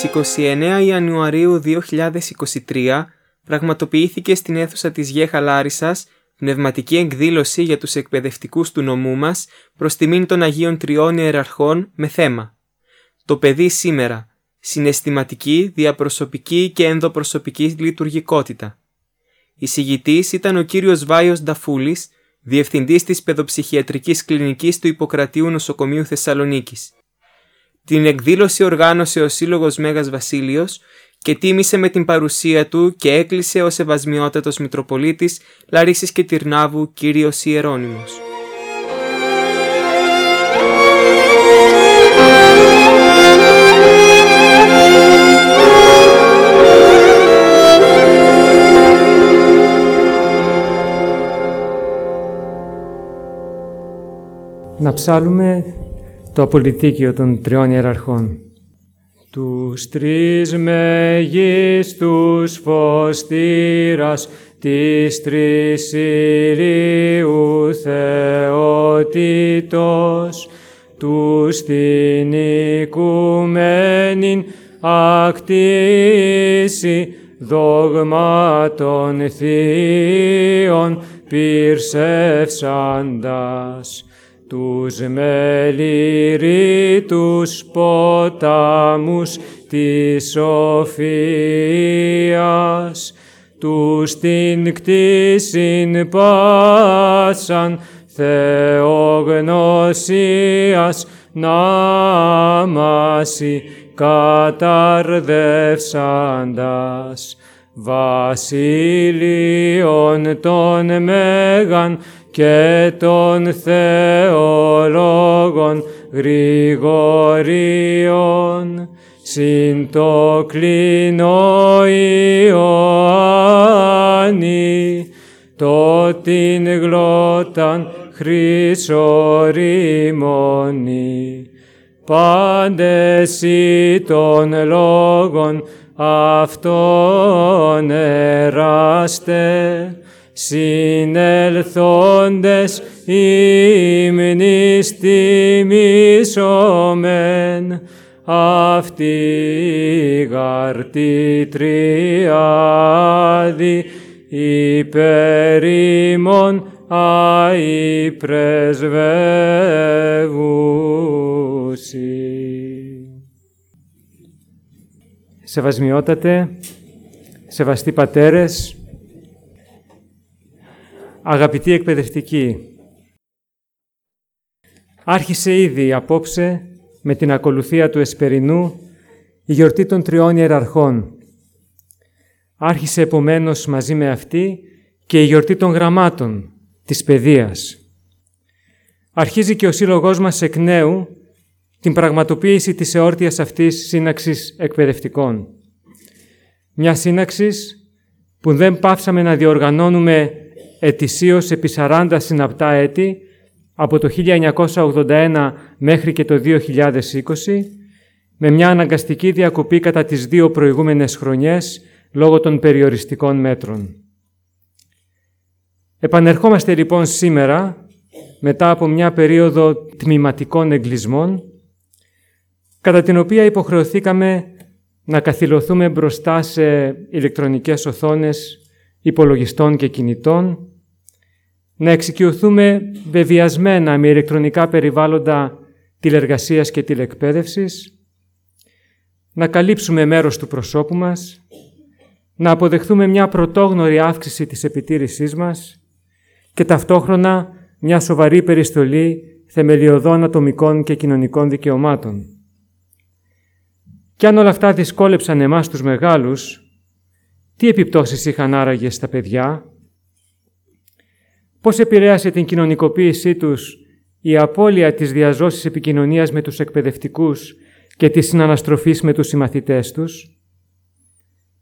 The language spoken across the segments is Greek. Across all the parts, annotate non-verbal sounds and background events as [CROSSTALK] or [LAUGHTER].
Στις 29 Ιανουαρίου 2023 πραγματοποιήθηκε στην αίθουσα της Γέχα Λάρισας πνευματική εκδήλωση για τους εκπαιδευτικούς του νομού μας προς τιμήν των Αγίων Τριών Ιεραρχών με θέμα «Το παιδί σήμερα. Συναισθηματική, διαπροσωπική και ενδοπροσωπική λειτουργικότητα». Η συγητής ήταν ο κύριος Βάιος Νταφούλης, διευθυντής της παιδοψυχιατρικής κλινικής του Ιπποκρατίου Νοσοκομείου Θεσσαλονίκης. Την εκδήλωση οργάνωσε ο Σύλλογος Μέγας Βασίλειος και τίμησε με την παρουσία του και έκλεισε ο Σεβασμιότατος Μητροπολίτης Λαρίσης και Τυρνάβου κύριος Ιερώνυμος. Να ψάλουμε το απολυτίκιο των τριών ιεραρχών. Τους τρεις μεγίστους φωστήρας της τρεις Ηλίου Θεότητος, τους την οικουμένην ακτήσει δόγματων θείων πυρσεύσαντας τους μεληρίτους ποτάμους της σοφίας, τους την κτίσιν πάσαν θεογνωσίας να μάσει καταρδεύσαντας βασίλειον των Μέγαν και των θεολόγων Γρηγορίων, συν το κλίνο Ιωάννη, το την γλώταν χρυσορήμονη. Πάντες ή των λόγων αυτόν εράστε, συνελθόντες ύμνης τιμήσομεν, αυτή η γαρτή τριάδη υπέρ ημών αη πρεσβεύουσι. Σεβασμιότατε, σεβαστοί πατέρες, Αγαπητοί εκπαιδευτικοί, άρχισε ήδη απόψε με την ακολουθία του Εσπερινού η γιορτή των τριών ιεραρχών. Άρχισε επομένως μαζί με αυτή και η γιορτή των γραμμάτων, της παιδείας. Αρχίζει και ο Σύλλογός μας εκ νέου την πραγματοποίηση της εόρτιας αυτής σύναξης εκπαιδευτικών. Μια σύναξης που δεν πάψαμε να διοργανώνουμε ετησίως επί 40 συναπτά έτη, από το 1981 μέχρι και το 2020, με μια αναγκαστική διακοπή κατά τις δύο προηγούμενες χρονιές λόγω των περιοριστικών μέτρων. Επανερχόμαστε λοιπόν σήμερα, μετά από μια περίοδο τμηματικών εγκλισμών, κατά την οποία υποχρεωθήκαμε να καθυλωθούμε μπροστά σε ηλεκτρονικές οθόνες υπολογιστών και κινητών, να εξοικειωθούμε βεβαιασμένα με ηλεκτρονικά περιβάλλοντα τηλεργασίας και τηλεκπαίδευσης, να καλύψουμε μέρος του προσώπου μας, να αποδεχθούμε μια πρωτόγνωρη αύξηση της επιτήρησής μας και ταυτόχρονα μια σοβαρή περιστολή θεμελιωδών ατομικών και κοινωνικών δικαιωμάτων. Κι αν όλα αυτά δυσκόλεψαν εμάς τους μεγάλους, τι επιπτώσεις είχαν άραγε στα παιδιά, Πώς επηρέασε την κοινωνικοποίησή τους η απώλεια της διαζώσης επικοινωνίας με τους εκπαιδευτικούς και της συναναστροφής με τους συμμαθητές τους;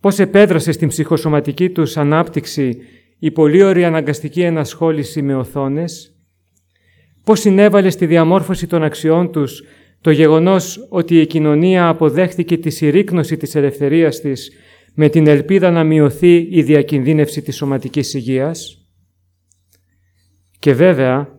Πώς επέδρασε στην ψυχοσωματική τους ανάπτυξη η πολύ αναγκαστική ενασχόληση με οθόνες; Πώς συνέβαλε στη διαμόρφωση των αξιών τους το γεγονός ότι η κοινωνία αποδέχθηκε τη συρρήκνωση της ελευθερίας της με την ελπίδα να μειωθεί η διακινδύνευση της σωματικής υγείας; Και βέβαια,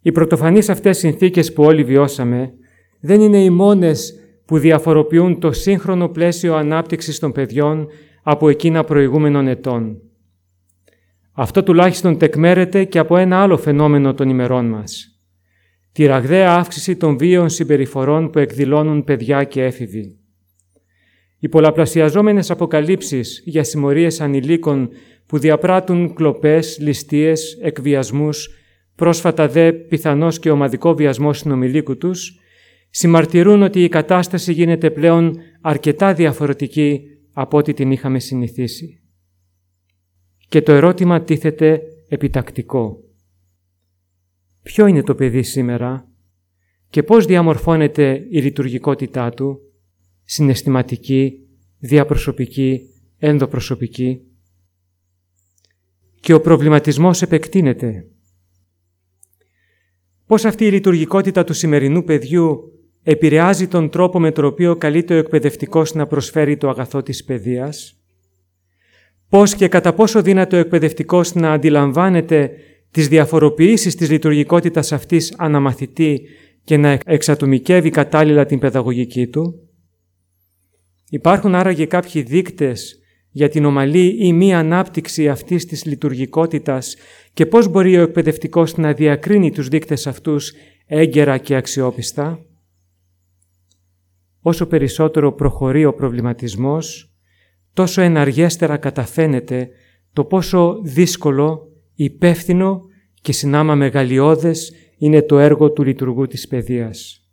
οι πρωτοφανείς αυτές συνθήκες που όλοι βιώσαμε δεν είναι οι μόνες που διαφοροποιούν το σύγχρονο πλαίσιο ανάπτυξης των παιδιών από εκείνα προηγούμενων ετών. Αυτό τουλάχιστον τεκμέρεται και από ένα άλλο φαινόμενο των ημερών μας. Τη ραγδαία αύξηση των βίων συμπεριφορών που εκδηλώνουν παιδιά και έφηβοι. Οι πολλαπλασιαζόμενες αποκαλύψεις για συμμορίες ανηλίκων που διαπράττουν κλοπές, ληστείες, εκβιασμούς, πρόσφατα δε πιθανώς και ομαδικό βιασμό συνομιλίκου τους, συμμαρτυρούν ότι η κατάσταση γίνεται πλέον αρκετά διαφορετική από ό,τι την είχαμε συνηθίσει. Και το ερώτημα τίθεται επιτακτικό. Ποιο είναι το παιδί σήμερα και πώς διαμορφώνεται η λειτουργικότητά του, συναισθηματική, διαπροσωπική, ενδοπροσωπική; Και ο προβληματισμός επεκτείνεται. Πώς αυτή η λειτουργικότητα του σημερινού παιδιού επηρεάζει τον τρόπο με τον οποίο καλείται ο εκπαιδευτικός να προσφέρει το αγαθό της παιδείας; Πώς και κατά πόσο δύνατο ο εκπαιδευτικός να αντιλαμβάνεται τις διαφοροποιήσεις της λειτουργικότητας αυτής αναμαθητή και να εξατομικεύει κατάλληλα την παιδαγωγική του; Υπάρχουν άραγε κάποιοι δείκτες για την ομαλή ή μη ανάπτυξη αυτής της λειτουργικότητας και πώς μπορεί ο εκπαιδευτικός να διακρίνει τους δείκτες αυτούς έγκαιρα και αξιόπιστα. Όσο περισσότερο προχωρεί ο προβληματισμός, τόσο εναργέστερα καταφαίνεται το πόσο δύσκολο, υπεύθυνο και συνάμα μεγαλειώδες είναι το έργο του λειτουργού της παιδείας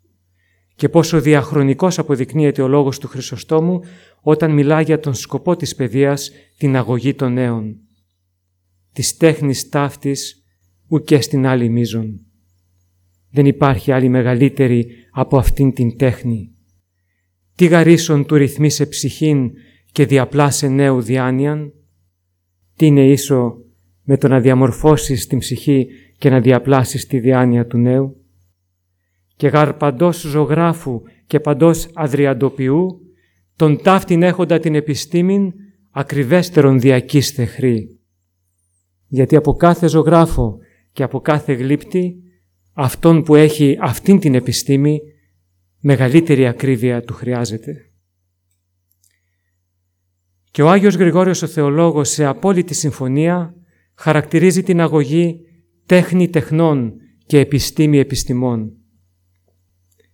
και πόσο διαχρονικός αποδεικνύεται ο λόγος του Χρυσοστόμου όταν μιλά για τον σκοπό της παιδείας, την αγωγή των νέων. Της τέχνης ταύτης ουκέ στην άλλη μίζων. Δεν υπάρχει άλλη μεγαλύτερη από αυτήν την τέχνη. Τι γαρίσον του ρυθμίσε ψυχήν και διαπλάσε νέου διάνοιαν; Τι είναι ίσο με το να διαμορφώσεις την ψυχή και να διαπλάσεις τη διάνοια του νέου; Και γαρ παντός ζωγράφου και παντός αδριαντοποιού, τον ταύτην έχοντα την επιστήμην, ακριβέστερον διακίστε χρή. Γιατί από κάθε ζωγράφο και από κάθε γλύπτη, αυτόν που έχει αυτήν την επιστήμη, μεγαλύτερη ακρίβεια του χρειάζεται. Και ο Άγιος Γρηγόριος ο Θεολόγος σε απόλυτη συμφωνία χαρακτηρίζει την αγωγή τέχνη τεχνών και επιστήμη επιστημών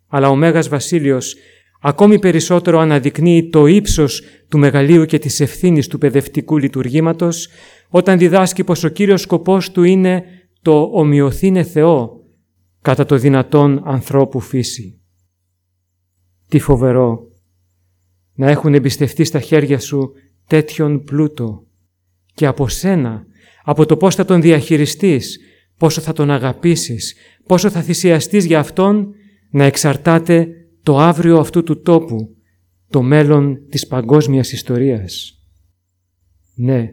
αλλά ο Μέγας Βασίλειος ακόμη περισσότερο αναδεικνύει το ύψος του μεγαλείου και της ευθύνης του παιδευτικού λειτουργήματος όταν διδάσκει πως ο κύριος σκοπός του είναι το ομοιωθήνε Θεό κατά το δυνατόν ανθρώπου φύση. Τι φοβερό να έχουν εμπιστευτεί στα χέρια σου τέτοιον πλούτο και από σένα, από το πώς θα τον διαχειριστείς, πόσο θα τον αγαπήσεις, πόσο θα θυσιαστείς για Αυτόν να εξαρτάται το αύριο αυτού του τόπου, το μέλλον της παγκόσμιας ιστορίας. Ναι,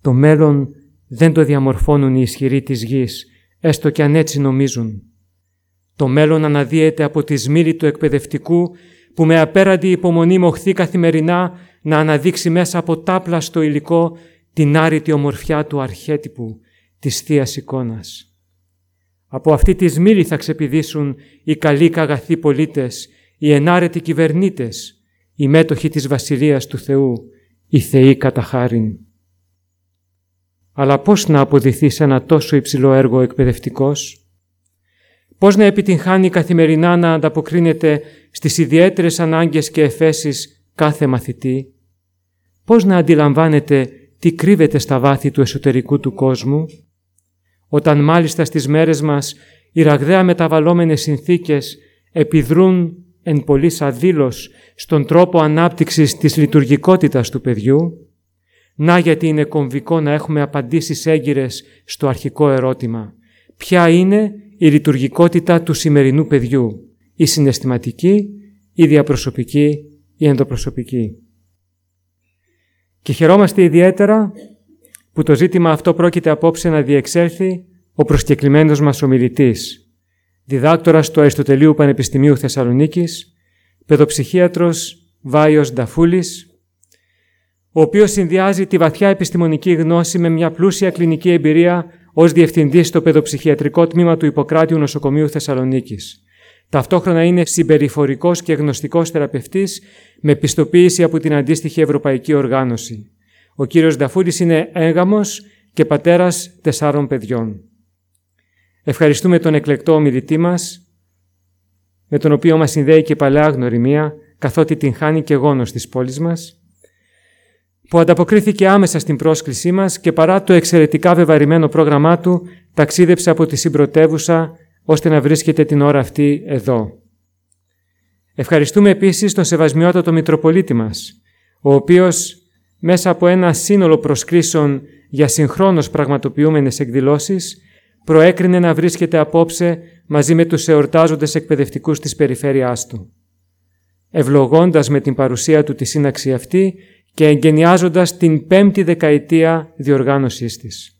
το μέλλον δεν το διαμορφώνουν οι ισχυροί της γης, έστω και αν έτσι νομίζουν. Το μέλλον αναδύεται από τη σμήλη του εκπαιδευτικού που με απέραντη υπομονή μοχθεί καθημερινά να αναδείξει μέσα από τάπλαστο υλικό την άρρητη ομορφιά του αρχέτυπου της θεία εικόνας. Από αυτή τη σμήλη θα ξεπηδήσουν οι καλοί καγαθοί πολίτες, οι ενάρετοι κυβερνήτες, οι μέτοχοι της Βασιλείας του Θεού, οι θεοί κατά χάριν. Αλλά πώς να αποδηθεί σε ένα τόσο υψηλό έργο εκπαιδευτικός, πώς να επιτυγχάνει καθημερινά να ανταποκρίνεται στις ιδιαίτερες ανάγκες και εφέσεις κάθε μαθητή, πώς να αντιλαμβάνεται τι κρύβεται στα βάθη του εσωτερικού του κόσμου, όταν μάλιστα στις μέρες μας οι ραγδαία μεταβαλλόμενες συνθήκες επιδρούν εν πολλής αδήλως στον τρόπο ανάπτυξης της λειτουργικότητας του παιδιού, να γιατί είναι κομβικό να έχουμε απαντήσεις έγκυρες στο αρχικό ερώτημα. Ποια είναι η λειτουργικότητα του σημερινού παιδιού, η συναισθηματική, η διαπροσωπική, η ενδοπροσωπική. Και χαιρόμαστε ιδιαίτερα που το ζήτημα αυτό πρόκειται απόψε να διεξέλθει ο προσκεκλημένος μας ομιλητής, διδάκτορας του Αριστοτελείου Πανεπιστημίου Θεσσαλονίκης, παιδοψυχίατρος Βάιος Νταφούλης, ο οποίος συνδυάζει τη βαθιά επιστημονική γνώση με μια πλούσια κλινική εμπειρία ως διευθυντής στο παιδοψυχιατρικό τμήμα του Ιπποκράτιου Νοσοκομείου Θεσσαλονίκης Ταυτόχρονα είναι συμπεριφορικός και γνωστικός θεραπευτής με πιστοποίηση από την αντίστοιχη Ευρωπαϊκή Οργάνωση. Ο κύριος Νταφούρης είναι έγαμος και πατέρας τεσσάρων παιδιών. Ευχαριστούμε τον εκλεκτό ομιλητή μας, με τον οποίο μας συνδέει και παλαιά γνωριμία, καθότι την χάνει και γόνος της πόλης μας, που ανταποκρίθηκε άμεσα στην πρόσκλησή μας και παρά το εξαιρετικά βεβαρημένο πρόγραμμά του, ταξίδεψε από τη συμπρωτεύουσα ώστε να βρίσκεται την ώρα αυτή εδώ. Ευχαριστούμε επίσης τον Σεβασμιότατο Μητροπολίτη μας, ο οποίος μέσα από ένα σύνολο προσκλήσεων για συγχρόνως πραγματοποιούμενες εκδηλώσεις, προέκρινε να βρίσκεται απόψε μαζί με τους εορτάζοντες εκπαιδευτικούς της περιφέρειάς του. Ευλογώντας με την παρουσία του τη σύναξη αυτή και εγκαινιάζοντας την πέμπτη δεκαετία διοργάνωσής της.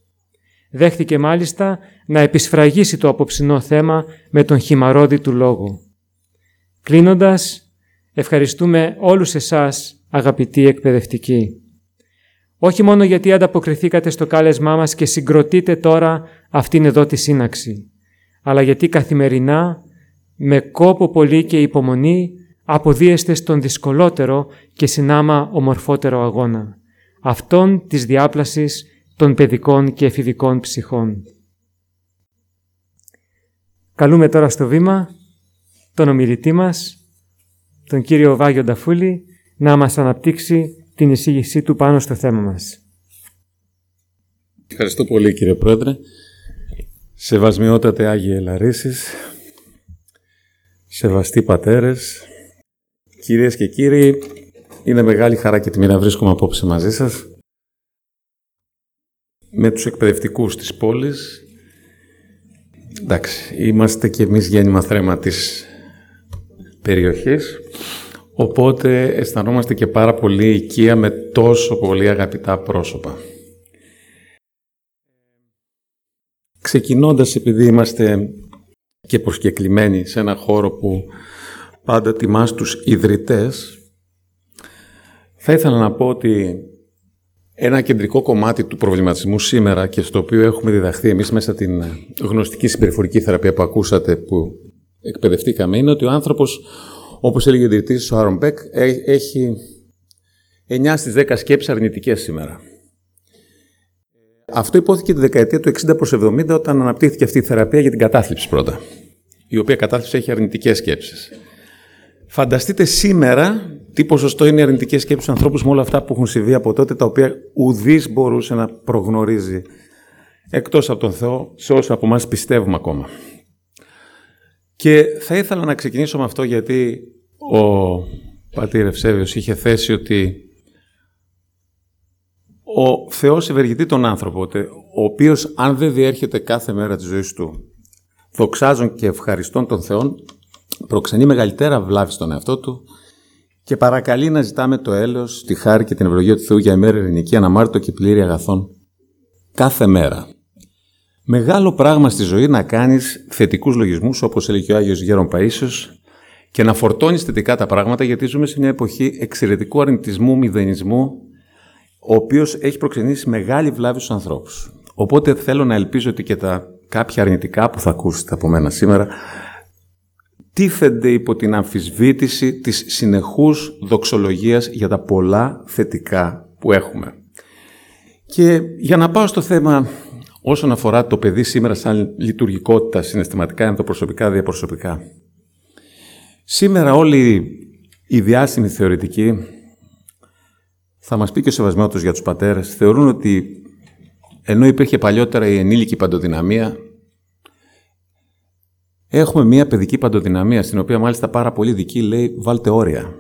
Δέχτηκε μάλιστα να επισφραγίσει το απόψινό θέμα με τον χυμαρόδι του λόγο. Κλείνοντας, ευχαριστούμε όλους εσάς αγαπητοί εκπαιδευτικοί όχι μόνο γιατί ανταποκριθήκατε στο κάλεσμά μας και συγκροτείτε τώρα αυτήν εδώ τη σύναξη, αλλά γιατί καθημερινά, με κόπο πολύ και υπομονή, αποδίεστε στον δυσκολότερο και συνάμα ομορφότερο αγώνα, αυτόν της διάπλασης των παιδικών και εφηβικών ψυχών. Καλούμε τώρα στο βήμα τον ομιλητή μας, τον κύριο Βάγιο Νταφούλη, να μας αναπτύξει την εισήγησή του πάνω στο θέμα μας. Ευχαριστώ πολύ κύριε Πρόεδρε. Σεβασμιότατε Άγιοι Ελαρίσεις, σεβαστοί πατέρες, κυρίες και κύριοι, είναι μεγάλη χαρά και τιμή να βρίσκομαι απόψε μαζί σας με τους εκπαιδευτικούς της πόλης. Εντάξει, είμαστε και εμείς γέννημα θρέμα της περιοχής. Οπότε αισθανόμαστε και πάρα πολύ οικία με τόσο πολύ αγαπητά πρόσωπα. Ξεκινώντας επειδή είμαστε και προσκεκλημένοι σε ένα χώρο που πάντα τιμά τους ιδρυτές, θα ήθελα να πω ότι ένα κεντρικό κομμάτι του προβληματισμού σήμερα και στο οποίο έχουμε διδαχθεί εμείς μέσα την γνωστική συμπεριφορική θεραπεία που ακούσατε που εκπαιδευτήκαμε είναι ότι ο άνθρωπος όπως έλεγε ο διευθυντής ο Άρον Μπέκ, έχει 9 στις 10 σκέψεις αρνητικές σήμερα. Αυτό υπόθηκε τη δεκαετία του 60 προς 70 όταν αναπτύχθηκε αυτή η θεραπεία για την κατάθλιψη πρώτα, η οποία κατάθλιψη έχει αρνητικές σκέψεις. Φανταστείτε σήμερα τι ποσοστό είναι αρνητικές σκέψεις στους ανθρώπους με όλα αυτά που έχουν συμβεί από τότε, τα οποία ουδής μπορούσε να προγνωρίζει εκτός από τον Θεό σε όσα από εμά πιστεύουμε ακόμα. Και θα ήθελα να ξεκινήσω με αυτό γιατί ο πατήρ Ευσέβιος είχε θέσει ότι ο Θεός ευεργετεί τον άνθρωπο, ο οποίος αν δεν διέρχεται κάθε μέρα της ζωής του δοξάζων και ευχαριστών των Θεών, προξενεί μεγαλύτερα βλάβη στον εαυτό του και παρακαλεί να ζητάμε το έλεος, τη χάρη και την ευλογία του Θεού για ημέρα ειρηνική, αναμάρτητο και πλήρη αγαθών κάθε μέρα. Μεγάλο πράγμα στη ζωή να κάνεις θετικούς λογισμούς, όπως έλεγε ο Άγιος Γέρον Παΐσιος, και να φορτώνεις θετικά τα πράγματα, γιατί ζούμε σε μια εποχή εξαιρετικού αρνητισμού, μηδενισμού, ο οποίος έχει προξενήσει μεγάλη βλάβη στους ανθρώπους. Οπότε θέλω να ελπίζω ότι και τα κάποια αρνητικά που θα ακούσετε από μένα σήμερα, τίθενται υπό την αμφισβήτηση της συνεχούς δοξολογίας για τα πολλά θετικά που έχουμε. Και για να πάω στο θέμα όσον αφορά το παιδί σήμερα σαν λειτουργικότητα, συναισθηματικά, ενδοπροσωπικά, διαπροσωπικά. Σήμερα όλοι οι διάσημοι θεωρητικοί, θα μας πει και ο σεβασμιότος για τους πατέρες, θεωρούν ότι ενώ υπήρχε παλιότερα η ενήλικη παντοδυναμία, έχουμε μια παιδική παντοδυναμία, στην οποία μάλιστα πάρα πολύ δική λέει βάλτε όρια.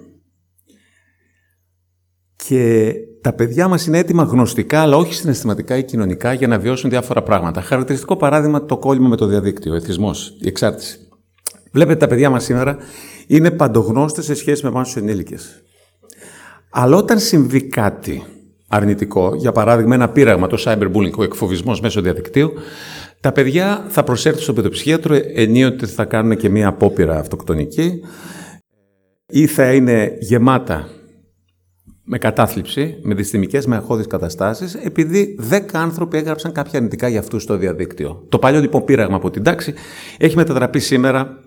Και τα παιδιά μας είναι έτοιμα γνωστικά, αλλά όχι συναισθηματικά ή κοινωνικά, για να βιώσουν διάφορα πράγματα. Χαρακτηριστικό παράδειγμα το κόλλημα με το διαδίκτυο, ο εθισμός, η εξάρτηση. Βλέπετε τα παιδιά μας σήμερα είναι παντογνώστες σε σχέση με εμάς τους ενήλικες. Αλλά όταν συμβεί κάτι αρνητικό, για παράδειγμα ένα πείραγμα, το cyberbullying, ο εκφοβισμός μέσω διαδικτύου, τα παιδιά θα προσέρθουν στο παιδοψυχίατρο ενίοτε θα κάνουν και μία απόπειρα αυτοκτονική ή θα είναι γεμάτα με κατάθλιψη, με δυστημικές, με αγχώδεις καταστάσεις, επειδή δέκα άνθρωποι έγραψαν κάποια αρνητικά για αυτούς στο διαδίκτυο. Το παλιό λοιπόν πείραγμα από την τάξη έχει μετατραπεί σήμερα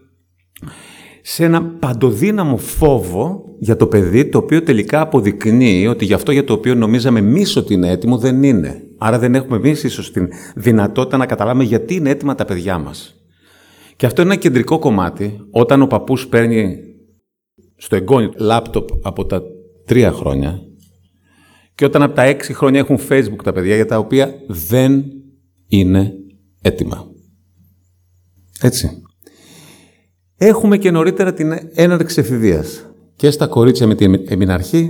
σε ένα παντοδύναμο φόβο για το παιδί, το οποίο τελικά αποδεικνύει ότι γι' αυτό για το οποίο νομίζαμε εμείς ότι είναι έτοιμο δεν είναι. Άρα δεν έχουμε εμείς ίσως την δυνατότητα να καταλάβουμε γιατί είναι έτοιμα τα παιδιά μας. Και αυτό είναι ένα κεντρικό κομμάτι όταν ο παππούς παίρνει στο εγγόνι λάπτοπ από τα τρία χρόνια και όταν από τα έξι χρόνια έχουν facebook τα παιδιά για τα οποία δεν είναι έτοιμα. Έτσι. Έχουμε και νωρίτερα την έναρξη εφηβείας και στα κορίτσια με την εμιναρχή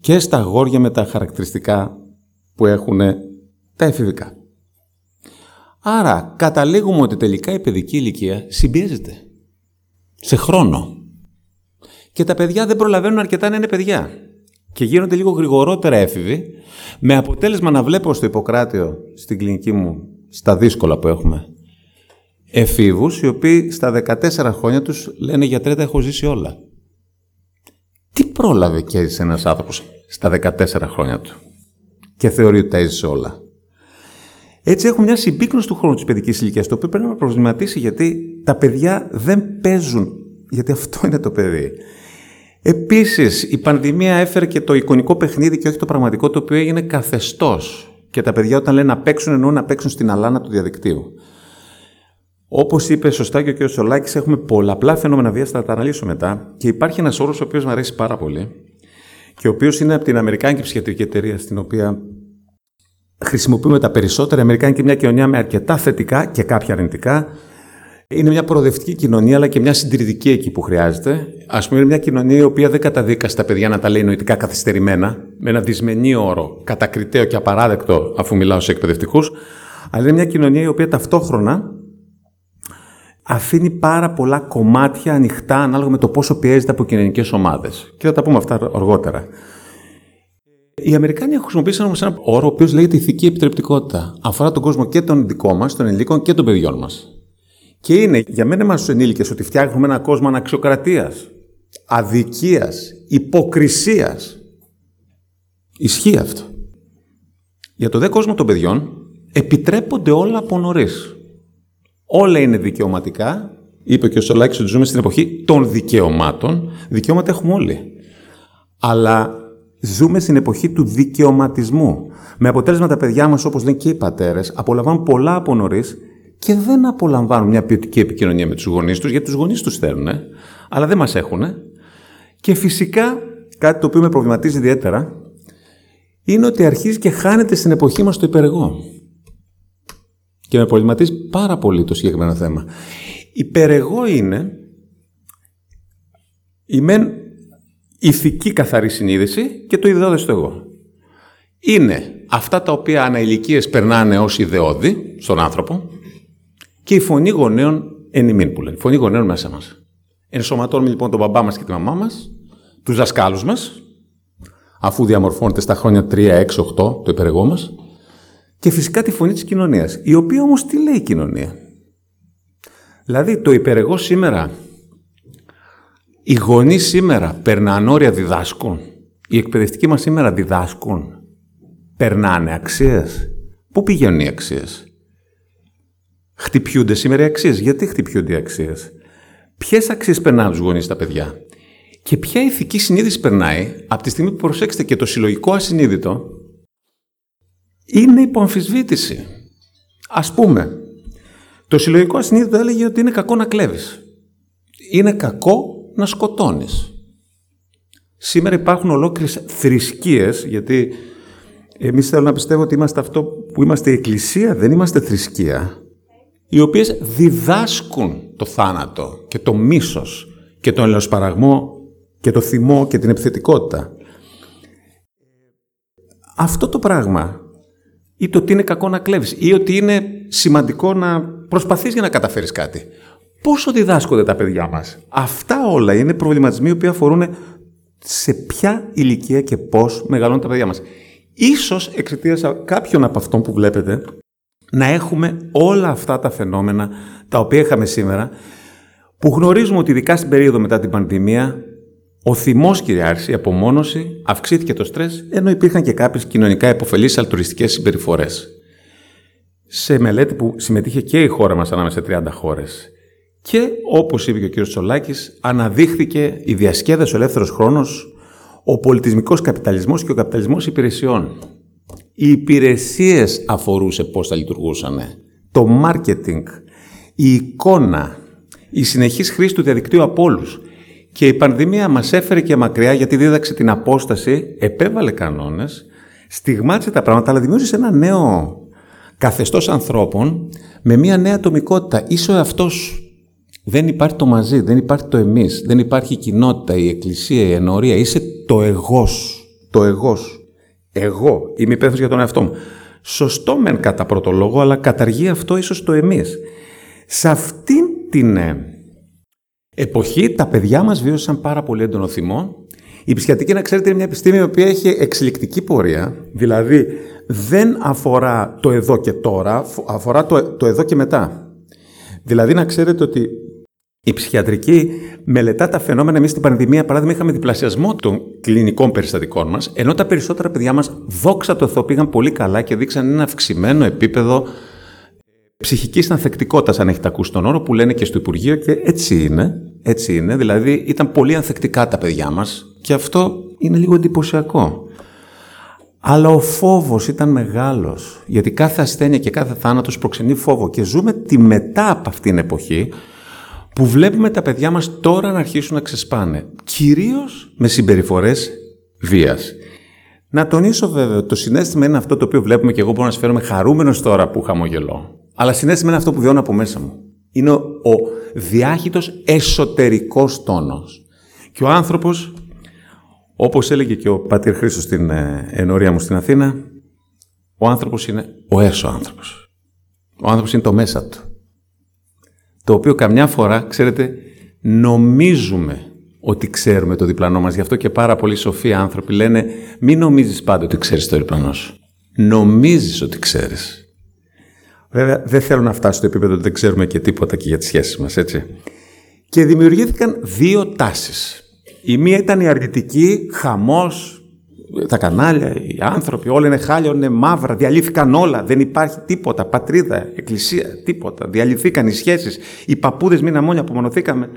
και στα αγόρια με τα χαρακτηριστικά που έχουν τα εφηβικά. Άρα καταλήγουμε ότι τελικά η παιδική ηλικία συμπιέζεται σε χρόνο. Και τα παιδιά δεν προλαβαίνουν αρκετά να είναι παιδιά. Και γίνονται λίγο γρηγορότερα έφηβοι, με αποτέλεσμα να βλέπω στο Ιπποκράτιο, στην κλινική μου, στα δύσκολα που έχουμε, εφήβους οι οποίοι στα 14 χρόνια τους λένε γιατρέ τα έχω ζήσει όλα. Τι πρόλαβε και έζησε ένας άνθρωπος στα 14 χρόνια του και θεωρεί ότι τα έζησε όλα; Έτσι έχουμε μια συμπίκνωση του χρόνου της παιδικής ηλικίας, το οποίο πρέπει να προβληματίσει γιατί τα παιδιά δεν παίζουν, γιατί αυτό είναι το παιδί. Επίσης, η πανδημία έφερε και το εικονικό παιχνίδι και όχι το πραγματικό, το οποίο έγινε καθεστώς. Και τα παιδιά όταν λένε να παίξουν, εννοούν να παίξουν στην αλάνα του διαδικτύου. Όπως είπε σωστά και ο κ. Σολάκης, έχουμε πολλαπλά φαινόμενα βίας, θα τα αναλύσω μετά. Και υπάρχει ένας όρος ο οποίος μου αρέσει πάρα πολύ και ο οποίος είναι από την Αμερικάνικη ψυχιατρική εταιρεία, στην οποία χρησιμοποιούμε τα περισσότερα. Η Αμερικάνικη είναι μια κοινωνία με αρκετά θετικά και κάποια αρνητικά. Είναι μια προοδευτική κοινωνία, αλλά και μια συντηρητική εκεί που χρειάζεται. Α πούμε, είναι μια κοινωνία η οποία δεν καταδίκα στα παιδιά να τα λέει νοητικά καθυστερημένα, με ένα δυσμενή όρο, κατακριτέο και απαράδεκτο, αφού μιλάω σε εκπαιδευτικούς. Αλλά είναι μια κοινωνία η οποία ταυτόχρονα αφήνει πάρα πολλά κομμάτια ανοιχτά ανάλογα με το πόσο πιέζεται από κοινωνικές ομάδες. Και θα τα πούμε αυτά αργότερα. Οι Αμερικάνοι χρησιμοποίησαν όμως ένα όρο ο οποίος λέγεται ηθική επιτρεπτικότητα. Αφορά τον κόσμο και τον δικό μας, των ενηλίκων και των παιδιών μας. Και είναι για μένα μα του ενήλικες ότι φτιάχνουμε ένα κόσμο αναξιοκρατίας, αδικίας, υποκρισίας. Ισχύει αυτό. Για το δε κόσμο των παιδιών επιτρέπονται όλα από νωρίς. Όλα είναι δικαιωματικά. Είπε και ο Σολάκης ότι ζούμε στην εποχή των δικαιωμάτων. Δικαιώματα έχουμε όλοι. Αλλά ζούμε στην εποχή του δικαιωματισμού. Με αποτέλεσμα τα παιδιά μας, όπως λένε και οι πατέρες, απολαμβάνουν πολλά από νωρίς και δεν απολαμβάνουν μια ποιοτική επικοινωνία με τους γονείς τους, γιατί τους γονείς τους θέλουν, αλλά δεν μας έχουν. Και φυσικά, κάτι το οποίο με προβληματίζει ιδιαίτερα, είναι ότι αρχίζει και χάνεται στην εποχή μας το υπερεγό. Και με προβληματίζει πάρα πολύ το συγκεκριμένο θέμα. Υπερεγώ είναι η μεν ηθική καθαρή συνείδηση και το ιδεώδες το εγώ. Είναι αυτά τα οποία αναηλικίες περνάνε ως ιδεώδη στον άνθρωπο και η φωνή γονέων εν που λένε. Φωνή γονέων μέσα μας. Ενσωματώνουμε λοιπόν τον μπαμπά μας και τη μαμά μας, τους δασκάλους μας, αφού διαμορφώνεται στα χρόνια 3, 6, 8 το υπερεγώ μας, και φυσικά τη φωνή της κοινωνίας. Η οποία όμως τι λέει η κοινωνία; Δηλαδή το υπερεγώ σήμερα, οι γονείς σήμερα περνάνε όρια διδάσκουν, οι εκπαιδευτικοί μας σήμερα διδάσκουν, περνάνε αξίες. Πού πηγαίνουν οι αξίες; Χτυπιούνται σήμερα οι αξίες. Γιατί χτυπιούνται οι αξίες; Ποιες αξίες περνάνε τους γονείς τα παιδιά; Και ποια ηθική συνείδηση περνάει από τη στιγμή που προσέξετε και το συλλογικό ασυνείδητο είναι υποαμφισβήτηση. Ας πούμε, το συλλογικό ασυνείδητο έλεγε ότι είναι κακό να κλέβεις. Είναι κακό να σκοτώνεις. Σήμερα υπάρχουν ολόκληρες θρησκείες, γιατί εμείς θέλω να πιστεύω ότι είμαστε αυτό που είμαστε η Εκκλησία, δεν είμαστε θρησκεία, οι οποίες διδάσκουν το θάνατο και το μίσος και τον ελαιοσπαραγμό και το θυμό και την επιθετικότητα. Αυτό το πράγμα ή το ότι είναι κακό να κλέβεις ή ότι είναι σημαντικό να προσπαθείς για να καταφέρεις κάτι. Πόσο διδάσκονται τα παιδιά μας; Αυτά όλα είναι προβληματισμοί που αφορούν σε ποια ηλικία και πώς μεγαλώνουν τα παιδιά μας. Ίσως εξαιτία κάποιων από αυτών που βλέπετε να έχουμε όλα αυτά τα φαινόμενα τα οποία είχαμε σήμερα που γνωρίζουμε ότι ειδικά στην περίοδο μετά την πανδημία ο θυμός κυριάρχησε, η απομόνωση, αυξήθηκε το στρες, ενώ υπήρχαν και κάποιες κοινωνικά υποφελεί αλτουριστικέ συμπεριφορές. Σε μελέτη που συμμετείχε και η χώρα μας ανάμεσα σε 30 χώρες Και όπως είπε και ο κ. Τσολάκης, αναδείχθηκε η διασκέδαση, ο ελεύθερος χρόνος, ο πολιτισμικός καπιταλισμός και ο καπιταλισμός υπηρεσιών. Οι υπηρεσίες αφορούσε πώς θα λειτουργούσαν. Το μάρκετινγκ, η εικόνα, η συνεχής χρήση του διαδικτύου από όλους. Και η πανδημία μας έφερε και μακριά γιατί δίδαξε την απόσταση, επέβαλε κανόνες, στιγμάτισε τα πράγματα, αλλά δημιούργησε ένα νέο καθεστώς ανθρώπων με μια νέα ατομικότητα. Είσαι ο αυτός. Δεν υπάρχει το μαζί, δεν υπάρχει το εμείς, δεν υπάρχει η κοινότητα, η εκκλησία, η ενορία. Είσαι το εγώς. Το εγώς. Εγώ είμαι υπεύθυνος για τον εαυτό μου. Σωστό μεν κατά πρώτο λόγο, αλλά καταργεί αυτό ίσως το εμείς. Σε αυτήν την ε, εποχή τα παιδιά μας βίωσαν πάρα πολύ έντονο θυμό. Η ψυχιατρική, να ξέρετε, είναι μια επιστήμη η οποία έχει εξελικτική πορεία. Δηλαδή, δεν αφορά το εδώ και τώρα, αφορά το, το εδώ και μετά. Δηλαδή, να ξέρετε ότι η ψυχιατρική μελετά τα φαινόμενα. Εμείς στην πανδημία, παράδειγμα, είχαμε διπλασιασμό των κλινικών περιστατικών μας, ενώ τα περισσότερα παιδιά μας, δόξα τω Θεώ, πήγαν πολύ καλά και δείξαν ένα αυξημένο επίπεδο ψυχικής ανθεκτικότητας, αν έχετε ακούσει τον όρο, που λένε και στο Υπουργείο και έτσι είναι. Έτσι είναι. Δηλαδή, ήταν πολύ ανθεκτικά τα παιδιά μας και αυτό είναι λίγο εντυπωσιακό. Αλλά ο φόβος ήταν μεγάλος, γιατί κάθε ασθένεια και κάθε θάνατος προξενεί φόβο και ζούμε τη μετά από αυτήν την εποχή που βλέπουμε τα παιδιά μας τώρα να αρχίσουν να ξεσπάνε, κυρίως με συμπεριφορές βίας. Να τονίσω βέβαια ότι το συνέστημα είναι αυτό το οποίο βλέπουμε και εγώ μπορώ να σφαίρομαι χαρούμενος τώρα που χαμογελώ. Αλλά συνέστημα είναι αυτό που βιώνω από μέσα μου. Είναι ο, ο διάχυτος εσωτερικός τόνος. Και ο άνθρωπος, όπως έλεγε και ο Πατήρ Χρήστος στην ε, ενορία μου στην Αθήνα, ο άνθρωπος είναι ο έσω άνθρωπος. Ο άνθρωπος είναι το μέσα του το οποίο καμιά φορά, ξέρετε, νομίζουμε ότι ξέρουμε το διπλανό μας. Γι' αυτό και πάρα πολλοί σοφοί άνθρωποι λένε μην νομίζεις πάντα ότι ξέρεις το διπλανό σου. Νομίζεις ότι ξέρεις. Βέβαια, δεν θέλω να φτάσω στο επίπεδο ότι δεν ξέρουμε και τίποτα και για τις σχέσεις μας, έτσι. Και δημιουργήθηκαν δύο τάσεις. Η μία ήταν η αρνητική, χαμός, τα κανάλια, οι άνθρωποι, όλα είναι χάλια, είναι μαύρα, διαλύθηκαν όλα, δεν υπάρχει τίποτα, πατρίδα, εκκλησία, τίποτα. Διαλυθήκαν οι σχέσεις, οι παππούδες μήνα μόνοι απομονωθήκαμε.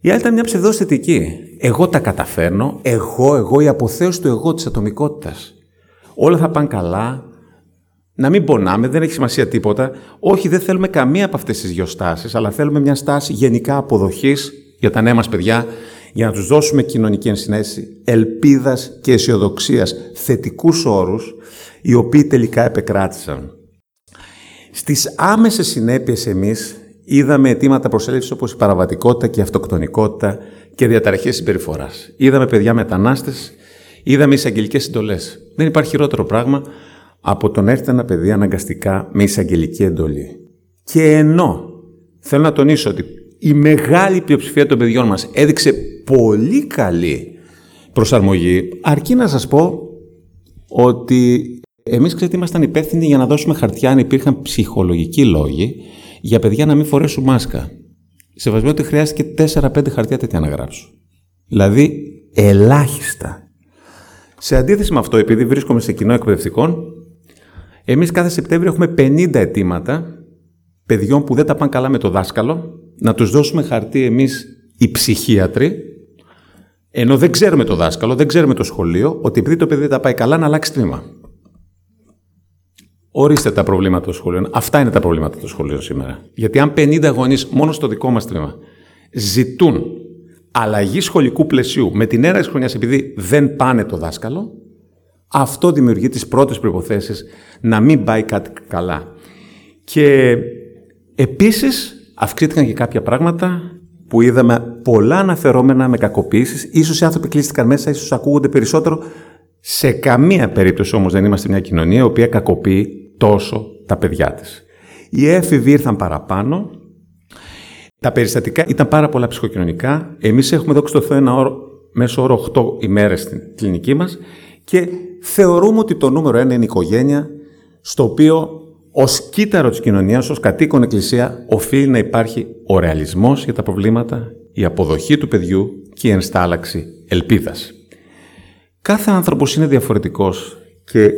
Η άλλη ήταν μια ψευδόστητική. Εγώ τα καταφέρνω, εγώ, εγώ, η αποθέωση του εγώ της ατομικότητας. Όλα θα πάνε καλά, να μην πονάμε, δεν έχει σημασία τίποτα. Όχι, δεν θέλουμε καμία από αυτές τις δυο στάσεις, αλλά θέλουμε μια στάση γενικά αποδοχής για τα νέα μας παιδιά, για να τους δώσουμε κοινωνική ενσυναίσθηση, ελπίδας και αισιοδοξίας, θετικούς όρους, οι οποίοι τελικά επεκράτησαν. Στις άμεσες συνέπειες εμείς είδαμε αιτήματα προσέλευσης όπως η παραβατικότητα και η αυτοκτονικότητα και διαταραχές συμπεριφοράς. Είδαμε παιδιά μετανάστες, είδαμε εισαγγελικές συντολές. Δεν υπάρχει χειρότερο πράγμα από το να έρθει ένα παιδί αναγκαστικά με εισαγγελική εντολή. Και ενώ θέλω να τονίσω ότι η μεγάλη πλειοψηφία των παιδιών μας έδειξε πολύ καλή προσαρμογή, αρκεί να σας πω ότι εμείς ξέρετε ήμασταν υπεύθυνοι για να δώσουμε χαρτιά αν υπήρχαν ψυχολογικοί λόγοι για παιδιά να μην φορέσουν μάσκα. Σεβασμό ότι χρειάστηκε 4-5 χαρτιά τέτοια να γράψω. Δηλαδή ελάχιστα. Σε αντίθεση με αυτό, επειδή βρίσκομαι σε κοινό εκπαιδευτικών, εμείς κάθε Σεπτέμβριο έχουμε 50 αιτήματα παιδιών που δεν τα πάνε καλά με το δάσκαλο, να τους δώσουμε χαρτί εμείς οι ψυχίατροι, ενώ δεν ξέρουμε το δάσκαλο, δεν ξέρουμε το σχολείο, ότι επειδή το παιδί δεν τα πάει καλά, να αλλάξει τμήμα. Ορίστε τα προβλήματα των σχολείων. Αυτά είναι τα προβλήματα των σχολείων σήμερα. Γιατί αν 50 γονείς μόνο στο δικό μας τμήμα ζητούν αλλαγή σχολικού πλαισίου με την έναρξη χρονιάς επειδή δεν πάνε το δάσκαλο, αυτό δημιουργεί τις πρώτες προποθέσει να μην πάει κάτι καλά. Και επίσης αυξήθηκαν και κάποια πράγματα που είδαμε πολλά αναφερόμενα με κακοποίησεις. Ίσως οι άνθρωποι κλείστηκαν μέσα, ίσως ακούγονται περισσότερο. Σε καμία περίπτωση όμως δεν είμαστε μια κοινωνία η οποία κακοποιεί τόσο τα παιδιά της. Οι έφηβοι ήρθαν παραπάνω. Τα περιστατικά ήταν πάρα πολλά ψυχοκοινωνικά. Εμείς έχουμε δόξει στο Θεό ένα όρο, μέσω όρο 8 ημέρες στην κλινική μας και θεωρούμε ότι το νούμερο ένα είναι η οικογένεια, στο οποίο Ω κύτταρο της κοινωνίας, ως κατοίκον εκκλησία, οφείλει να υπάρχει ο ρεαλισμός για τα προβλήματα, η αποδοχή του παιδιού και η ενστάλλαξη ελπίδας. Κάθε άνθρωπος είναι διαφορετικός και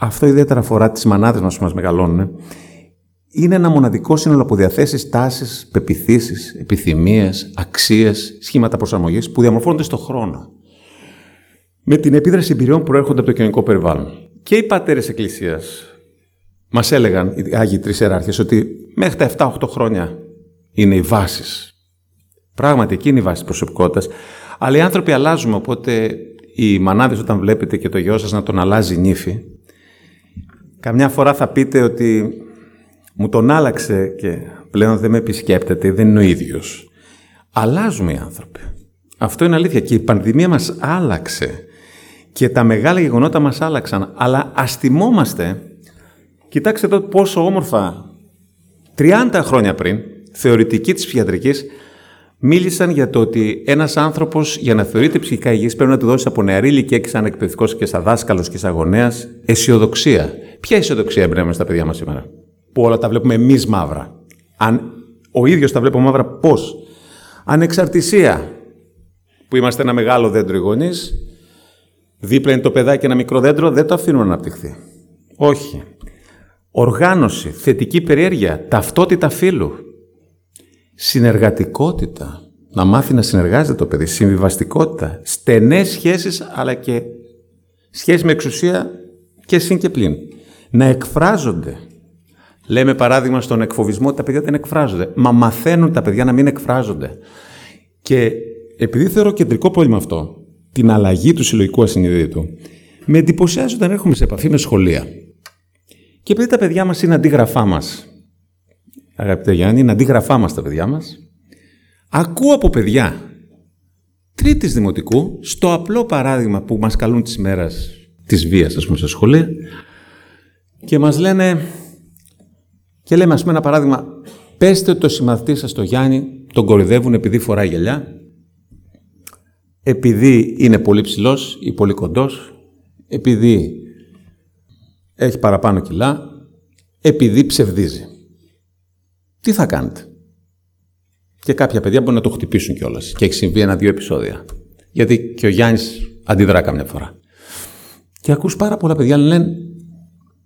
αυτό ιδιαίτερα αφορά τις μανάδες μας που μας μεγαλώνουν. είναι ένα μοναδικό σύνολο από διαθέσεις, τάσεις, πεπιθήσεις, επιθυμίες, αξίες, σχήματα προσαρμογής που διαμορφώνονται στον χρόνο. Με την επίδραση εμπειριών που προέρχονται από το κοινωνικό περιβάλλον. Και οι πατέρες Εκκλησίας μας έλεγαν, οι Άγιοι Τρεις Εράρχε, ότι μέχρι τα 7-8 χρόνια είναι οι βάσεις. Πράγματι, εκεί είναι η βάση τη προσωπικότητας. Αλλά οι άνθρωποι αλλάζουμε, οπότε οι μανάδες, όταν βλέπετε και το γιο σας να τον αλλάζει νύφη, καμιά φορά θα πείτε ότι μου τον άλλαξε και πλέον δεν με επισκέπτεται, δεν είναι ο ίδιος. Αλλάζουμε οι άνθρωποι. Αυτό είναι αλήθεια. Και η πανδημία μας άλλαξε. Και τα μεγάλα γεγονότα μας άλλαξαν. Αλλά ας θυμόμαστε, κοιτάξτε εδώ πόσο όμορφα, 30 χρόνια πριν, θεωρητικοί της ψυχιατρικής, μίλησαν για το ότι ένας άνθρωπος για να θεωρείται ψυχικά υγιής πρέπει να του δώσεις από νεαρή ηλικία και σαν εκπαιδευτικός και σαν δάσκαλος και σαν γονέας αισιοδοξία. Ποια αισιοδοξία εμπνέουμε στα παιδιά μας σήμερα; Που όλα τα βλέπουμε εμείς μαύρα. Αν ο ίδιος τα βλέπω μαύρα, πώς; Ανεξαρτησία, που είμαστε ένα μεγάλο δέντρο οι γονείς, δίπλα είναι το παιδάκι ένα μικρό δέντρο, δεν το αφήνουμε να αναπτυχθεί. Όχι. Οργάνωση, θετική περιέργεια, ταυτότητα φύλου, συνεργατικότητα, να μάθει να συνεργάζεται το παιδί, συμβιβαστικότητα, στενές σχέσεις αλλά και σχέσεις με εξουσία και συν και πλην. Να εκφράζονται, Λέμε παράδειγμα στον εκφοβισμό ότι τα παιδιά δεν εκφράζονται. Μα μαθαίνουν τα παιδιά να μην εκφράζονται. Και επειδή θεωρώ κεντρικό πρόβλημα αυτό, την αλλαγή του συλλογικού ασυνειδήτου, με εντυπωσιάζει όταν έρχομαι σε επαφή με σχολεία. Και επειδή τα παιδιά μας είναι αντίγραφά μας, αγαπητέ Γιάννη, είναι αντίγραφά μας τα παιδιά μας, ακούω από παιδιά τρίτης δημοτικού, στο απλό παράδειγμα που μας καλούν τη ημέρα της βίας, ας πούμε, στα σχολεία, και μας λένε και λέμε, ας πούμε, ένα παράδειγμα, πέστε ότι το συμμαθητή σας το Γιάννη τον κορυδεύουν επειδή φοράει γυαλιά, επειδή είναι πολύ ψηλός ή πολύ κοντός, επειδή έχει παραπάνω κιλά, επειδή ψευδίζει. Τι θα κάνετε; Και κάποια παιδιά μπορεί να το χτυπήσουν κιόλας. Και έχει συμβεί ένα-δύο επεισόδια. Γιατί και ο Γιάννης αντιδρά καμιά φορά. Και ακούς πάρα πολλά παιδιά να λένε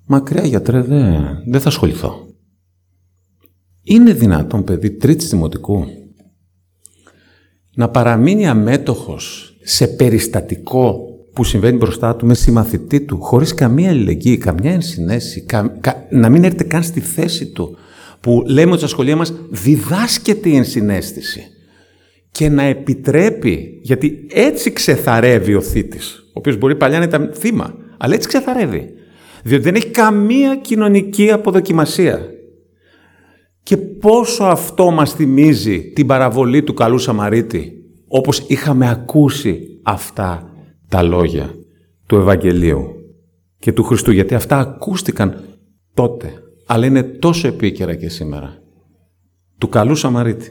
Μακριά γιατρέ, δεν, δεν θα ασχοληθώ. Είναι δυνατόν παιδί τρίτης δημοτικού να παραμείνει αμέτωχος σε περιστατικό που συμβαίνει μπροστά του μες συμμαθητή του, χωρίς καμία αλληλεγγύη, καμιά ενσυναίσθηση, να μην έρθει καν στη θέση του, που λέμε ότι στα σχολεία μας διδάσκεται η ενσυναίσθηση και να επιτρέπει, γιατί έτσι ξεθαρεύει ο θήτης, ο οποίος μπορεί παλιά να ήταν θύμα, αλλά έτσι ξεθαρεύει, διότι δεν έχει καμία κοινωνική αποδοκιμασία. Και πόσο αυτό μας θυμίζει την παραβολή του καλού Σαμαρίτη, όπως είχαμε ακούσει αυτά τα λόγια του Ευαγγελίου και του Χριστού, γιατί αυτά ακούστηκαν τότε, αλλά είναι τόσο επίκαιρα και σήμερα. Του καλού Σαμαρίτη.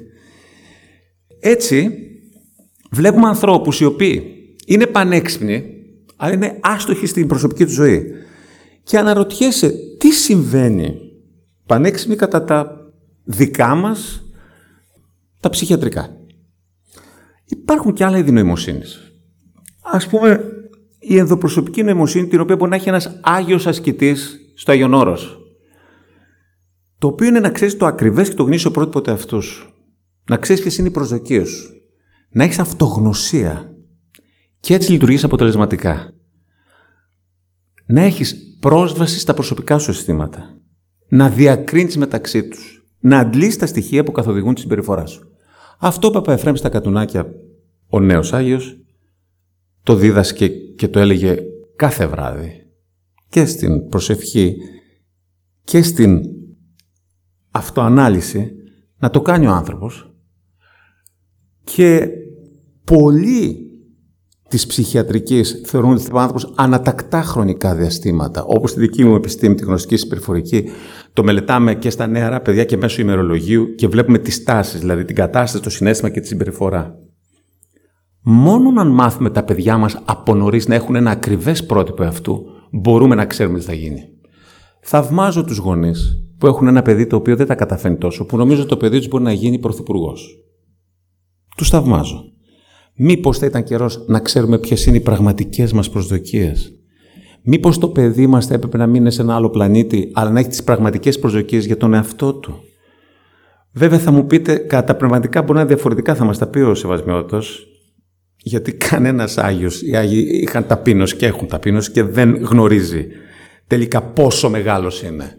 Έτσι, βλέπουμε ανθρώπους οι οποίοι είναι πανέξυπνοι, αλλά είναι άστοχοι στην προσωπική τους ζωή. Και αναρωτιέσαι τι συμβαίνει; Πανέξυπνοι κατά τα δικά μας τα ψυχιατρικά. Υπάρχουν και άλλα είδη νοημοσύνης. Ας πούμε, η ενδοπροσωπική νοημοσύνη, την οποία μπορεί να έχει ένας Άγιος ασκητής στο Άγιον Όρος. Το οποίο είναι να ξέρεις το ακριβές και το γνήσιο πρότυπο του εαυτού σου. Να ξέρεις ποιες είναι οι προσδοκίες σου. Να έχεις αυτογνωσία. Και έτσι λειτουργείς αποτελεσματικά. Να έχεις πρόσβαση στα προσωπικά σου αισθήματα. Να διακρίνεις μεταξύ τους να αντλήσει τα στοιχεία που καθοδηγούν τη συμπεριφορά σου. Αυτό που Εφραίμ στα κατουνάκια, ο νέος Άγιος, το δίδασκε και το έλεγε κάθε βράδυ και στην προσευχή και στην αυτοανάλυση να το κάνει ο άνθρωπος και πολλοί της ψυχιατρικής θεωρούν ότι ο άνθρωπος ανατακτά χρονικά διαστήματα, όπως στη δική μου επιστήμη, τη γνωστική συμπεριφορική, το μελετάμε και στα νεαρά παιδιά και μέσω ημερολογίου και βλέπουμε τις τάσεις, δηλαδή την κατάσταση, το συνέστημα και τη συμπεριφορά. Μόνο αν μάθουμε τα παιδιά μας από νωρίς να έχουν ένα ακριβές πρότυπο αυτού, μπορούμε να ξέρουμε τι θα γίνει. Θαυμάζω τους γονείς που έχουν ένα παιδί το οποίο δεν τα καταφέρνει τόσο, που νομίζω ότι το παιδί τους μπορεί να γίνει πρωθυπουργός. Τους θαυμάζω. Μήπως θα ήταν καιρός να ξέρουμε ποιες είναι οι πραγματικές μας προσδοκίες; Μήπως το παιδί μας θα έπρεπε να μείνει σε ένα άλλο πλανήτη, αλλά να έχει τις πραγματικές προσδοκίες για τον εαυτό του; Βέβαια θα μου πείτε, κατά πνευματικά μπορεί να είναι διαφορετικά, θα μας τα πει ο Σεβασμιώτος, γιατί κανένας Άγιος, οι Άγιοι είχαν ταπείνωση και έχουν ταπείνωση και δεν γνωρίζει τελικά πόσο μεγάλος είναι.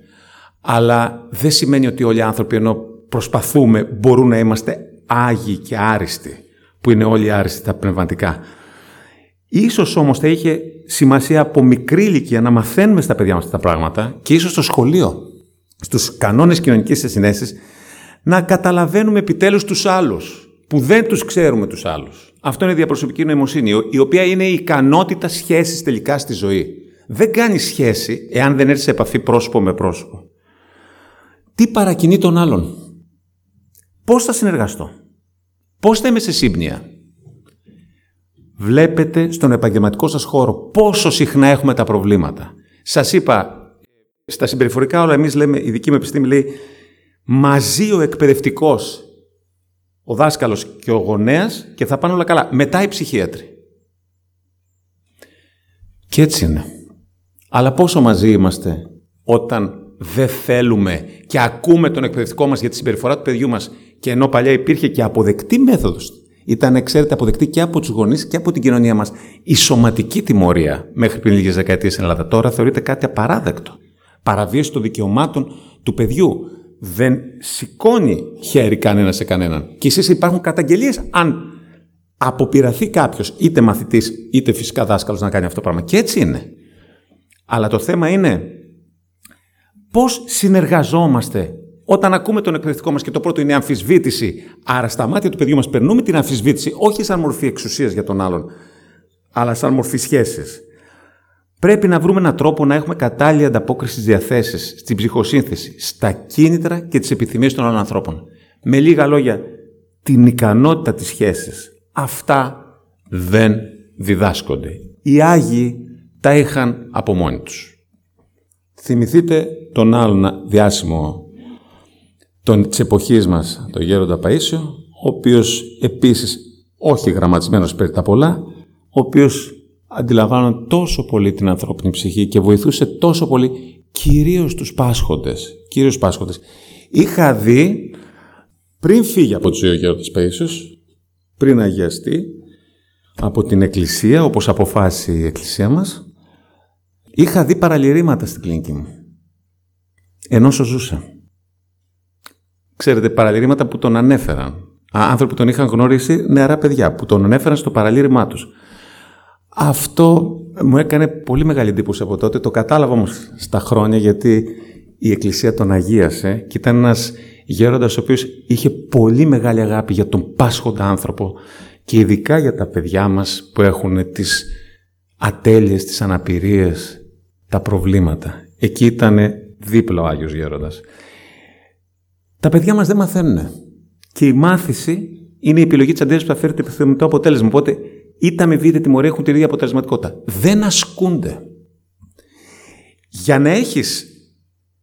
Αλλά δεν σημαίνει ότι όλοι οι άνθρωποι ενώ προσπαθούμε μπορούν να είμαστε Άγιοι και άριστοι, που είναι όλοι άριστοι τα πνευματικά. Ίσως όμως θα είχε σημασία από μικρή ηλικία να μαθαίνουμε στα παιδιά μας αυτά τα πράγματα και ίσως στο σχολείο, στους κανόνες κοινωνικής συνέστησης, να καταλαβαίνουμε επιτέλους τους άλλους, που δεν τους ξέρουμε τους άλλους. Αυτό είναι η διαπροσωπική νοημοσύνη, η οποία είναι η ικανότητα σχέσης τελικά στη ζωή. Δεν κάνει σχέση εάν δεν έρθεις σε επαφή πρόσωπο με πρόσωπο. Τι παρακινεί τον άλλον; Πώς θα συνεργαστώ; Πώς θα είμαι σε σύμπνοια; Βλέπετε στον επαγγελματικό σας χώρο πόσο συχνά έχουμε τα προβλήματα. Σας είπα, στα συμπεριφορικά όλα εμείς λέμε, η δική μου επιστήμη λέει, μαζί ο εκπαιδευτικός, ο δάσκαλος και ο γονέας και θα πάνε όλα καλά. Μετά οι ψυχίατροι. Και έτσι είναι. Αλλά πόσο μαζί είμαστε όταν δεν θέλουμε και ακούμε τον εκπαιδευτικό μας για τη συμπεριφορά του παιδιού μας και ενώ παλιά υπήρχε και αποδεκτή μέθοδος, ήταν, ξέρετε, αποδεκτή και από τους γονείς και από την κοινωνία μας, η σωματική τιμωρία μέχρι πριν λίγες δεκαετίες στην Ελλάδα. Τώρα θεωρείται κάτι απαράδεκτο. Παραβίαση των δικαιωμάτων του παιδιού. Δεν σηκώνει χέρι κανένα σε κανέναν. Και εσείς υπάρχουν καταγγελίες αν αποπειραθεί κάποιος, είτε μαθητής είτε φυσικά δάσκαλος να κάνει αυτό το πράγμα. Και έτσι είναι. Αλλά το θέμα είναι πώς συνεργαζόμαστε όταν ακούμε τον εκπαιδευτικό μας και το πρώτο είναι η αμφισβήτηση. Άρα στα μάτια του παιδιού μας περνούμε την αμφισβήτηση όχι σαν μορφή εξουσίας για τον άλλον, αλλά σαν μορφή σχέσης. Πρέπει να βρούμε έναν τρόπο να έχουμε κατάλληλη ανταπόκριση στις διαθέσεις, στην ψυχοσύνθεση, στα κίνητρα και τις επιθυμίες των άλλων ανθρώπων. Με λίγα λόγια, την ικανότητα της σχέσης. Αυτά δεν διδάσκονται. Οι Άγιοι τα είχαν από μόνοι τους. Θυμηθείτε τον άλλον διάσημο τον, της εποχής μας, τον Γέροντα Παΐσιο, ο οποίος επίσης, όχι γραμματισμένος περί τα πολλά, ο οποίος αντιλαμβάνονταν τόσο πολύ την ανθρώπινη ψυχή και βοηθούσε τόσο πολύ κυρίως τους πάσχοντες. Κυρίως πάσχοντες. Είχα δει, πριν φύγει από τη ζωή ο Γέροντας Παΐσιος, πριν αγιαστεί, από την Εκκλησία, όπως αποφάσισε η Εκκλησία μας, Είχα δει παραλυρήματα στην κλινική μου. Ενώ ζούσα. Ξέρετε, παραλυρήματα που τον ανέφεραν. Άνθρωποι που τον είχαν γνωρίσει, νεαρά παιδιά, που τον ανέφεραν στο παραλήρημά τους. Αυτό μου έκανε πολύ μεγάλη εντύπωση από τότε. Το κατάλαβα όμως στα χρόνια, γιατί η Εκκλησία τον αγίασε και ήταν ένας γέροντας ο οποίος είχε πολύ μεγάλη αγάπη για τον πάσχοντα άνθρωπο και ειδικά για τα παιδιά μας που έχουν τις ατέλειες, τις αναπηρίες, τα προβλήματα. Εκεί ήταν δίπλα ο Άγιος Γέροντας. Τα παιδιά μας δεν μαθαίνουν. Και η μάθηση είναι η επιλογή της αντίδρασης που θα φέρει το επιθυμητό αποτέλεσμα. Οπότε είτε με είτε τιμωρία έχουν την ίδια αποτελεσματικότητα. Δεν ασκούνται. Για να έχεις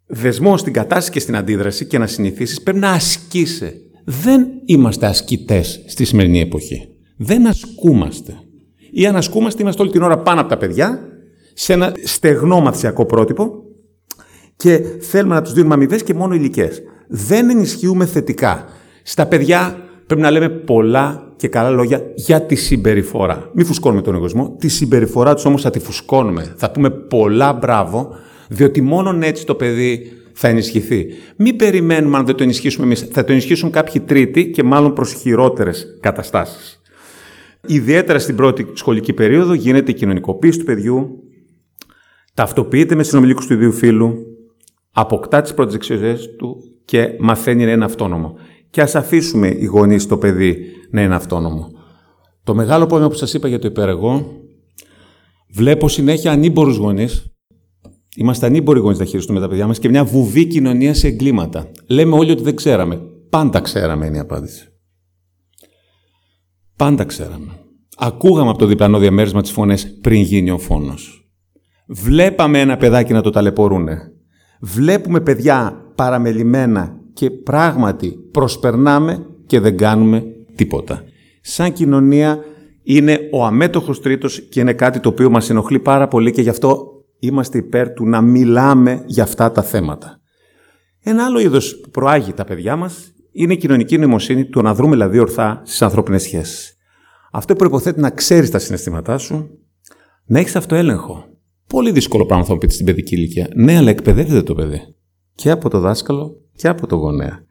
δεσμό στην κατάσταση και στην αντίδραση και να συνηθίσεις πρέπει να ασκείσαι. Δεν είμαστε ασκητές στη σημερινή εποχή. Δεν ασκούμαστε. Ή αν ασκούμαστε είμαστε όλη την ώρα πάνω από τα παιδιά σε ένα στεγνό μαθησιακό πρότυπο και θέλουμε να τους δίνουμε αμοιβές και μόνο υλικές. Δεν ενισχύουμε θετικά. Στα παιδιά πρέπει να λέμε πολλά και καλά λόγια για τη συμπεριφορά. Μην φουσκώνουμε τον εγωισμό. Τη συμπεριφορά τους όμως θα τη φουσκώνουμε. Θα πούμε πολλά μπράβο, διότι μόνο έτσι το παιδί θα ενισχυθεί. Μην περιμένουμε αν δεν το ενισχύσουμε εμείς. Θα το ενισχύσουν κάποιοι τρίτοι και μάλλον προς χειρότερες καταστάσεις. Ιδιαίτερα στην πρώτη σχολική περίοδο γίνεται η κοινωνικοποίηση του παιδιού, Ταυτοποιείται με συνομιλίκους του ιδίου φύλου, αποκτά τις πρώτες δεξιότητες του και μαθαίνει να είναι αυτόνομο. Και ας αφήσουμε οι γονείς το παιδί να είναι αυτόνομο. Το μεγάλο πρόβλημα που σας είπα για το υπερεγώ, βλέπω συνέχεια ανήμπορους γονείς, Είμαστε ανήμποροι γονείς να χειριστούμε τα παιδιά μας και μια βουβή κοινωνία σε εγκλήματα. Λέμε όλοι ότι δεν ξέραμε. Πάντα ξέραμε είναι η απάντηση. Πάντα ξέραμε. Ακούγαμε από το διπλανό διαμέρισμα τις φωνές πριν γίνει ο φόνος. Βλέπαμε ένα παιδάκι να το ταλαιπωρούνε. Βλέπουμε παιδιά παραμελημένα και πράγματι προσπερνάμε και δεν κάνουμε τίποτα. Σαν κοινωνία είναι ο αμέτωχος τρίτος και είναι κάτι το οποίο μας ενοχλεί πάρα πολύ και γι' αυτό είμαστε υπέρ του να μιλάμε για αυτά τα θέματα. Ένα άλλο είδος που προάγει τα παιδιά μας είναι η κοινωνική νοημοσύνη, το να δρούμε δηλαδή ορθά στις ανθρώπινες σχέσεις. Αυτό προποθέτει να ξέρεις τα συναισθήματά σου, να έχεις αυτοέλεγχο. Πολύ δύσκολο πράγμα θα μου πείτε στην παιδική ηλικία. Ναι, αλλά εκπαιδεύεται το παιδί. Και από το δάσκαλο και από το γονέα.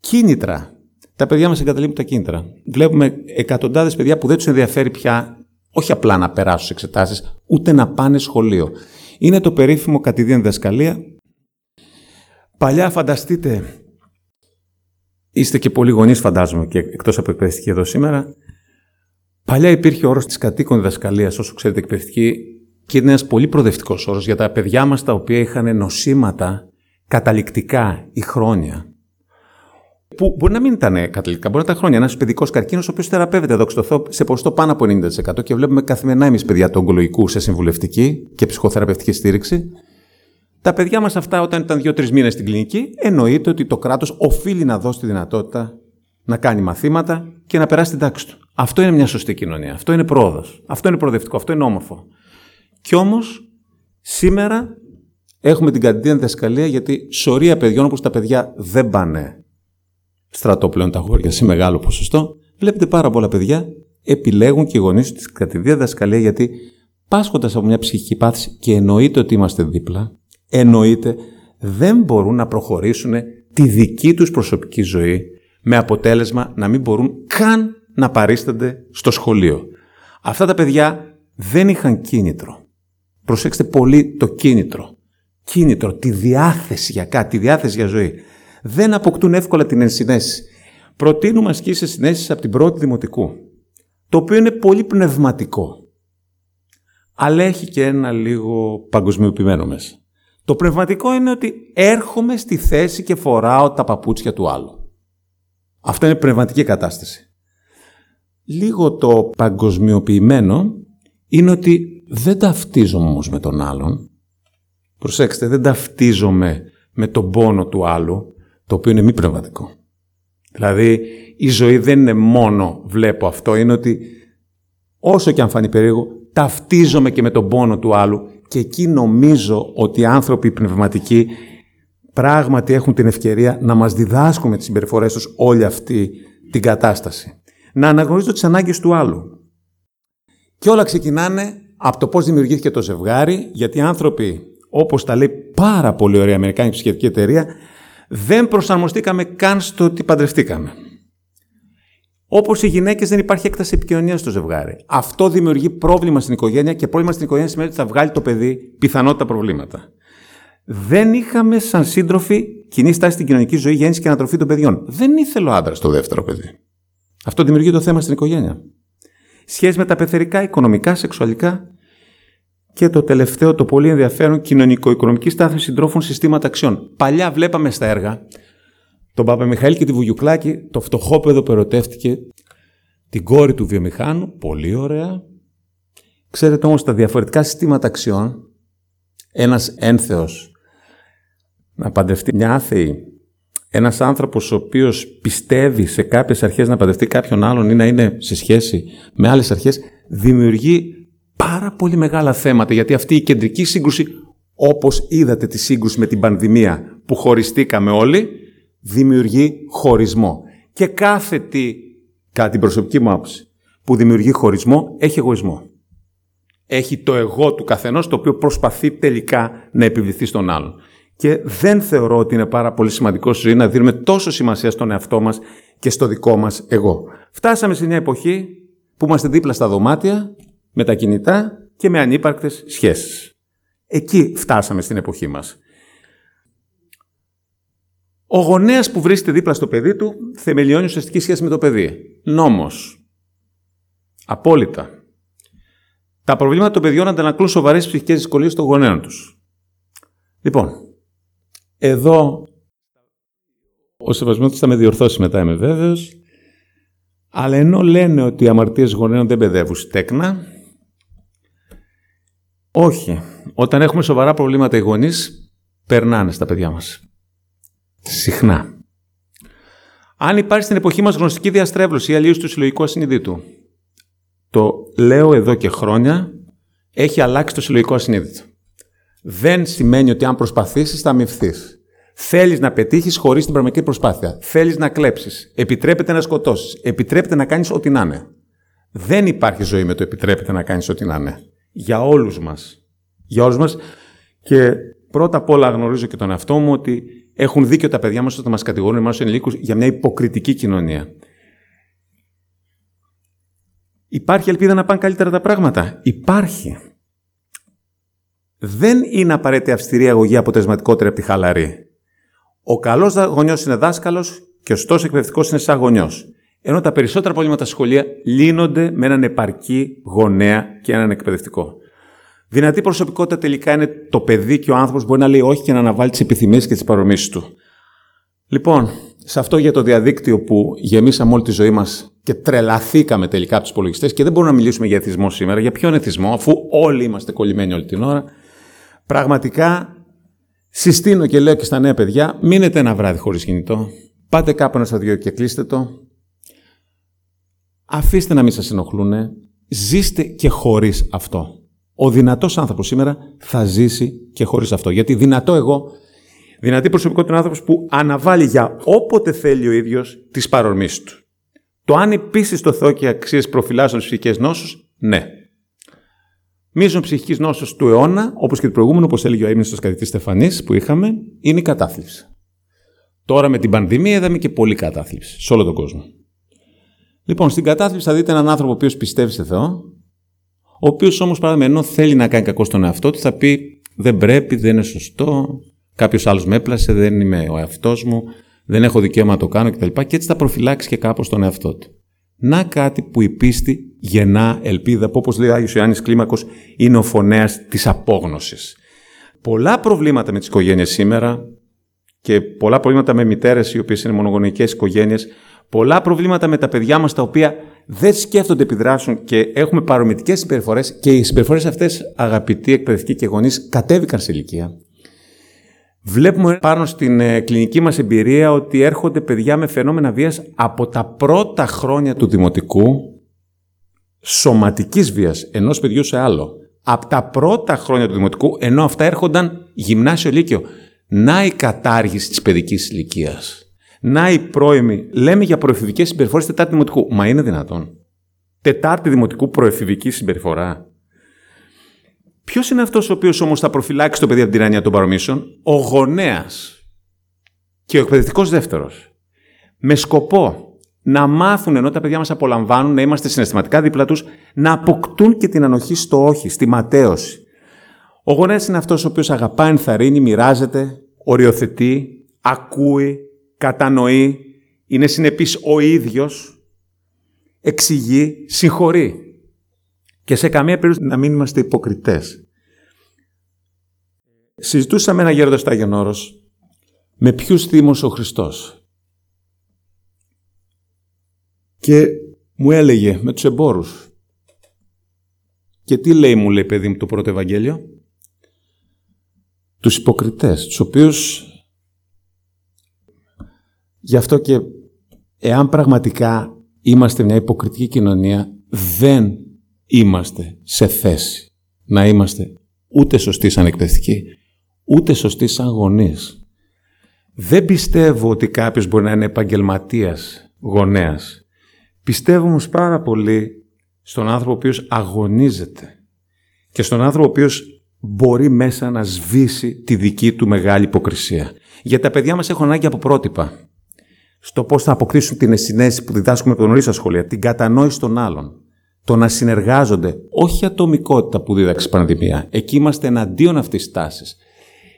Κίνητρα. Τα παιδιά μας εγκαταλείπουν τα κίνητρα. Βλέπουμε εκατοντάδες παιδιά που δεν τους ενδιαφέρει πια όχι απλά να περάσουν σε εξετάσεις, ούτε να πάνε σχολείο. Είναι το περίφημο κατηδίαν διδασκαλία. Παλιά φανταστείτε, είστε και πολλοί γονείς φαντάζομαι και εκτός από εκπαιδευτική εδώ σήμερα, παλιά υπήρχε ο όρος της κατοίκων διδασκαλίας, όσο ξέρετε εκπαιδευτική, και είναι ένας πολύ προοδευτικός όρος για τα παιδιά μας τα οποία είχαν νοσήματα καταληκτικά ή χρόνια που μπορεί να μην ήταν καταληκτικά, μπορεί να ήταν χρόνια. Ένας παιδικός καρκίνος, ο οποίος θεραπεύεται, δοξτοθώ, σε ποσοστό πάνω από 90% και βλέπουμε καθημερινά εμείς παιδιά του ογκολογικού σε συμβουλευτική και ψυχοθεραπευτική στήριξη. Τα παιδιά μας αυτά, όταν ήταν δύο-τρεις μήνες στην κλινική, εννοείται ότι το κράτος οφείλει να δώσει τη δυνατότητα να κάνει μαθήματα και να περάσει την τάξη του. Αυτό είναι μια σωστή κοινωνία. Αυτό είναι πρόοδος. Αυτό είναι προοδευτικό. Αυτό είναι όμορφο. Κι όμως, σήμερα έχουμε την κατηδίαν διδασκαλία γιατί σωρία παιδιών όπως τα παιδιά δεν πάνε στρατό πλέον τα χώρια σε μεγάλο ποσοστό, βλέπετε πάρα πολλά παιδιά επιλέγουν και οι γονείς της κατηδία δασκαλία γιατί πάσχοντας από μια ψυχική πάθηση και εννοείται ότι είμαστε δίπλα, εννοείται δεν μπορούν να προχωρήσουν τη δική τους προσωπική ζωή με αποτέλεσμα να μην μπορούν καν να παρίστανται στο σχολείο. Αυτά τα παιδιά δεν είχαν κίνητρο. Προσέξτε πολύ το κίνητρο. Κίνητρο, τη διάθεση για κάτι, τη διάθεση για ζωή δεν αποκτούν εύκολα την ενσυναίσθηση. Προτείνουμε ασκήσεις συνέστησης από την πρώτη δημοτικού, το οποίο είναι πολύ πνευματικό, αλλά έχει και ένα λίγο παγκοσμιοποιημένο μέσα. Το πνευματικό είναι ότι έρχομαι στη θέση και φοράω τα παπούτσια του άλλου. Αυτό είναι πνευματική κατάσταση. Λίγο το παγκοσμιοποιημένο είναι ότι δεν ταυτίζομαι όμως με τον άλλον. Προσέξτε, δεν ταυτίζομαι με τον πόνο του άλλου το οποίο είναι μη πνευματικό. Δηλαδή, η ζωή δεν είναι μόνο βλέπω αυτό, είναι ότι όσο και αν φανεί περίεργο, ταυτίζομαι και με τον πόνο του άλλου και εκεί νομίζω ότι οι άνθρωποι πνευματικοί πράγματι έχουν την ευκαιρία να μας διδάσκουν με τις συμπεριφορές τους όλη αυτή την κατάσταση. Να αναγνωρίζω τις ανάγκες του άλλου. Και όλα ξεκινάνε από το πώς δημιουργήθηκε το ζευγάρι, γιατί οι άνθρωποι, όπως τα λέει πάρα πολύ ωραία Αμερικάνικη ψυχιατρική εταιρεία, δεν προσαρμοστήκαμε καν στο ότι παντρευτήκαμε. Όπως οι γυναίκες, δεν υπάρχει έκταση επικοινωνίας στο ζευγάρι. Αυτό δημιουργεί πρόβλημα στην οικογένεια και πρόβλημα στην οικογένεια σημαίνει ότι θα βγάλει το παιδί πιθανότητα προβλήματα. Δεν είχαμε σαν σύντροφοι κοινή στάση στην κοινωνική ζωή γέννηση και ανατροφή των παιδιών. Δεν ήθελε ο άντρας το δεύτερο παιδί. Αυτό δημιουργεί το θέμα στην οικογένεια. Σχέση με τα πεθερικά, οικονομικά, σεξουαλικά και το τελευταίο, το πολύ ενδιαφέρον, κοινωνικο-οικονομική στάθμιση συντρόφων συστήματα αξιών. Παλιά βλέπαμε στα έργα τον Παπαμιχαήλ και τη Βουγιουκλάκη, το φτωχόπεδο που ερωτεύτηκε την κόρη του βιομηχάνου, πολύ ωραία. Ξέρετε όμως τα διαφορετικά συστήματα αξιών, ένας ένθεος να παντρευτεί μια άθεη, ένας άνθρωπος ο οποίος πιστεύει σε κάποιες αρχές να παντρευτεί κάποιον άλλον ή να είναι σε σχέση με άλλες αρχές, δημιουργεί πάρα πολύ μεγάλα θέματα, γιατί αυτή η κεντρική σύγκρουση, όπως είδατε τη σύγκρουση με την πανδημία που χωριστήκαμε όλοι, δημιουργεί χωρισμό. Και κάθε τι, κατά την προσωπική μου άποψη, που δημιουργεί χωρισμό, έχει εγωισμό. Έχει το εγώ του καθενός, το οποίο προσπαθεί τελικά να επιβληθεί στον άλλον. Και δεν θεωρώ ότι είναι πάρα πολύ σημαντικό στη ζωή να δίνουμε τόσο σημασία στον εαυτό μας και στο δικό μας εγώ. Φτάσαμε σε μια εποχή που είμαστε δίπλα στα δωμάτια με τα κινητά και με ανύπαρκτες σχέσεις. Εκεί φτάσαμε στην εποχή μας. Ο γονέας που βρίσκεται δίπλα στο παιδί του θεμελιώνει ουσιαστική σχέση με το παιδί. Νόμος. Απόλυτα. Τα προβλήματα των παιδιών αντανακλούν σοβαρές ψυχικές δυσκολίες των γονέων τους. Λοιπόν, εδώ ο σεβασμός θα με διορθώσει μετά, είμαι βέβαιος. Αλλά ενώ λένε ότι οι αμαρτίες γονέων δεν παιδεύουν στέκνα, όχι. Όταν έχουμε σοβαρά προβλήματα οι γονείς, περνάνε στα παιδιά μας. Συχνά. Αν υπάρχει στην εποχή μας γνωστική διαστρέβλωση ή αλλίωση του συλλογικού ασυνειδήτου, το λέω εδώ και χρόνια, έχει αλλάξει το συλλογικό ασυνείδητο. Δεν σημαίνει ότι αν προσπαθήσεις θα αμυφθείς. Θέλεις να πετύχεις χωρίς την πραγματική προσπάθεια. Θέλεις να κλέψεις. Επιτρέπεται να σκοτώσεις. Επιτρέπεται να κάνεις ό,τι να είναι. Δεν υπάρχει ζωή με το επιτρέπεται να κάνεις ό,τι να είναι. Για όλους μας. Για όλους μας. Και πρώτα απ' όλα γνωρίζω και τον εαυτό μου ότι έχουν δίκιο τα παιδιά μας όταν μας κατηγορούν εμάς τους ενηλίκους για μια υποκριτική κοινωνία. Υπάρχει ελπίδα να πάνε καλύτερα τα πράγματα. Υπάρχει. Δεν είναι απαραίτητη αυστηρή αγωγή αποτελεσματικότερη από τη χαλαρή. Ο καλός γονιός είναι δάσκαλος και ο σωστός εκπαιδευτικός είναι σαν γονιός. Ενώ τα περισσότερα προβλήματα στα σχολεία λύνονται με έναν επαρκή γονέα και έναν εκπαιδευτικό. Δυνατή προσωπικότητα τελικά είναι το παιδί και ο άνθρωπος μπορεί να λέει όχι και να αναβάλει τις επιθυμίες και τις παρομήσει του. Λοιπόν, σε αυτό για το διαδίκτυο που γεμίσαμε όλη τη ζωή μας και τρελαθήκαμε τελικά από τους υπολογιστές και δεν μπορούμε να μιλήσουμε για εθισμό σήμερα. Για ποιον εθισμό, αφού όλοι είμαστε κολλημένοι όλη την ώρα. Πραγματικά συστήνω και λέω και στα νέα παιδιά, μείνετε ένα βράδυ χωρίς κινητό. Πάτε κάπου ένα δυο και κλείστε το. Αφήστε να μην σας ενοχλούν. Ζήστε και χωρίς αυτό. Ο δυνατός άνθρωπος σήμερα θα ζήσει και χωρίς αυτό. Γιατί δυνατό εγώ, δυνατή προσωπικότητα είναι άνθρωπος που αναβάλει για όποτε θέλει ο ίδιος τις παρορμήσεις του. Το αν επίσης το Θεό και αξίες προφυλάσσουν ψυχικές νόσους, ναι. Μίζων ψυχικής νόσος του αιώνα, όπως και του προηγούμενου, όπως έλεγε ο έμνηστο καθηγητή Στεφανής που είχαμε, είναι η κατάθλιψη. Τώρα με την πανδημία είδαμε και πολύ κατάθλιψη σε όλο τον κόσμο. Λοιπόν, στην κατάθλιψη θα δείτε έναν άνθρωπο ο οποίος πιστεύει σε Θεό, ο οποίος όμως παράδειγμα ενώ θέλει να κάνει κακό στον εαυτό του, θα πει δεν πρέπει, δεν είναι σωστό, κάποιος άλλος με έπλασε, δεν είμαι ο εαυτός μου, δεν έχω δικαίωμα να το κάνω κτλ. Και έτσι θα προφυλάξει και κάπως τον εαυτό του. Να κάτι που η πίστη γεννά ελπίδα, που όπως λέει ο Άγιος Ιωάννης Κλίμακος, είναι ο φωνέας της απόγνωσης. Πολλά προβλήματα με τις οικογένειες σήμερα και πολλά προβλήματα με μητέρες οι οποίες είναι μονογονικές οικογένειες, πολλά προβλήματα με τα παιδιά μας τα οποία δεν σκέφτονται, επιδράσουν και έχουμε παρομητικές συμπεριφορές και οι συμπεριφορές αυτές, αγαπητοί εκπαιδευτικοί και γονείς, κατέβηκαν σε ηλικία. Βλέπουμε πάνω στην ε, κλινική μας εμπειρία ότι έρχονται παιδιά με φαινόμενα βίας από τα πρώτα χρόνια του δημοτικού, σωματικής βίας ενός παιδιού σε άλλο. Από τα πρώτα χρόνια του δημοτικού, ενώ αυτά έρχονταν γυμνάσιο λύκειο. Να η κατάργηση της παιδικής ηλικίας. Να η πρώιμη. Λέμε για προεφηβικές συμπεριφορές τετάρτη δημοτικού. Μα είναι δυνατόν. Τετάρτη δημοτικού προεφηβική συμπεριφορά. Ποιος είναι αυτός ο οποίος όμως θα προφυλάξει το παιδί από την τυραννία των παρομήσεων, ο γονέας και ο εκπαιδευτικός δεύτερος. Με σκοπό να μάθουν ενώ τα παιδιά μας απολαμβάνουν, να είμαστε συναισθηματικά δίπλα τους, να αποκτούν και την ανοχή στο όχι, στη ματέωση. Ο γονέας είναι αυτός ο οποίος αγαπά, ενθαρρύνει, μοιράζεται, οριοθετεί, ακούει, κατανοεί, είναι συνεπής ο ίδιος, εξηγεί, συγχωρεί. Και σε καμία περίπτωση να μην είμαστε υποκριτές. Συζητούσα με ένα γέροντα στο Άγιον Όρος, με ποιους θύμωσε ο Χριστός. Και μου έλεγε με τους εμπόρους. Και τι λέει μου λέει παιδί μου το πρώτο Ευαγγέλιο; Τους υποκριτές, τους οποίους γι' αυτό και εάν πραγματικά είμαστε μια υποκριτική κοινωνία δεν είμαστε σε θέση να είμαστε ούτε σωστοί σαν εκπαιδευτικοί, ούτε σωστοί σαν γονείς. Δεν πιστεύω ότι κάποιος μπορεί να είναι επαγγελματίας γονέας. Πιστεύω όμως πάρα πολύ στον άνθρωπο ο οποίος αγωνίζεται και στον άνθρωπο ο οποίος μπορεί μέσα να σβήσει τη δική του μεγάλη υποκρισία. Γιατί τα παιδιά μας έχουν ανάγκη από πρότυπα. Στο πώς θα αποκτήσουν την συνέστηση που διδάσκουμε από τον νωρίς σχολεία, την κατανόηση των άλλων το να συνεργάζονται, όχι ατομικότητα που δίδαξε η πανδημία. Εκεί είμαστε εναντίον αυτής της τάσης.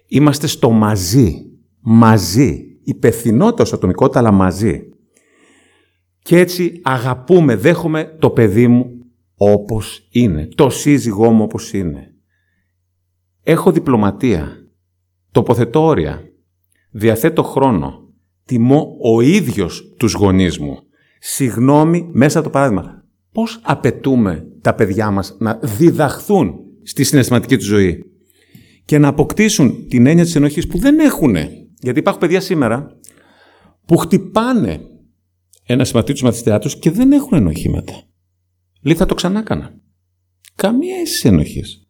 Είμαστε στο μαζί. Μαζί. Υπευθυνότητα ως ατομικότητα, αλλά μαζί. Και έτσι αγαπούμε, δέχομαι το παιδί μου όπως είναι. Το σύζυγό μου όπως είναι. Έχω διπλωματία. Τοποθετώ όρια. Διαθέτω χρόνο. Τιμώ ο ίδιος τους γονείς μου. Συγνώμη μέσα από το παράδειγμα πώς απαιτούμε τα παιδιά μας να διδαχθούν στη συναισθηματική τους ζωή και να αποκτήσουν την έννοια της ενοχής που δεν έχουν. Γιατί υπάρχουν παιδιά σήμερα που χτυπάνε ένα συμμαθητή του μαθητέα τους και δεν έχουν ενοχή μετά. Λέει θα το ξανά έκανα. Καμία αίσθηση ενοχής.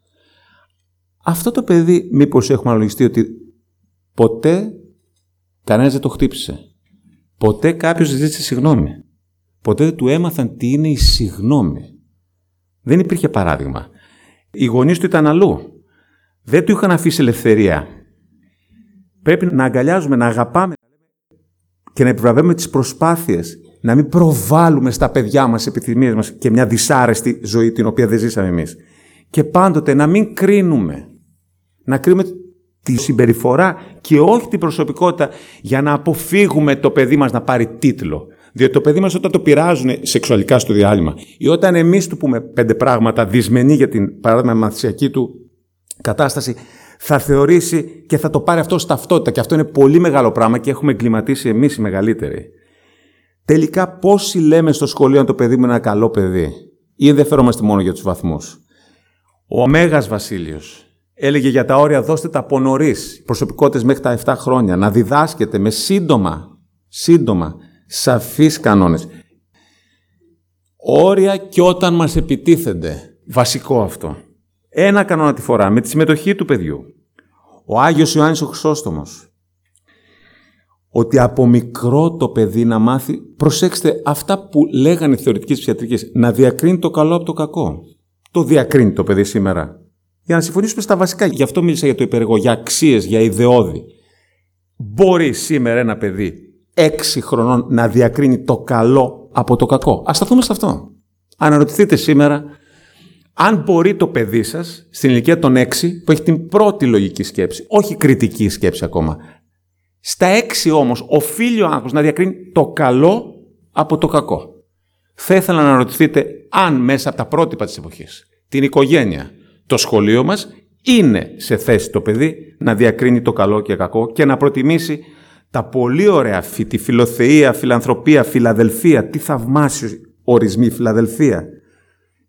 Αυτό το παιδί μήπως έχουμε αναλογιστεί ότι ποτέ κανένας δεν το χτύπησε. Ποτέ κάποιος δεν ζήτησε συγγνώμη. Ποτέ δεν του έμαθαν τι είναι η συγγνώμη. Δεν υπήρχε παράδειγμα. Οι γονείς του ήταν αλλού. Δεν του είχαν αφήσει ελευθερία. Πρέπει να αγκαλιάζουμε, να αγαπάμε και να επιβραβεύουμε τις προσπάθειες. Να μην προβάλλουμε στα παιδιά μας επιθυμίες μας και μια δυσάρεστη ζωή την οποία δεν ζήσαμε εμείς. Και πάντοτε να μην κρίνουμε. Να κρίνουμε τη συμπεριφορά και όχι την προσωπικότητα για να αποφύγουμε το παιδί μας να πάρει τίτλο. Διότι το παιδί μας όταν το πειράζουν σεξουαλικά στο διάλειμμα ή όταν εμείς του πούμε πέντε πράγματα δυσμενή για την παράδειγμα μαθησιακή του κατάσταση θα θεωρήσει και θα το πάρει αυτό στα ταυτότητα και αυτό είναι πολύ μεγάλο πράγμα και έχουμε εγκληματίσει εμείς οι μεγαλύτεροι. Τελικά πόσοι λέμε στο σχολείο αν το παιδί μου είναι ένα καλό παιδί ή ενδιαφερόμαστε μόνο για τους βαθμούς. Ο Μέγας Βασίλειος έλεγε για τα όρια δώστε τα από νωρίς, προσωπικότητες μέχρι τα 7 χρόνια, να διδάσκεται με σύντομα, σύντομα, σαφείς κανόνες. Όρια και όταν μας επιτίθενται. Βασικό αυτό. Ένα κανόνα τη φορά, με τη συμμετοχή του παιδιού. Ο Άγιος Ιωάννης ο Χρυσόστομος. Ότι από μικρό το παιδί να μάθει, προσέξτε, αυτά που λέγανε οι θεωρητικές ψυχιατρικές, να διακρίνει το καλό από το κακό. Το διακρίνει το παιδί σήμερα. Για να συμφωνήσουμε στα βασικά. Γι' αυτό μίλησα για το υπεργό, για αξίες, για ιδεώδη. Μπορεί σήμερα ένα παιδί έξι χρονών να διακρίνει το καλό από το κακό. Α σταθούμε σε αυτό. Αναρωτηθείτε σήμερα αν μπορεί το παιδί σας στην ηλικία των έξι, που έχει την πρώτη λογική σκέψη, όχι κριτική σκέψη ακόμα. Στα έξι όμως οφείλει ο άνθρωπος να διακρίνει το καλό από το κακό. Θα ήθελα να αναρωτηθείτε αν μέσα από τα πρότυπα της εποχής, την οικογένεια, το σχολείο μας είναι σε θέση το παιδί να διακρίνει το καλό και κακό και να προτιμήσει τα πολύ ωραία τη φιλοθεία, φιλανθρωπία, φιλαδελφία, τι θαυμάσιο ορισμοί φιλαδελφία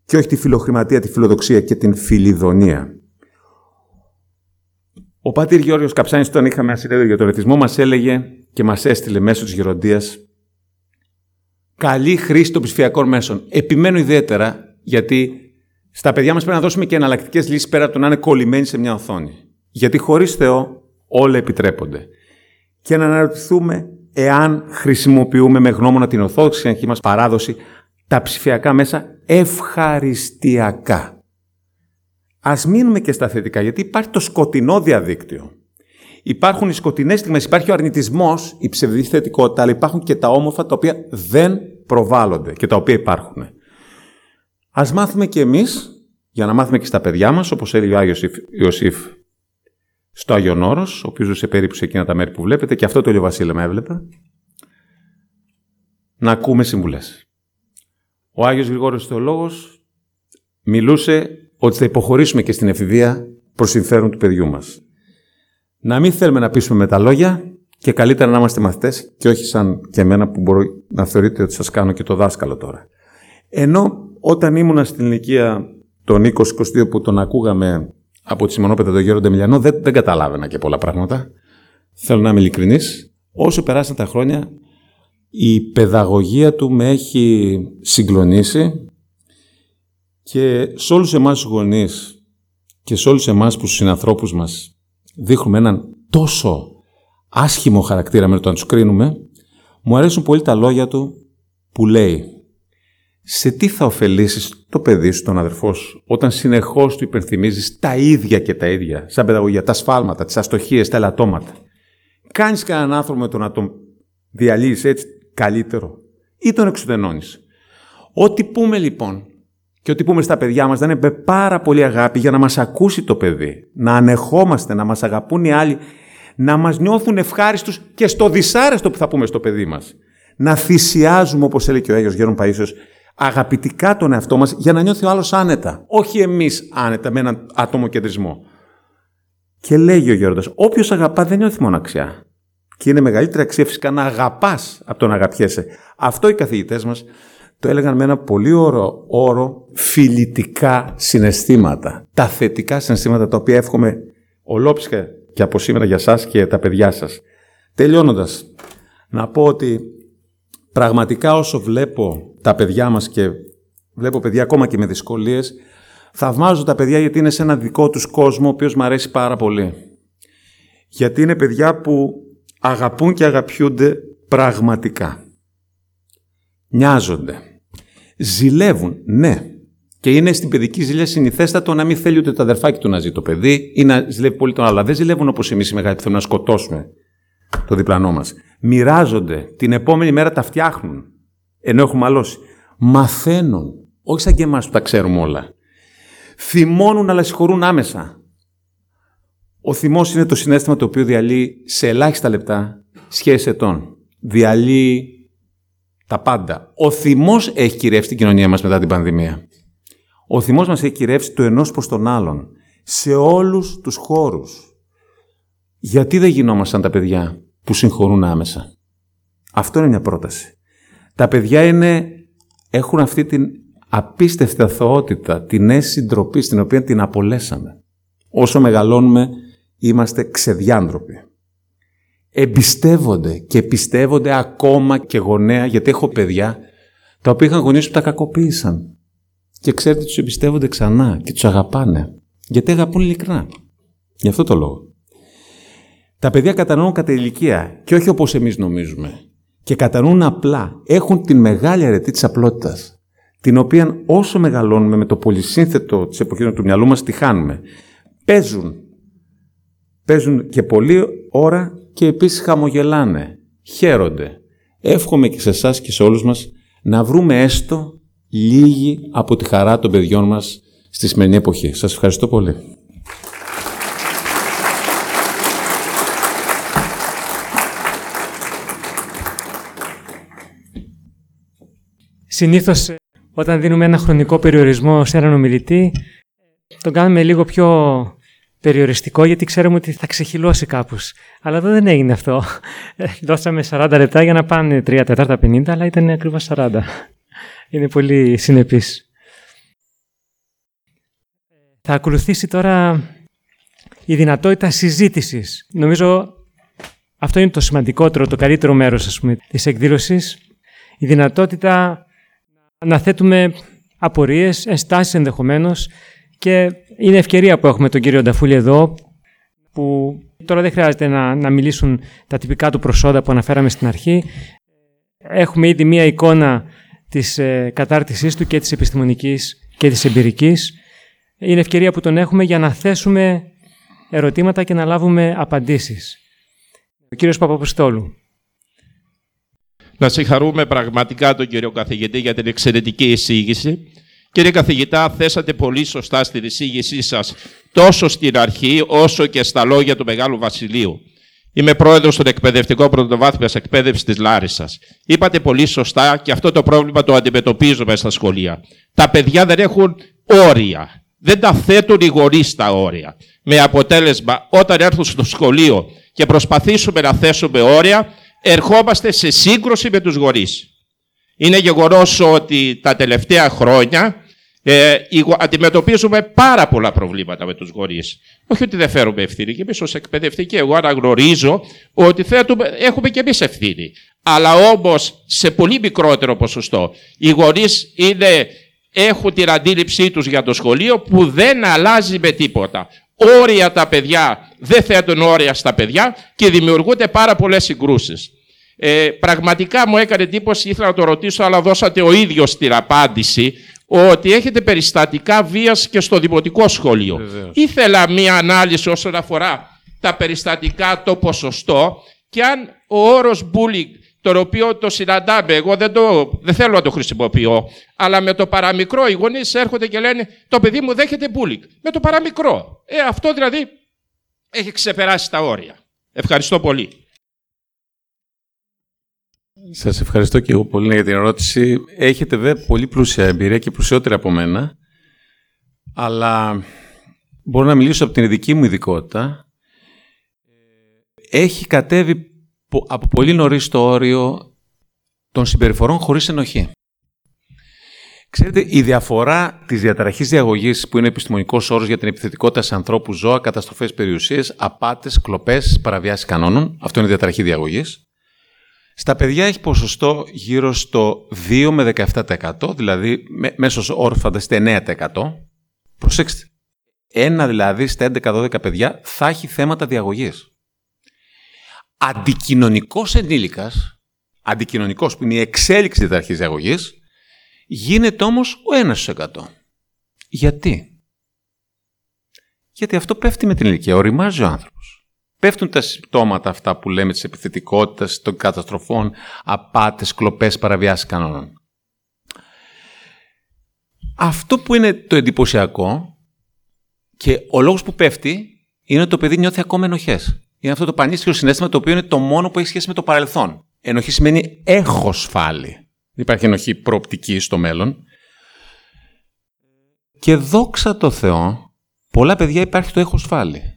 και όχι τη φιλοχρηματία, τη φιλοδοξία και την φιλιδονία. Ο Πατήρ Γιώργος Καψάνης, όταν είχαμε ένα συνέδριο για τον ρεθισμό, μας έλεγε και μας έστειλε μέσω της γεροντίας καλή χρήση των ψηφιακών μέσων. Επιμένω ιδιαίτερα γιατί στα παιδιά μας πρέπει να δώσουμε και εναλλακτικές λύσεις πέρα από το να είναι κολλημένοι σε μια οθόνη. Γιατί χωρίς Θεό όλα επιτρέπονται. Και να αναρωτηθούμε εάν χρησιμοποιούμε με γνώμονα την ορθόδοξη αρχή μας παράδοση τα ψηφιακά μέσα ευχαριστιακά. Α μείνουμε και στα θετικά, γιατί υπάρχει το σκοτεινό διαδίκτυο. Υπάρχουν οι σκοτεινές στιγμές, υπάρχει ο αρνητισμός, η ψευδής θετικότητα, αλλά υπάρχουν και τα όμορφα τα οποία δεν προβάλλονται και τα οποία υπάρχουν. Ας μάθουμε και εμείς, για να μάθουμε και στα παιδιά μας, όπως έλεγε ο Άγιος Ιωσήφ στο Άγιον Όρος, ο οποίος ζούσε περίπου σε εκείνα τα μέρη που βλέπετε, και αυτό το Βασίλε με έβλεπε, να ακούμε συμβουλές. Ο Άγιος Γρηγόριος Θεολόγος μιλούσε ότι θα υποχωρήσουμε και στην εφηβεία προς συμφέρον του παιδιού μας. Να μην θέλουμε να πείσουμε με τα λόγια και καλύτερα να είμαστε μαθητές και όχι σαν και εμένα που μπορεί να θεωρείτε ότι σας κάνω και το δάσκαλο τώρα. Ενώ όταν ήμουνα στην ηλικία των 20-22 που τον ακούγαμε από τη Σιμονόπεδα τον Γέροντα Μιλιανό, δεν, δεν καταλάβαινα και πολλά πράγματα. Θέλω να είμαι ειλικρινής. Όσο περάσαν τα χρόνια, η παιδαγωγία του με έχει συγκλονίσει και σε όλους εμάς τους γονείς και σε όλους εμάς που στους συνανθρώπους μας δείχνουμε έναν τόσο άσχημο χαρακτήρα με το να τους κρίνουμε, μου αρέσουν πολύ τα λόγια του που λέει σε τι θα ωφελήσεις το παιδί σου, τον αδερφό σου, όταν συνεχώς του υπενθυμίζεις τα ίδια και τα ίδια, σαν παιδαγωγία, τα σφάλματα, τις αστοχίες, τα ελαττώματα. Κάνεις κανέναν άνθρωπο με το να τον διαλύσει έτσι καλύτερο ή τον εξουδενώνεις. Ό,τι πούμε λοιπόν και ό,τι πούμε στα παιδιά μας δεν είναι με πάρα πολύ αγάπη για να μας ακούσει το παιδί, να ανεχόμαστε, να μας αγαπούν οι άλλοι, να μας νιώθουν ευχάριστους και στο δυσάρεστο που θα πούμε στο παιδί μας. Να θυσιάζουμε, όπως έλεγε και ο Άγιος Γέρον Παΐσιος, αγαπητικά τον εαυτό μας για να νιώθει ο άλλος άνετα. Όχι εμείς άνετα με έναν ατομοκεντρισμό. Και λέγει ο Γέροντας, όποιος αγαπά δεν νιώθει μοναξιά. Και είναι μεγαλύτερη αξία φυσικά να αγαπάς από το να αγαπιέσαι. Αυτό οι καθηγητές μας το έλεγαν με ένα πολύ όρο, όρο φιλητικά συναισθήματα. Τα θετικά συναισθήματα τα οποία εύχομαι ολόψυχα και από σήμερα για σας και τα παιδιά σας. Τελειώνοντας, να πω ότι πραγματικά όσο βλέπω τα παιδιά μας και βλέπω παιδιά ακόμα και με δυσκολίες, Θαυμάζω τα παιδιά γιατί είναι σε ένα δικό τους κόσμο, ο οποίος μου αρέσει πάρα πολύ. Γιατί είναι παιδιά που αγαπούν και αγαπιούνται πραγματικά. Νοιάζονται. Ζηλεύουν, ναι. Και είναι στην παιδική ζήλια συνηθέστατο να μην θέλει ούτε το αδερφάκι του να ζει το παιδί ή να ζηλεύει πολύ τον άλλο. Αλλά δεν ζηλεύουν όπως εμείς οι μεγάλοι που θέλουν να σκοτώσουμε το διπλανό μας. Μοιράζονται. Την επόμενη μέρα τα φτιάχνουν. Ενώ έχουμε μαλώσει. Μαθαίνουν. Όχι σαν και εμάς που τα ξέρουμε όλα. Θυμώνουν αλλά συγχωρούν άμεσα. Ο θυμός είναι το συνέστημα το οποίο διαλύει σε ελάχιστα λεπτά σχέση ετών. Διαλύει τα πάντα. Ο θυμός έχει κυρεύσει την κοινωνία μας μετά την πανδημία. Ο θυμός μας έχει κυρεύσει το ενός προς τον άλλον. Σε όλους τους χώρους. Γιατί δεν γινόμασταν τα παιδιά; Που συγχωρούν άμεσα. Αυτό είναι μια πρόταση. Τα παιδιά είναι, έχουν αυτή την απίστευτη αθωότητα, την αίσθηση ντροπή, την οποία την απολέσαμε. Όσο μεγαλώνουμε, είμαστε ξεδιάντροποι. Εμπιστεύονται και πιστεύονται ακόμα και γονέα, γιατί έχω παιδιά τα οποία είχαν γονείς που τα κακοποίησαν. Και ξέρετε, τους εμπιστεύονται ξανά και τους αγαπάνε. Γιατί αγαπούν ειλικρινά. Γι' αυτό το λόγο. Τα παιδιά κατανοούν κατά ηλικία και όχι όπως εμείς νομίζουμε. Και κατανοούν απλά. Έχουν την μεγάλη αρετή της απλότητας. Την οποία όσο μεγαλώνουμε με το πολυσύνθετο της εποχής του μυαλού μας τη χάνουμε. Παίζουν. Παίζουν και πολλή ώρα και επίσης χαμογελάνε. Χαίρονται. Εύχομαι και σε εσάς και σε όλους μας να βρούμε έστω λίγη από τη χαρά των παιδιών μας στη σημερινή εποχή. Σας ευχαριστώ πολύ. Συνήθως όταν δίνουμε ένα χρονικό περιορισμό σε έναν ομιλητή, τον κάνουμε λίγο πιο περιοριστικό γιατί ξέρουμε ότι θα ξεχυλώσει κάπως. Αλλά εδώ δεν έγινε αυτό. Δώσαμε 40 λεπτά για να πάνε 3, 4, 50, αλλά ήταν ακριβώς 40. Είναι πολύ συνεπής. Θα ακολουθήσει τώρα η δυνατότητα συζήτησης. Νομίζω αυτό είναι το σημαντικότερο, το καλύτερο μέρος ας πούμε, της εκδήλωσης. Η δυνατότητα να θέτουμε απορίες, ενστάσεις ενδεχομένως και είναι ευκαιρία που έχουμε τον κύριο Νταφούλη εδώ που τώρα δεν χρειάζεται να, να μιλήσουν τα τυπικά του προσόντα που αναφέραμε στην αρχή. Έχουμε ήδη μία εικόνα της ε, κατάρτισής του και της επιστημονικής και της εμπειρικής. Είναι ευκαιρία που τον έχουμε για να θέσουμε ερωτήματα και να λάβουμε απαντήσεις. Ο κύριος Παπαποστόλου. Να συγχαρούμε πραγματικά τον κύριο καθηγητή για την εξαιρετική εισήγηση. Κύριε καθηγητά, θέσατε πολύ σωστά στην εισήγησή σας τόσο στην αρχή όσο και στα λόγια του Μεγάλου Βασιλείου. Είμαι πρόεδρος των εκπαιδευτικών πρωτοβάθμιας εκπαίδευσης της Λάρισας. Είπατε πολύ σωστά και αυτό το πρόβλημα το αντιμετωπίζουμε στα σχολεία. Τα παιδιά δεν έχουν όρια. Δεν τα θέτουν οι γονείς τα όρια. Με αποτέλεσμα, όταν έρθουν στο σχολείο και προσπαθήσουμε να θέσουμε όρια, ερχόμαστε σε σύγκρουση με τους γονείς. Είναι γεγονός ότι τα τελευταία χρόνια ε, αντιμετωπίζουμε πάρα πολλά προβλήματα με τους γονείς. Όχι ότι δεν φέρουμε ευθύνη. Και εμείς ως εκπαιδευτικοί εγώ αναγνωρίζω ότι θέτουμε, έχουμε και εμείς ευθύνη. Αλλά όμως σε πολύ μικρότερο ποσοστό. Οι γονείς είναι, έχουν την αντίληψή τους για το σχολείο που δεν αλλάζει με τίποτα. Όρια τα παιδιά δεν θέτουν όρια στα παιδιά και δημιουργούνται πάρα πολλές συγκρούσεις. Ε, πραγματικά μου έκανε εντύπωση, ήθελα να το ρωτήσω, αλλά δώσατε ο ίδιος την απάντηση ότι έχετε περιστατικά βίας και στο δημοτικό σχολείο. Ήθελα μία ανάλυση όσον αφορά τα περιστατικά, το ποσοστό και αν ο όρος bullying, τον οποίο το συναντάμε, εγώ δεν, το, δεν θέλω να το χρησιμοποιώ, αλλά με το παραμικρό οι γονείς έρχονται και λένε το παιδί μου δέχεται bullying. Με το παραμικρό. Ε, αυτό δηλαδή έχει ξεπεράσει τα όρια. Ευχαριστώ πολύ. Σας ευχαριστώ και εγώ πολύ για την ερώτηση. Έχετε βέβαια πολύ πλούσια εμπειρία και πλουσιότερη από μένα, αλλά μπορώ να μιλήσω από την ειδική μου ειδικότητα. Έχει κατέβει από πολύ νωρίς το όριο των συμπεριφορών χωρίς ενοχή. Ξέρετε, η διαφορά της διαταραχής διαγωγής που είναι επιστημονικός όρος για την επιθετικότητα σε ανθρώπους, ζώα, καταστροφές περιουσίες, απάτες, κλοπές, παραβιάσεις κανόνων, αυτό είναι η διαταραχή διαγωγής, στα παιδιά έχει ποσοστό γύρω στο 2 με 17%, δηλαδή μέσος όρος φανταστείτε 9%. Προσέξτε. Ένα δηλαδή στα 11-12 παιδιά θα έχει θέματα διαγωγής. Αντικοινωνικός ενήλικας, αντικοινωνικός που είναι η εξέλιξη της αρχής διαγωγής, γίνεται όμως ο 1%. Γιατί; Γιατί αυτό πέφτει με την ηλικία, οριμάζει ο άνθρωπος. Πέφτουν τα συμπτώματα αυτά που λέμε της επιθετικότητας, των καταστροφών, απάτες, κλοπές, παραβιάσεις κανόνων. Αυτό που είναι το εντυπωσιακό και ο λόγος που πέφτει είναι ότι το παιδί νιώθει ακόμα ενοχές. Είναι αυτό το πανίσχυρο συνέστημα το οποίο είναι το μόνο που έχει σχέση με το παρελθόν. Ενοχή σημαίνει έχω σφάλει. Δεν υπάρχει ενοχή προοπτική στο μέλλον. Και δόξα τω Θεώ, πολλά παιδιά υπάρχει το έχω σφάλει.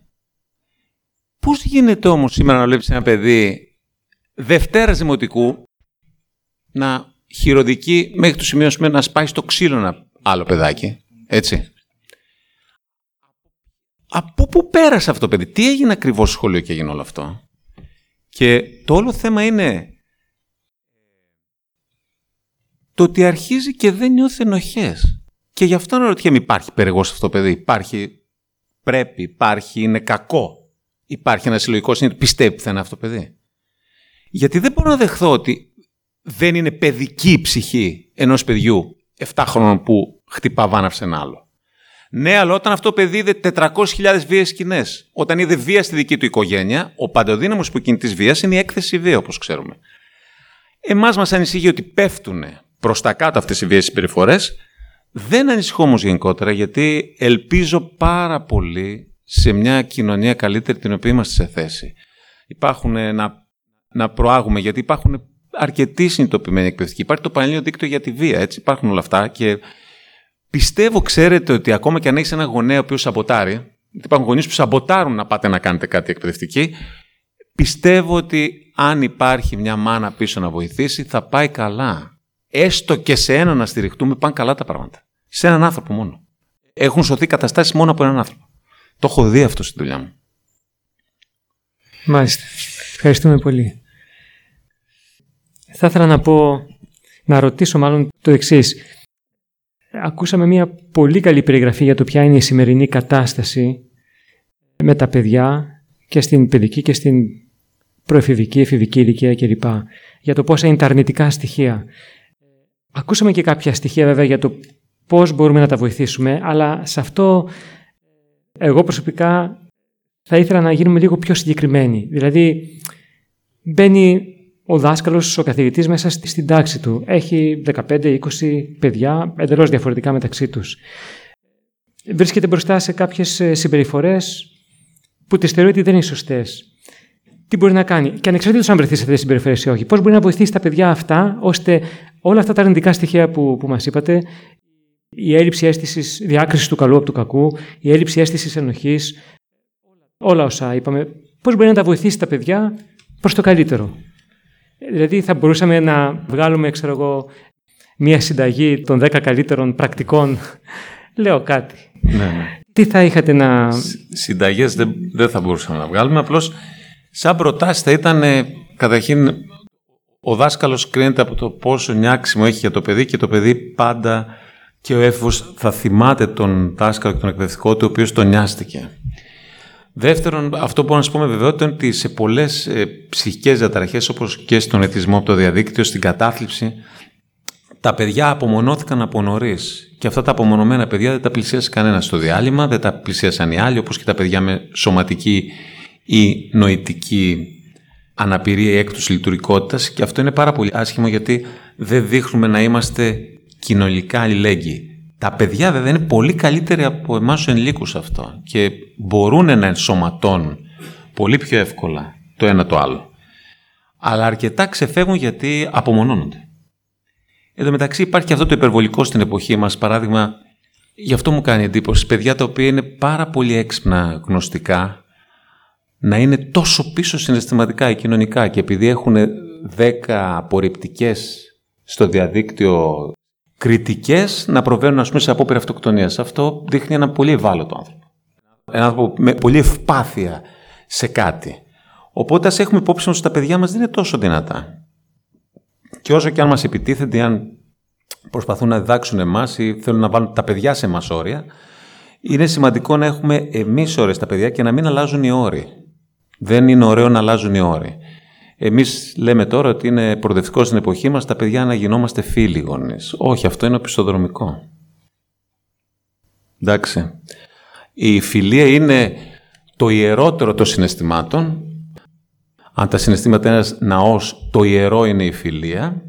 Πώς γίνεται όμως σήμερα να βλέπεις ένα παιδί Δευτέρας Δημοτικού να χειροδικεί μέχρι το σημείο να σπάει στο ξύλο ένα άλλο παιδάκι, έτσι; Από πού πέρασε αυτό το παιδί, τι έγινε ακριβώς στο σχολείο και έγινε όλο αυτό; Και το όλο θέμα είναι το ότι αρχίζει και δεν νιώθει ενοχές. Και γι' αυτό αναρωτιέμαι υπάρχει περαιγός αυτό το παιδί, υπάρχει, πρέπει, υπάρχει, είναι κακό; Υπάρχει ένα συλλογικό συνήθω, πιστεύει που θα είναι αυτό το παιδί. Γιατί δεν μπορώ να δεχθώ ότι δεν είναι παιδική η ψυχή ενός παιδιού 7 χρόνων που χτυπά βάνα σε ένα άλλο. Ναι, αλλά όταν αυτό το παιδί είδε 400.000 βίαιε σκηνές, όταν είδε βία στη δική του οικογένεια, ο παντοδύναμος που κινητής βίας είναι η έκθεση βία, όπως ξέρουμε. Εμάς μας ανησυχεί ότι πέφτουν προς τα κάτω αυτές οι βίαιε συμπεριφορές. Δεν ανησυχώ όμως γενικότερα, γιατί ελπίζω πάρα πολύ σε μια κοινωνία καλύτερη την οποία είμαστε σε θέση. Υπάρχουν να, να προάγουμε, γιατί υπάρχουν αρκετοί συνειδητοποιημένοι εκπαιδευτικοί. Υπάρχει το Πανελλήνιο Δίκτυο για τη Βία, έτσι υπάρχουν όλα αυτά και πιστεύω, ξέρετε, ότι ακόμα και αν έχεις ένα γονέα ο οποίος σαμποτάρει, γιατί υπάρχουν γονείς που σαμποτάρουν να πάτε να κάνετε κάτι εκπαιδευτική, πιστεύω ότι αν υπάρχει μια μάνα πίσω να βοηθήσει, θα πάει καλά. Έστω και σε έναν να στηριχτούμε, πάνε καλά τα πράγματα. Σε έναν άνθρωπο μόνο. Έχουν σωθεί καταστάσεις μόνο από έναν άνθρωπο. Το έχω δει αυτό στη δουλειά μου. Μάλιστα. Ευχαριστούμε πολύ. Θα ήθελα να πω, να ρωτήσω μάλλον το εξής. Ακούσαμε μια πολύ καλή περιγραφή για το ποια είναι η σημερινή κατάσταση με τα παιδιά και στην παιδική και στην προεφηβική, εφηβική ηλικία κλπ. Για το πόσα είναι τα αρνητικά στοιχεία. Ακούσαμε και κάποια στοιχεία βέβαια για το πώς μπορούμε να τα βοηθήσουμε, αλλά σε αυτό εγώ προσωπικά θα ήθελα να γίνουμε λίγο πιο συγκεκριμένοι. Δηλαδή, μπαίνει ο δάσκαλος, ο καθηγητής μέσα στην τάξη του. Έχει 15-20 παιδιά εντελώς διαφορετικά μεταξύ τους. Βρίσκεται μπροστά σε κάποιες συμπεριφορές που τις θεωρεί ότι δεν είναι σωστές. Τι μπορεί να κάνει, και ανεξαρτήτως αν βρεθεί σε αυτές τις συμπεριφορές ή όχι, πώς μπορεί να βοηθήσει τα παιδιά αυτά, ώστε όλα αυτά τα αρνητικά στοιχεία που, που μας είπατε, η έλλειψη αίσθησης διάκρισης του καλού από του κακού, η έλλειψη αίσθησης ενοχής, όλα όσα είπαμε, πώς μπορεί να τα βοηθήσει τα παιδιά προς το καλύτερο. Δηλαδή θα μπορούσαμε να βγάλουμε, ξέρω εγώ, μία συνταγή των 10 καλύτερων πρακτικών. [LAUGHS] Λέω κάτι. Ναι, ναι. Τι θα είχατε να... Συνταγές δεν, δεν θα μπορούσαμε να βγάλουμε, απλώς σαν προτάσεις θα ήταν καταρχήν ο δάσκαλος κρίνεται από το πόσο νιάξιμο έχει για το παιδί και το παιδί πάντα και ο έφηβος θα θυμάται τον δάσκαλο και τον εκπαιδευτικό του ο οποίος τον νοιάστηκε. Δεύτερον, αυτό που μπορώ να σα πω με βεβαιότητα είναι ότι σε πολλές ε, ψυχικές διαταραχές, όπως και στον εθισμό από το διαδίκτυο, στην κατάθλιψη, τα παιδιά απομονώθηκαν από νωρίς. Και αυτά τα απομονωμένα παιδιά δεν τα πλησίασε κανένας στο διάλειμμα, δεν τα πλησίασαν οι άλλοι, όπως και τα παιδιά με σωματική ή νοητική αναπηρία ή έκτος λειτουργικότητας και αυτό είναι πάρα πολύ άσχημο γιατί δεν δείχνουμε να είμαστε κοινωνικά αλληλέγγυοι. Τα παιδιά βέβαια είναι πολύ καλύτεροι από εμάς τους ενηλίκους αυτό και μπορούν να ενσωματώνουν πολύ πιο εύκολα το ένα το άλλο. Αλλά αρκετά ξεφεύγουν γιατί απομονώνονται. Εδώ μεταξύ υπάρχει και αυτό το υπερβολικό στην εποχή μας, παράδειγμα, γι' αυτό μου κάνει εντύπωση, παιδιά τα οποία είναι πάρα πολύ έξυπνα γνωστικά, να είναι τόσο πίσω συναισθηματικά ή κοινωνικά και επειδή έχουν δέκα απορριπτικές στο διαδίκτυο κριτικές να προβαίνουν ας πούμε, σε απόπειρα αυτοκτονίας. Αυτό δείχνει ένα πολύ ευάλωτο άνθρωπο. Ένα άνθρωπο με πολύ ευπάθεια σε κάτι. Οπότε ας έχουμε υπόψη ότι τα παιδιά μας δεν είναι τόσο δυνατά. Και όσο και αν μας επιτίθενται, αν προσπαθούν να διδάξουν εμάς ή θέλουν να βάλουν τα παιδιά σε εμάς όρια, είναι σημαντικό να έχουμε εμείς ώρες τα παιδιά και να μην αλλάζουν οι όροι. Δεν είναι ωραίο να αλλάζουν οι όροι. Εμείς λέμε τώρα ότι είναι προοδευτικό στην εποχή μας τα παιδιά να γινόμαστε φίλοι γονείς. Όχι, αυτό είναι οπισθοδρομικό. Εντάξει. Η φιλία είναι το ιερότερο των συναισθημάτων. Αν τα συναισθήματα είναι ένας ναός, το ιερό είναι η φιλία.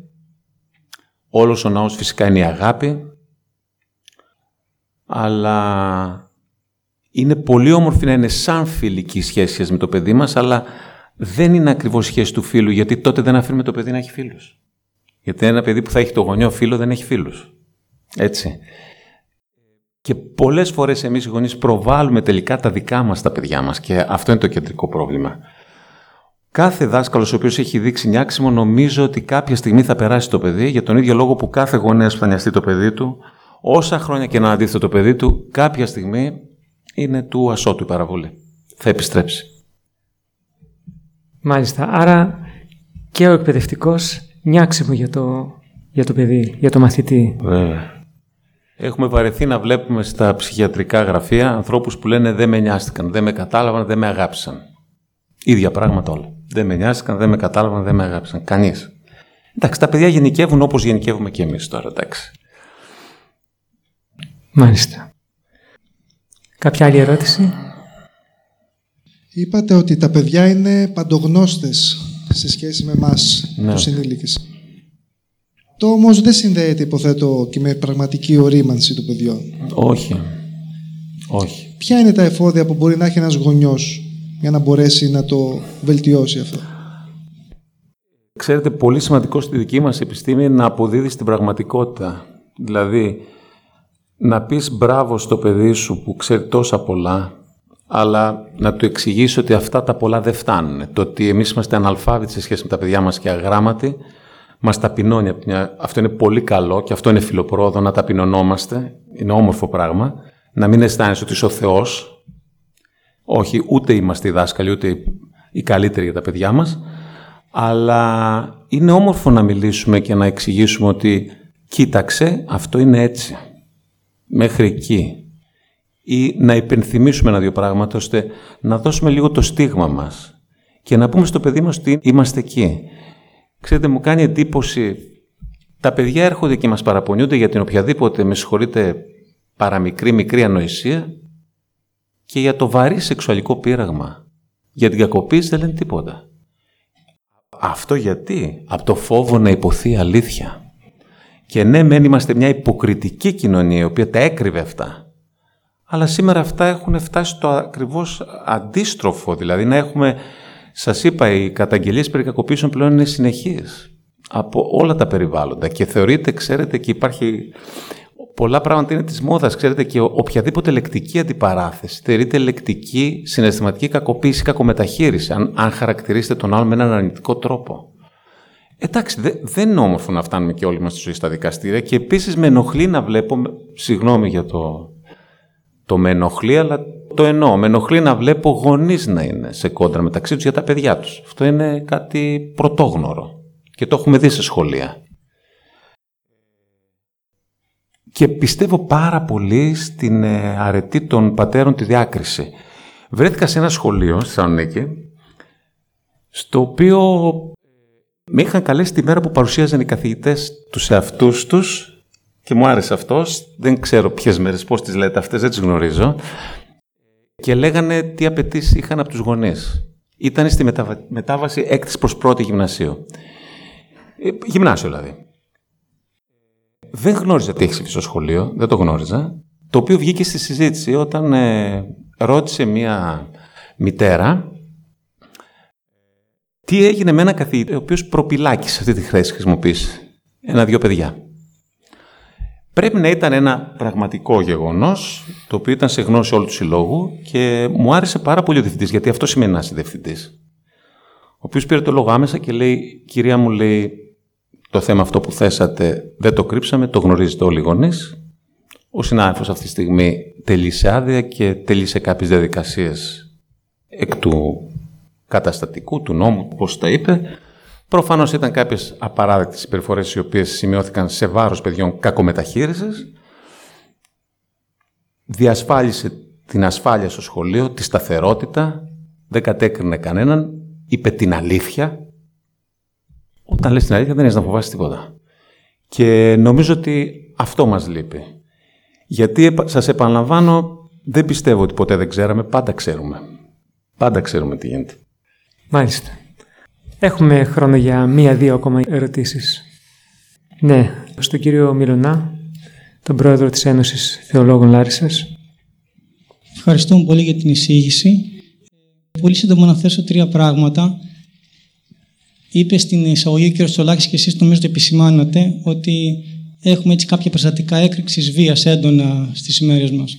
Όλος ο ναός φυσικά είναι η αγάπη. Αλλά είναι πολύ όμορφη να είναι σαν φιλική σχέση με το παιδί μας, αλλά δεν είναι ακριβώς σχέση του φίλου, γιατί τότε δεν αφήνουμε το παιδί να έχει φίλους. Γιατί ένα παιδί που θα έχει το γονιό φίλο δεν έχει φίλους. Έτσι. Και πολλές φορές εμείς οι γονείς προβάλλουμε τελικά τα δικά μας τα παιδιά μας και αυτό είναι το κεντρικό πρόβλημα. Κάθε δάσκαλος ο οποίος έχει δείξει νιάξιμο, νομίζω ότι κάποια στιγμή θα περάσει το παιδί για τον ίδιο λόγο που κάθε γονέας που θα νοιαστεί το παιδί του, όσα χρόνια και να αντίθετο το παιδί του, κάποια στιγμή είναι του ασώτου η παραβολή. Θα επιστρέψει. Μάλιστα. Άρα και ο εκπαιδευτικός νιάξιμο για το, για το παιδί, για το μαθητή. Βέβαια. Έχουμε βαρεθεί να βλέπουμε στα ψυχιατρικά γραφεία ανθρώπους που λένε δεν με νοιάστηκαν, δεν με κατάλαβαν, δεν με αγάπησαν. Ίδια πράγματα όλα. Δεν με νοιάστηκαν, δεν με κατάλαβαν, δεν με αγάπησαν. Κανείς. Εντάξει, τα παιδιά γενικεύουν όπως γενικεύουμε και εμείς τώρα, εντάξει. Μάλιστα. Κάποια άλλη ερώτηση; Είπατε ότι τα παιδιά είναι παντογνώστες σε σχέση με εμάς ναι. τους ενήλικες. Το όμως δεν συνδέεται, υποθέτω, και με πραγματική ορίμανση των παιδιών. Όχι. Όχι. Ποια είναι τα εφόδια που μπορεί να έχει ένας γονιός για να μπορέσει να το βελτιώσει αυτό; Ξέρετε, πολύ σημαντικό στη δική μας επιστήμη είναι να αποδίδεις την πραγματικότητα. Δηλαδή, να πεις μπράβο στο παιδί σου που ξέρει τόσα πολλά, αλλά να του εξηγήσει ότι αυτά τα πολλά δεν φτάνουν. Το ότι εμείς είμαστε αναλφάβητοι σε σχέση με τα παιδιά μας και αγράμματοι, μας ταπεινώνει. Αυτό είναι πολύ καλό και αυτό είναι φιλοπρόδο, να ταπεινωνόμαστε. Είναι όμορφο πράγμα. Να μην αισθάνεσαι ότι είσαι ο Θεός. Όχι, ούτε είμαστε οι δάσκαλοι, ούτε οι καλύτεροι για τα παιδιά μας. Αλλά είναι όμορφο να μιλήσουμε και να εξηγήσουμε ότι κοίταξε, αυτό είναι έτσι. Μέχρι εκεί. Ή να υπενθυμίσουμε ένα-δύο πράγματα, ώστε να δώσουμε λίγο το στίγμα μας. Και να πούμε στο παιδί μας ότι είμαστε εκεί. Ξέρετε, μου κάνει εντύπωση, τα παιδιά έρχονται και μας παραπονιούνται για την οποιαδήποτε, με συγχωρείτε, παραμικρή μικρή ανοησία και για το βαρύ σεξουαλικό πείραγμα. Για την κακοποίηση δεν λένε τίποτα. Αυτό γιατί, από το φόβο να υποθεί αλήθεια. Και ναι, μεν είμαστε μια υποκριτική κοινωνία, η οποία τα έκρυβε αυτά. Αλλά σήμερα αυτά έχουν φτάσει στο ακριβώς αντίστροφο, δηλαδή να έχουμε Σας είπα, οι καταγγελίες περί κακοποίησεων πλέον είναι συνεχείς από όλα τα περιβάλλοντα και θεωρείται, ξέρετε, και υπάρχει πολλά πράγματα είναι της μόδας. Ξέρετε, και οποιαδήποτε λεκτική αντιπαράθεση θεωρείται λεκτική συναισθηματική κακοποίηση, κακομεταχείριση, αν, αν χαρακτηρίσετε τον άλλο με έναν αρνητικό τρόπο. Εντάξει, δε, δεν είναι όμορφο να φτάνουμε και όλοι μας στη ζωή στα δικαστήρια και επίσης με ενοχλεί να βλέπω. Συγγνώμη για το, το με ενοχλεί, αλλά το εννοώ. Με ενοχλεί να βλέπω γονείς να είναι σε κόντρα μεταξύ τους για τα παιδιά τους. Αυτό είναι κάτι πρωτόγνωρο. Και το έχουμε δει σε σχολεία. Και πιστεύω πάρα πολύ στην ε, αρετή των πατέρων τη διάκριση. Βρέθηκα σε ένα σχολείο στη Θεσσαλονίκη, στο οποίο με είχαν καλέσει τη μέρα που παρουσίαζαν οι καθηγητές τους εαυτούς τους και μου άρεσε αυτός. Δεν ξέρω ποιες μέρες, πώς τις λέτε αυτές, δεν τις γνωρίζω και λέγανε τι απαιτήσεις είχαν από τους γονείς. Ήταν στη μετάβαση έκτης προς πρώτη γυμνασίου. Ε, γυμνάσιο δηλαδή. Δεν γνώριζα τι έχει συμβεί στο σχολείο, δεν το γνώριζα. Το οποίο βγήκε στη συζήτηση όταν ε, ρώτησε μία μητέρα τι έγινε με ένα καθηγητή ο οποίος προπυλάκησε αυτή τη χρέση χρησιμοποίησης; Ένα-δυο παιδιά. Πρέπει να ήταν ένα πραγματικό γεγονός, το οποίο ήταν σε γνώση όλου του συλλόγου και μου άρεσε πάρα πολύ ο διευθυντής, γιατί αυτό σημαίνει να είσαι διευθυντής. Ο οποίος πήρε το λόγο άμεσα και λέει: Κυρία μου, λέει, το θέμα αυτό που θέσατε δεν το κρύψαμε, το γνωρίζετε όλοι οι γονείς. Ο συνάδελφος αυτή τη στιγμή τελείσε άδεια και τελείσε κάποιες διαδικασίες εκ του καταστατικού, του νόμου, πώς τα είπε. Προφανώς ήταν κάποιες απαράδεκτες συμπεριφορές οι οποίες σημειώθηκαν σε βάρος παιδιών κακομεταχείρισης. διασφάλισε την ασφάλεια στο σχολείο, τη σταθερότητα, δεν κατέκρινε κανέναν, είπε την αλήθεια. Όταν λες την αλήθεια δεν έχεις να φοβάσεις τίποτα. Και νομίζω ότι αυτό μας λείπει. Γιατί σας επαναλαμβάνω, δεν πιστεύω ότι ποτέ δεν ξέραμε, πάντα ξέρουμε. Πάντα ξέρουμε τι γίνεται. Μάλιστα. Έχουμε χρόνο για μία-δύο ακόμα ερωτήσεις. Ναι, στον κύριο Μιλωνά, τον πρόεδρο της Ένωσης Θεολόγων Λάρισας. Ευχαριστούμε πολύ για την εισήγηση. Πολύ σύντομα να θέσω τρία πράγματα. Είπε στην εισαγωγή ο κ. Τσολάκης και εσείς νομίζω το επισημάνατε ότι έχουμε έτσι κάποια περιστατικά έκρηξης βίας έντονα στις ημέρες μας.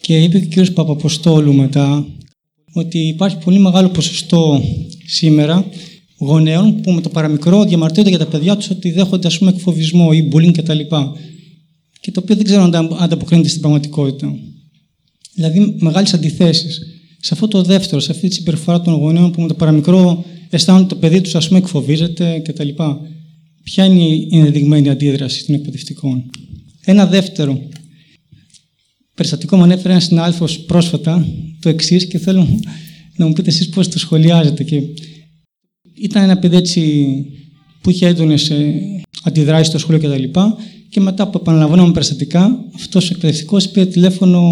Και είπε και ο κ. Παπαποστόλου μετά ότι υπάρχει πολύ μεγάλο ποσοστό σήμερα γονέων που με το παραμικρό διαμαρτύρονται για τα παιδιά τους ότι δέχονται ας πούμε, εκφοβισμό ή bullying κτλ. Και το οποίο δεν ξέρω αν ανταποκρίνεται στην πραγματικότητα. Δηλαδή, μεγάλες αντιθέσεις. Σε αυτό το δεύτερο, σε αυτή τη συμπεριφορά των γονέων που με το παραμικρό αισθάνονται το παιδί τους, ας πούμε, εκφοβίζεται κτλ. Ποια είναι η ενδεδειγμένη αντίδραση των εκπαιδευτικών; Ένα δεύτερο. Περιστατικό μου ανέφερε ένας συνάδελφος πρόσφατα το εξής και θέλω να μου πείτε εσείς πώς το σχολιάζετε. Και ήταν ένα παιδί έτσι που είχε έντονες αντιδράσεις στο σχολείο κτλ. Και, και μετά από επαναλαμβανόμενα περιστατικά, αυτός ο εκπαιδευτικός πήρε τηλέφωνο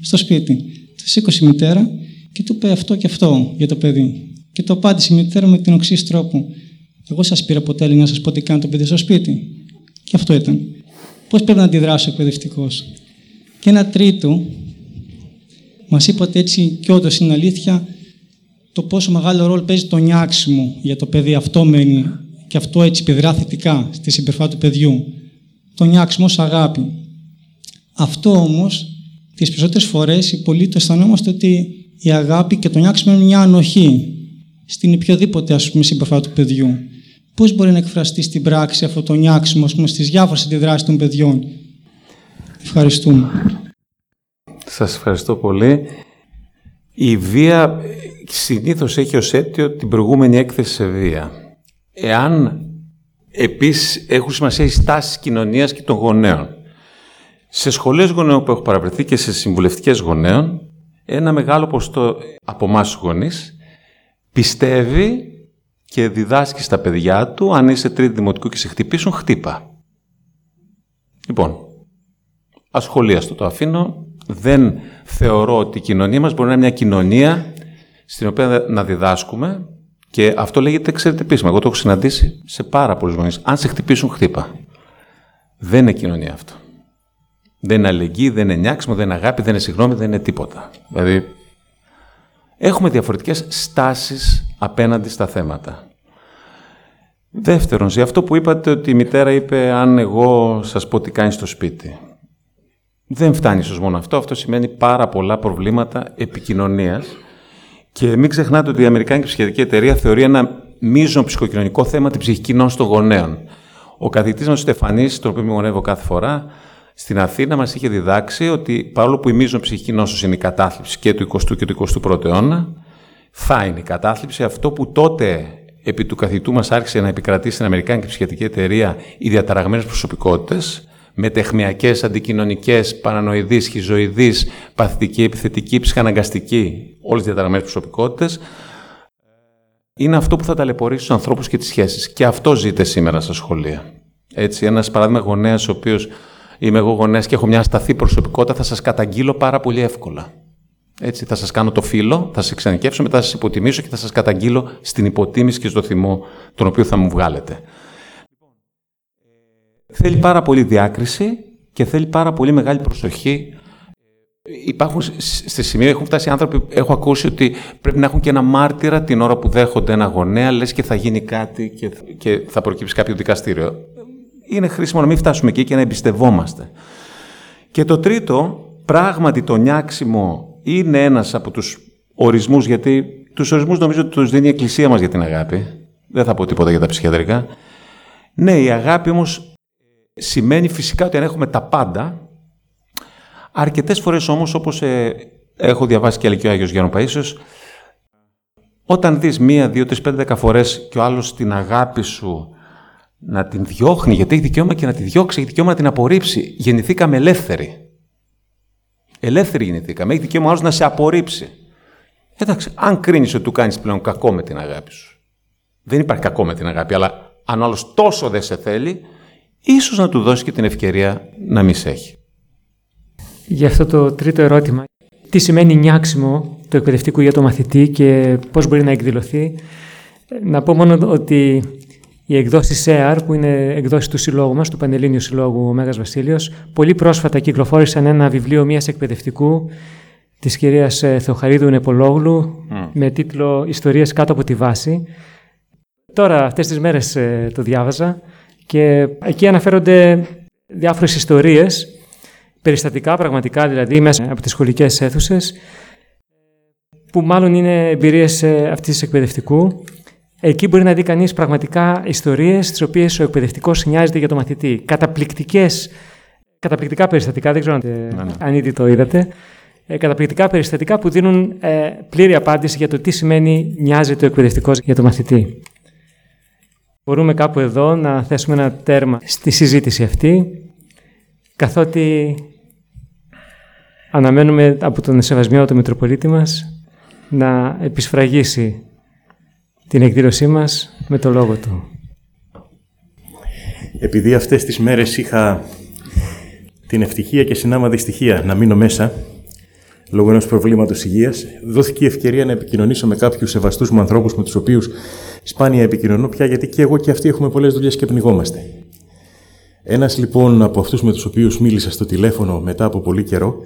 στο σπίτι. Της σήκωσε η μητέρα και του είπε αυτό και αυτό για το παιδί. Και το απάντησε η μητέρα με την εξή τρόπο. Εγώ σας πήρα ποτέ να σας πω τι κάνει το παιδί στο σπίτι. Και αυτό ήταν. Πώς πρέπει να αντιδράσει ο εκπαιδευτικός. Και ένα τρίτο, μας είπατε έτσι και όντως είναι αλήθεια, το πόσο μεγάλο ρόλο παίζει το νιάξιμο για το παιδί. Αυτό μένει και αυτό έτσι επιδρά θετικά στη συμπεριφορά του παιδιού. Το νιάξιμο ως αγάπη. Αυτό όμως, τις περισσότερες φορές, οι πολίτες αισθανόμαστε ότι η αγάπη και το νιάξιμο είναι μια ανοχή στην οποιοδήποτε ας πούμε, συμπεριφορά του παιδιού. Πώς μπορεί να εκφραστεί στην πράξη αυτό το νιάξιμο ας πούμε, στις διάφορες αντιδράσεις των παιδιών; Ευχαριστούμε. Σας ευχαριστώ πολύ. Η βία συνήθως έχει ως αίτιο την προηγούμενη έκθεση σε βία. Εάν επίσης έχουν σημασία οι στάσεις κοινωνίας και των γονέων. Σε σχολές γονέων που έχω παραπληθεί και σε συμβουλευτικές γονέων, ένα μεγάλο ποστό από εμάς γονείς πιστεύει και διδάσκει στα παιδιά του, αν είσαι τρίτη δημοτικού και σε χτυπήσουν, χτύπα. Λοιπόν, ασχολίαστο το αφήνω. Δεν θεωρώ ότι η κοινωνία μας μπορεί να είναι μια κοινωνία στην οποία να διδάσκουμε και αυτό λέγεται, ξέρετε, επίσημα. Εγώ το έχω συναντήσει σε πάρα πολλούς γονείς. Αν σε χτυπήσουν, χτύπα. Δεν είναι κοινωνία αυτό. Δεν είναι αλληλεγγύη, δεν είναι νιάξιμο, δεν είναι αγάπη, δεν είναι συγγνώμη, δεν είναι τίποτα. Δηλαδή, έχουμε διαφορετικές στάσεις απέναντι στα θέματα. Δεύτερον, σε αυτό που είπατε ότι η μητέρα είπε αν εγώ σας πω τι κάνεις στο σπίτι. Δεν φτάνει ίσως μόνο αυτό, αυτό σημαίνει πάρα πολλά προβλήματα επικοινωνίας και μην ξεχνάτε ότι η Αμερικάνικη Ψυχιατρική Εταιρεία θεωρεί ένα μείζον ψυχοκοινωνικό θέμα την ψυχική νόση των γονέων. Ο καθηγητής μας Στεφανής, τον οποίο με γονεύω κάθε φορά, στην Αθήνα μας είχε διδάξει ότι παρόλο που η μείζον ψυχική νόσος είναι η κατάθλιψη και του 20ου και του 21ου αιώνα, θα είναι η κατάθλιψη αυτό που τότε επί του καθηγητού μας άρχισε να επικρατεί στην Αμερικάνικη Ψυχιατρική Εταιρεία οι διαταραγμένες προσωπικότητες, μετεχμιακές, αντικοινωνικές, παρανοηδείς, χιζοειδείς, παθητική, επιθετική, ψυχαναγκαστική, όλες οι διαταραγμένες προσωπικότητες, είναι αυτό που θα ταλαιπωρήσει τους ανθρώπους και τις σχέσεις. Και αυτό ζείτε σήμερα στα σχολεία. Έτσι, ένας παράδειγμα γονέας, ο οποίος είμαι εγώ γονέας και έχω μια ασταθή προσωπικότητα, θα σας καταγγείλω πάρα πολύ εύκολα. Έτσι, θα σας κάνω το φίλο, θα σας εξανικεύσω, μετά θα σας υποτιμήσω και θα σας καταγγείλω στην υποτίμηση και στο θυμό τον οποίο θα μου βγάλετε. Θέλει πάρα πολύ διάκριση και θέλει πάρα πολύ μεγάλη προσοχή. Υπάρχουν στη σημείο, έχουν φτάσει άνθρωποι, έχω ακούσει ότι πρέπει να έχουν και ένα μάρτυρα την ώρα που δέχονται ένα γονέα, λες και θα γίνει κάτι και, και θα προκύψει κάποιο δικαστήριο. Είναι χρήσιμο να μην φτάσουμε εκεί και να εμπιστευόμαστε. Και το τρίτο, πράγματι το νιάξιμο είναι ένας από τους ορισμούς, γιατί τους ορισμούς νομίζω ότι τους δίνει η Εκκλησία μας για την αγάπη. Δεν θα πω τίποτα για τα ψυχιατρικά. Ναι, η αγάπη όμως σημαίνει φυσικά ότι αν έχουμε τα πάντα, αρκετές φορές όμως, όπως ε, έχω διαβάσει και έλεγε ο Άγιος Γιάννου Παΐσιος, όταν δεις μία, δύο, τρεις, πέντε, δέκα φορές και ο άλλος την αγάπη σου να την διώχνει, γιατί έχει δικαίωμα και να τη διώξει, έχει δικαίωμα να την απορρίψει. Γεννηθήκαμε ελεύθεροι. Ελεύθερη γεννηθήκαμε. Έχει δικαίωμα να σε απορρίψει. Εντάξει, αν κρίνεις ότι του κάνεις πλέον κακό με την αγάπη σου. Δεν υπάρχει κακό με την αγάπη, αλλά αν ο άλλος τόσο δεν σε θέλει, ίσως να του δώσει και την ευκαιρία να μη σε έχει. Για αυτό το τρίτο ερώτημα, τι σημαίνει νιάξιμο το εκπαιδευτικού για το μαθητή και πώς μπορεί να εκδηλωθεί. Να πω μόνο ότι οι εκδόσεις ΣΕΑΡ, που είναι εκδόσεις του συλλόγου μας, του Πανελλήνιου Συλλόγου ο Μέγας Βασίλειος, πολύ πρόσφατα κυκλοφόρησαν ένα βιβλίο μιας εκπαιδευτικού της κυρίας ε, Θεοχαρίδου Νεπολόγλου με τίτλο Ιστορίες κάτω από τη βάση. Τώρα, αυτές τις μέρες ε, το διάβαζα και εκεί αναφέρονται διάφορες ιστορίες, περιστατικά πραγματικά δηλαδή, μέσα από τις σχολικές αίθουσες, που μάλλον είναι εμπειρίες ε, αυτής της εκπαιδευτικού Εκεί μπορεί να δει κανείς πραγματικά ιστορίες τις οποίες ο εκπαιδευτικός νοιάζεται για το μαθητή. Καταπληκτικές, καταπληκτικά περιστατικά, δεν ξέρω αν ναι, ναι. ήδη το είδατε. Ε, καταπληκτικά περιστατικά που δίνουν ε, πλήρη απάντηση για το τι σημαίνει νοιάζεται ο εκπαιδευτικός για το μαθητή. Μπορούμε κάπου εδώ να θέσουμε ένα τέρμα στη συζήτηση αυτή, καθότι αναμένουμε από τον Σεβασμιό του Μητροπολίτη μας να επισφραγίσει την εκδήλωσή μας με το λόγο του. Επειδή αυτές τις μέρες είχα την ευτυχία και συνάμα δυστυχία να μείνω μέσα, λόγω ενός προβλήματος υγείας, δόθηκε η ευκαιρία να επικοινωνήσω με κάποιους σεβαστούς μου ανθρώπους με τους οποίους σπάνια επικοινωνώ πια, γιατί και εγώ και αυτοί έχουμε πολλές δουλειές και πνιγόμαστε. Ένας λοιπόν από αυτούς με τους οποίους μίλησα στο τηλέφωνο μετά από πολύ καιρό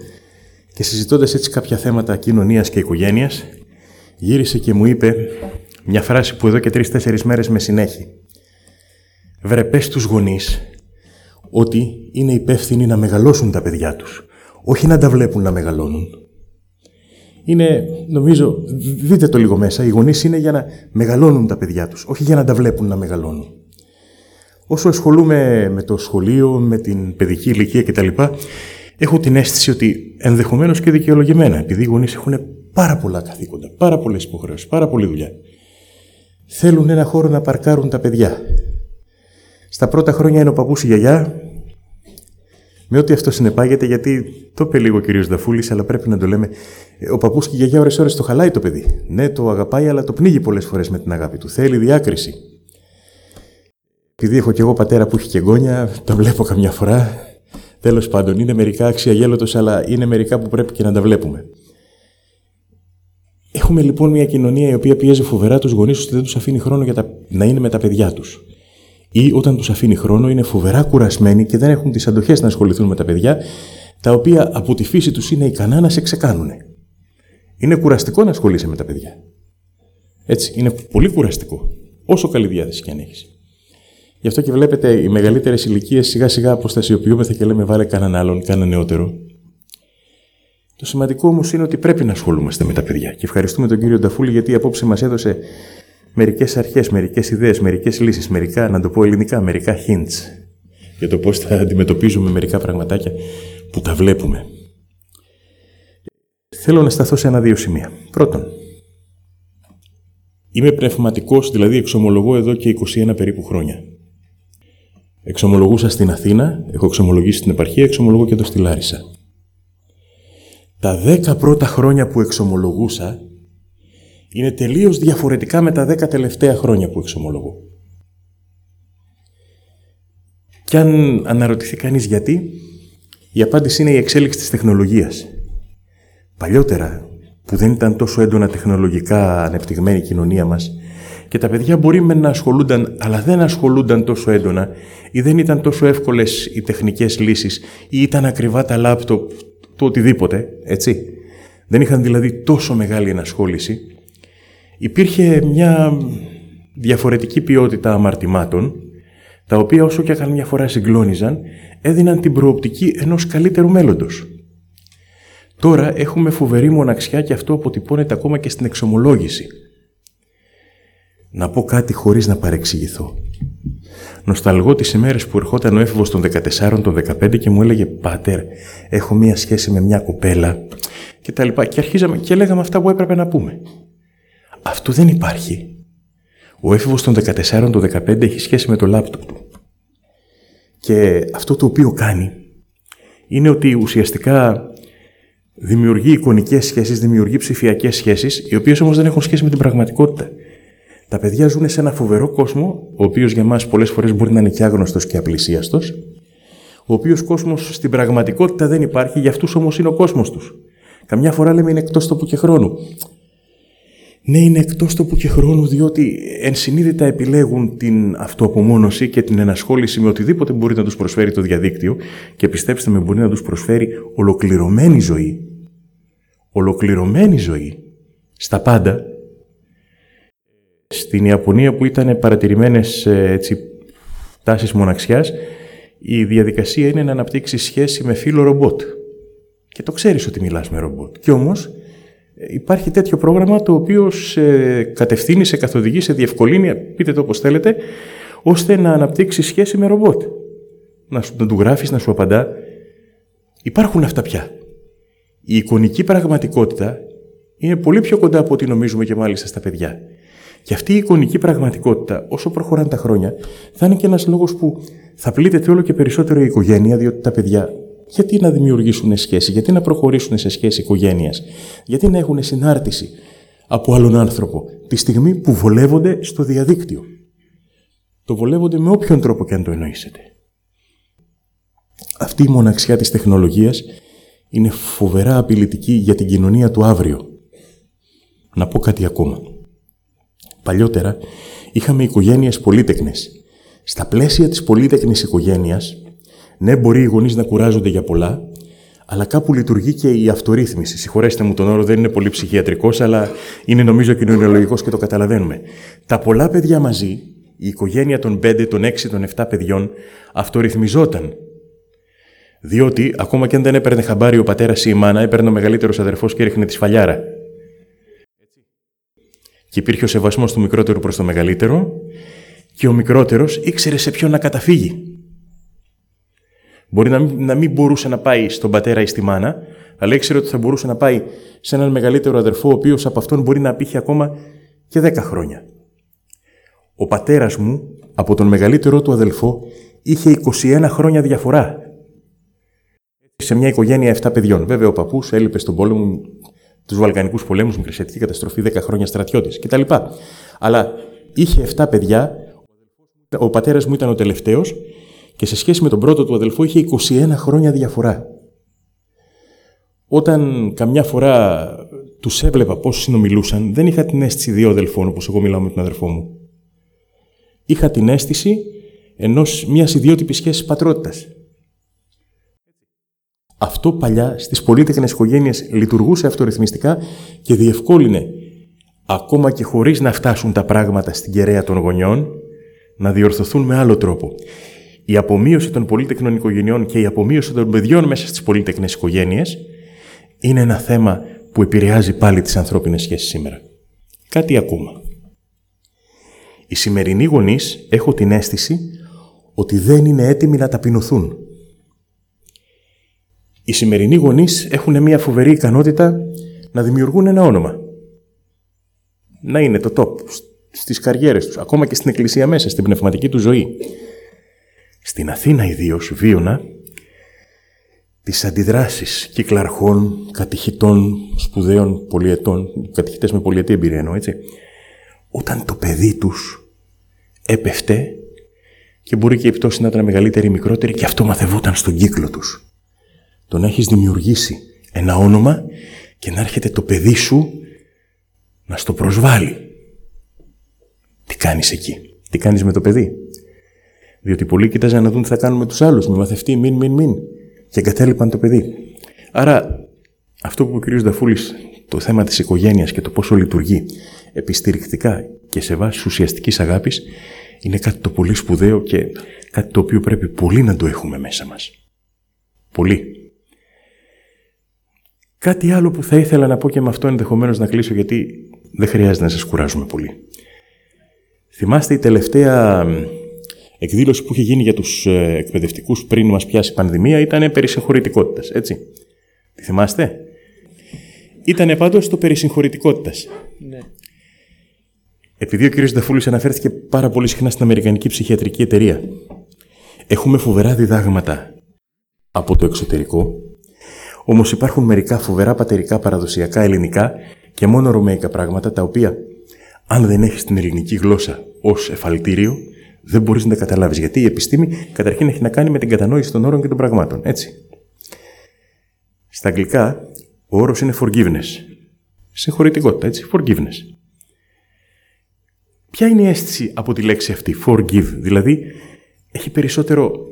και συζητώντας έτσι κάποια θέματα κοινωνίας και οικογένειας, γύρισε και μου είπε μια φράση που εδώ και τρει-τέσσερι μέρες με συνέχει. Βρε πες στους γονείς ότι είναι υπεύθυνοι να μεγαλώσουν τα παιδιά τους, όχι να τα βλέπουν να μεγαλώνουν. Είναι, νομίζω, δείτε το λίγο μέσα, οι γονείς είναι για να μεγαλώνουν τα παιδιά τους, όχι για να τα βλέπουν να μεγαλώνουν. Όσο ασχολούμαι με το σχολείο, με την παιδική ηλικία κτλ., έχω την αίσθηση ότι ενδεχομένως και δικαιολογημένα, επειδή οι γονείς έχουν πάρα πολλά καθήκοντα, πάρα πολλές υποχρεώσεις, πάρα πολλή δουλειά, θέλουν ένα χώρο να παρκάρουν τα παιδιά. Στα πρώτα χρόνια είναι ο παππούς η γιαγιά, με ό,τι αυτό συνεπάγεται, γιατί το είπε λίγο ο κ. Δαφούλης, αλλά πρέπει να το λέμε. Ε, ο παππούς και η γιαγιά ώρε-ώρε το χαλάει το παιδί. Ναι, το αγαπάει, αλλά το πνίγει πολλές φορές με την αγάπη του. Θέλει διάκριση. Επειδή έχω κι εγώ πατέρα που έχει και γόνια, τα βλέπω καμιά φορά. Τέλος πάντων, είναι μερικά αξιαγέλωτος, αλλά είναι μερικά που πρέπει και να τα βλέπουμε. Έχουμε λοιπόν μια κοινωνία η οποία πιέζει φοβερά τους γονείς ότι δεν τους αφήνει χρόνο για τα... να είναι με τα παιδιά τους. Ή όταν τους αφήνει χρόνο είναι φοβερά κουρασμένοι και δεν έχουν τις αντοχές να ασχοληθούν με τα παιδιά, τα οποία από τη φύση τους είναι ικανά να σε ξεκάνουν. Είναι κουραστικό να ασχολείσαι με τα παιδιά. Έτσι, είναι πολύ κουραστικό. Όσο καλή διάθεση και αν έχεις. Γι' αυτό και βλέπετε οι μεγαλύτερες ηλικίες σιγά σιγά αποστασιοποιούμεθα και λέμε βάλε κανέναν άλλον, κανένα νεότερο. Το σημαντικό όμως είναι ότι πρέπει να ασχολούμαστε με τα παιδιά. Και ευχαριστούμε τον κύριο Νταφούλη γιατί απόψε μας έδωσε μερικές αρχές, μερικές ιδέες, μερικές λύσεις, μερικά, να το πω ελληνικά, μερικά hints για το πώς θα αντιμετωπίζουμε μερικά πραγματάκια που τα βλέπουμε. Θέλω να σταθώ σε ένα-δύο σημεία. Πρώτον, είμαι πνευματικός, δηλαδή εξομολογώ εδώ και 21 περίπου χρόνια. Εξομολογούσα στην Αθήνα, έχω εξομολογήσει στην επαρχία, εξομολογώ και εδώ στη Λάρισα. Τα δέκα πρώτα χρόνια που εξομολογούσα είναι τελείως διαφορετικά με τα δέκα τελευταία χρόνια που εξομολογώ. Και αν αναρωτηθεί κανείς γιατί, η απάντηση είναι η εξέλιξη της τεχνολογίας. Παλιότερα, που δεν ήταν τόσο έντονα τεχνολογικά ανεπτυγμένη η κοινωνία μας, και τα παιδιά μπορεί με να ασχολούνταν, αλλά δεν ασχολούνταν τόσο έντονα ή δεν ήταν τόσο εύκολες οι τεχνικές λύσεις ή ήταν ακριβά τα λάπτοπ το οτιδήποτε, έτσι. Δεν είχαν δηλαδή τόσο μεγάλη ενασχόληση. Υπήρχε μια διαφορετική ποιότητα αμαρτημάτων, τα οποία όσο και αν μια φορά συγκλώνιζαν, έδιναν την προοπτική ενός καλύτερου μέλλοντος. Τώρα έχουμε φοβερή μοναξιά και αυτό αποτυπώνεται ακόμα και στην εξομολόγηση. Να πω κάτι χωρίς να παρεξηγηθώ. Νοσταλγώ τις ημέρες που ερχόταν ο έφηβος των 14, των 15 και μου έλεγε «Πάτερ, έχω μία σχέση με μια κοπέλα» και τα λοιπά. Και αρχίζαμε και λέγαμε αυτά που έπρεπε να πούμε. Αυτό δεν υπάρχει. Ο έφηβος των 14, των 15 έχει σχέση με το λάπτοπ του. Και αυτό το οποίο κάνει είναι ότι ουσιαστικά Δημιουργεί εικονικές σχέσεις, δημιουργεί ψηφιακές σχέσεις, οι οποίες όμως δεν έχουν σχέση με την πραγματικότητα. Τα παιδιά ζουν σε ένα φοβερό κόσμο, ο οποίος για μας πολλές φορές μπορεί να είναι και άγνωστος και απλησίαστος, ο οποίος κόσμος στην πραγματικότητα δεν υπάρχει, για αυτούς όμως είναι ο κόσμος τους. Καμιά φορά λέμε είναι εκτός τόπου και χρόνου. Ναι, είναι εκτός τόπου και χρόνου, διότι ενσυνείδητα επιλέγουν την αυτοαπομόνωση και την ενασχόληση με οτιδήποτε μπορεί να τους προσφέρει το διαδίκτυο και πιστέψτε με, μπορεί να τους προσφέρει ολοκληρωμένη ζωή. Ολοκληρωμένη ζωή. Στα πάντα. Στην Ιαπωνία που ήταν παρατηρημένες ε, έτσι, τάσεις μοναξιάς, η διαδικασία είναι να αναπτύξεις σχέση με φίλο ρομπότ. Και το ξέρεις ότι μιλάς με ρομπότ. Και όμως υπάρχει τέτοιο πρόγραμμα το οποίο σε κατευθύνει, σε καθοδηγεί, σε διευκολύνει, πείτε το όπως θέλετε, ώστε να αναπτύξει σχέση με ρομπότ. Να, σου, να του γράφεις, να σου απαντά. Υπάρχουν αυτά πια. Η εικονική πραγματικότητα είναι πολύ πιο κοντά από ό,τι νομίζουμε και μάλιστα στα παιδιά. Και αυτή η εικονική πραγματικότητα, όσο προχωράνε τα χρόνια, θα είναι και ένας λόγος που θα πλήττεται όλο και περισσότερο η οικογένεια, διότι τα παιδιά γιατί να δημιουργήσουν σχέση, γιατί να προχωρήσουν σε σχέση οικογένειας, γιατί να έχουν συνάρτηση από άλλον άνθρωπο τη στιγμή που βολεύονται στο διαδίκτυο. Το βολεύονται με όποιον τρόπο και αν το εννοήσετε. Αυτή η μοναξιά της τεχνολογίας είναι φοβερά απειλητική για την κοινωνία του αύριο. Να πω κάτι ακόμα. Παλιότερα είχαμε οικογένειες πολύτεκνες. Στα πλαίσια της πολύτεκνης οικογένειας ναι, μπορεί οι γονείς να κουράζονται για πολλά, αλλά κάπου λειτουργεί και η αυτορύθμιση. Συγχωρέστε μου τον όρο, δεν είναι πολύ ψυχιατρικός, αλλά είναι νομίζω κοινωνιολογικό και το καταλαβαίνουμε. Τα πολλά παιδιά μαζί, η οικογένεια των 5, των 6, των 7 παιδιών, αυτορυθμιζόταν. Διότι, ακόμα και αν δεν έπαιρνε χαμπάρι ο πατέρας ή η μάνα, έπαιρνε ο μεγαλύτερος αδερφός και έριχνε τη σφαλιάρα. Και υπήρχε ο σεβασμός του μικρότερου προς το μεγαλύτερο, και ο μικρότερος ήξερε σε ποιον να καταφύγει. Μπορεί να μην, να μην μπορούσε να πάει στον πατέρα ή στη μάνα, αλλά ήξερε ότι θα μπορούσε να πάει σε έναν μεγαλύτερο αδερφό, ο οποίος από αυτόν μπορεί να απήχε ακόμα και 10 χρόνια. Ο πατέρας μου, από τον μεγαλύτερό του αδελφό, είχε 21 χρόνια διαφορά. Σε μια οικογένεια 7 παιδιών. Βέβαια, ο παππούς έλειπε στον πόλεμο, τους Βαλκανικούς πολέμους, μικρασιατική καταστροφή, 10 χρόνια στρατιώτης κτλ. Αλλά είχε 7 παιδιά, ο πατέρας μου ήταν ο τελευταίος και σε σχέση με τον πρώτο του αδελφό είχε 21 χρόνια διαφορά. Όταν καμιά φορά τους έβλεπα πώς συνομιλούσαν, δεν είχα την αίσθηση δύο αδελφών όπως εγώ μιλάω με τον αδερφό μου. Είχα την αίσθηση ενός μιας ιδιότυπης σχέσης πατρότητας. Αυτό παλιά στις πολίτεκνε οικογένειες λειτουργούσε αυτορυθμιστικά και διευκόλυνε ακόμα και χωρίς να φτάσουν τα πράγματα στην κεραία των γονιών να διορθωθούν με άλλο τρόπο η απομείωση των πολύτεκνων οικογενειών και η απομείωση των παιδιών μέσα στις πολύτεκνε οικογένειες είναι ένα θέμα που επηρεάζει πάλι τις ανθρώπινες σχέσεις σήμερα. Κάτι ακόμα. Οι σημερινοί γονείς έχω την αίσθηση ότι δεν είναι έτοιμοι να ταπεινωθούν. Οι σημερινοί γονείς έχουν μια φοβερή ικανότητα να δημιουργούν ένα όνομα. Να είναι το top στις καριέρες τους, ακόμα και στην εκκλησία μέσα, στην πνευματική του ζωή. Στην Αθήνα ιδίω βίωνα τις αντιδράσεις κυκλαρχών, κατηχητών, σπουδαίων πολιετών, κατηχητές με πολυετή εμπειρία εννοώ, έτσι, όταν το παιδί τους έπεφτε και μπορεί και η πτώση να ήταν μεγαλύτερη ή μικρότερη και αυτό μαθευόταν στον κύκλο τους. Το να έχεις δημιουργήσει ένα όνομα και να έρχεται το παιδί σου να στο προσβάλλει. Τι κάνεις εκεί, τι κάνεις με το παιδί; Διότι πολλοί κοίταζαν να δουν τι θα κάνουν με τους άλλους, με μαθευτή, μην, μην, μην. Και εγκατέλειπαν το παιδί. Άρα, αυτό που ο κ. Δαφούλη, το θέμα της οικογένειας και το πόσο λειτουργεί επιστηρικτικά και σε βάσης ουσιαστικής αγάπης, είναι κάτι το πολύ σπουδαίο και κάτι το οποίο πρέπει πολύ να το έχουμε μέσα μας. Πολύ. Κάτι άλλο που θα ήθελα να πω και με αυτό ενδεχομένως να κλείσω γιατί δεν χρειάζεται να σας κουράζουμε πολύ. Θυμάστε η τελευταία εκδήλωση που είχε γίνει για τους ε, εκπαιδευτικούς πριν μας πιάσει η πανδημία ήταν περί συγχωρητικότητας, έτσι. Τη θυμάστε; Ήταν πάντως το περί συγχωρητικότητας. Ναι. Επειδή ο κ. Δαφούλης αναφέρθηκε πάρα πολύ συχνά στην Αμερικανική Ψυχιατρική Εταιρεία, έχουμε φοβερά διδάγματα από το εξωτερικό, Όμως υπάρχουν μερικά φοβερά πατερικά παραδοσιακά ελληνικά και μόνο ρωμαϊκά πράγματα τα οποία, αν δεν έχεις την ελληνική γλώσσα ως εφαλτήριο, δεν μπορείς να τα καταλάβεις. Γιατί η επιστήμη καταρχήν έχει να κάνει με την κατανόηση των όρων και των πραγμάτων. Έτσι. Στα αγγλικά, ο όρος είναι forgiveness. Συγχωρητικότητα, έτσι. Forgiveness. Ποια είναι η αίσθηση από τη λέξη αυτή, forgive, δηλαδή έχει περισσότερο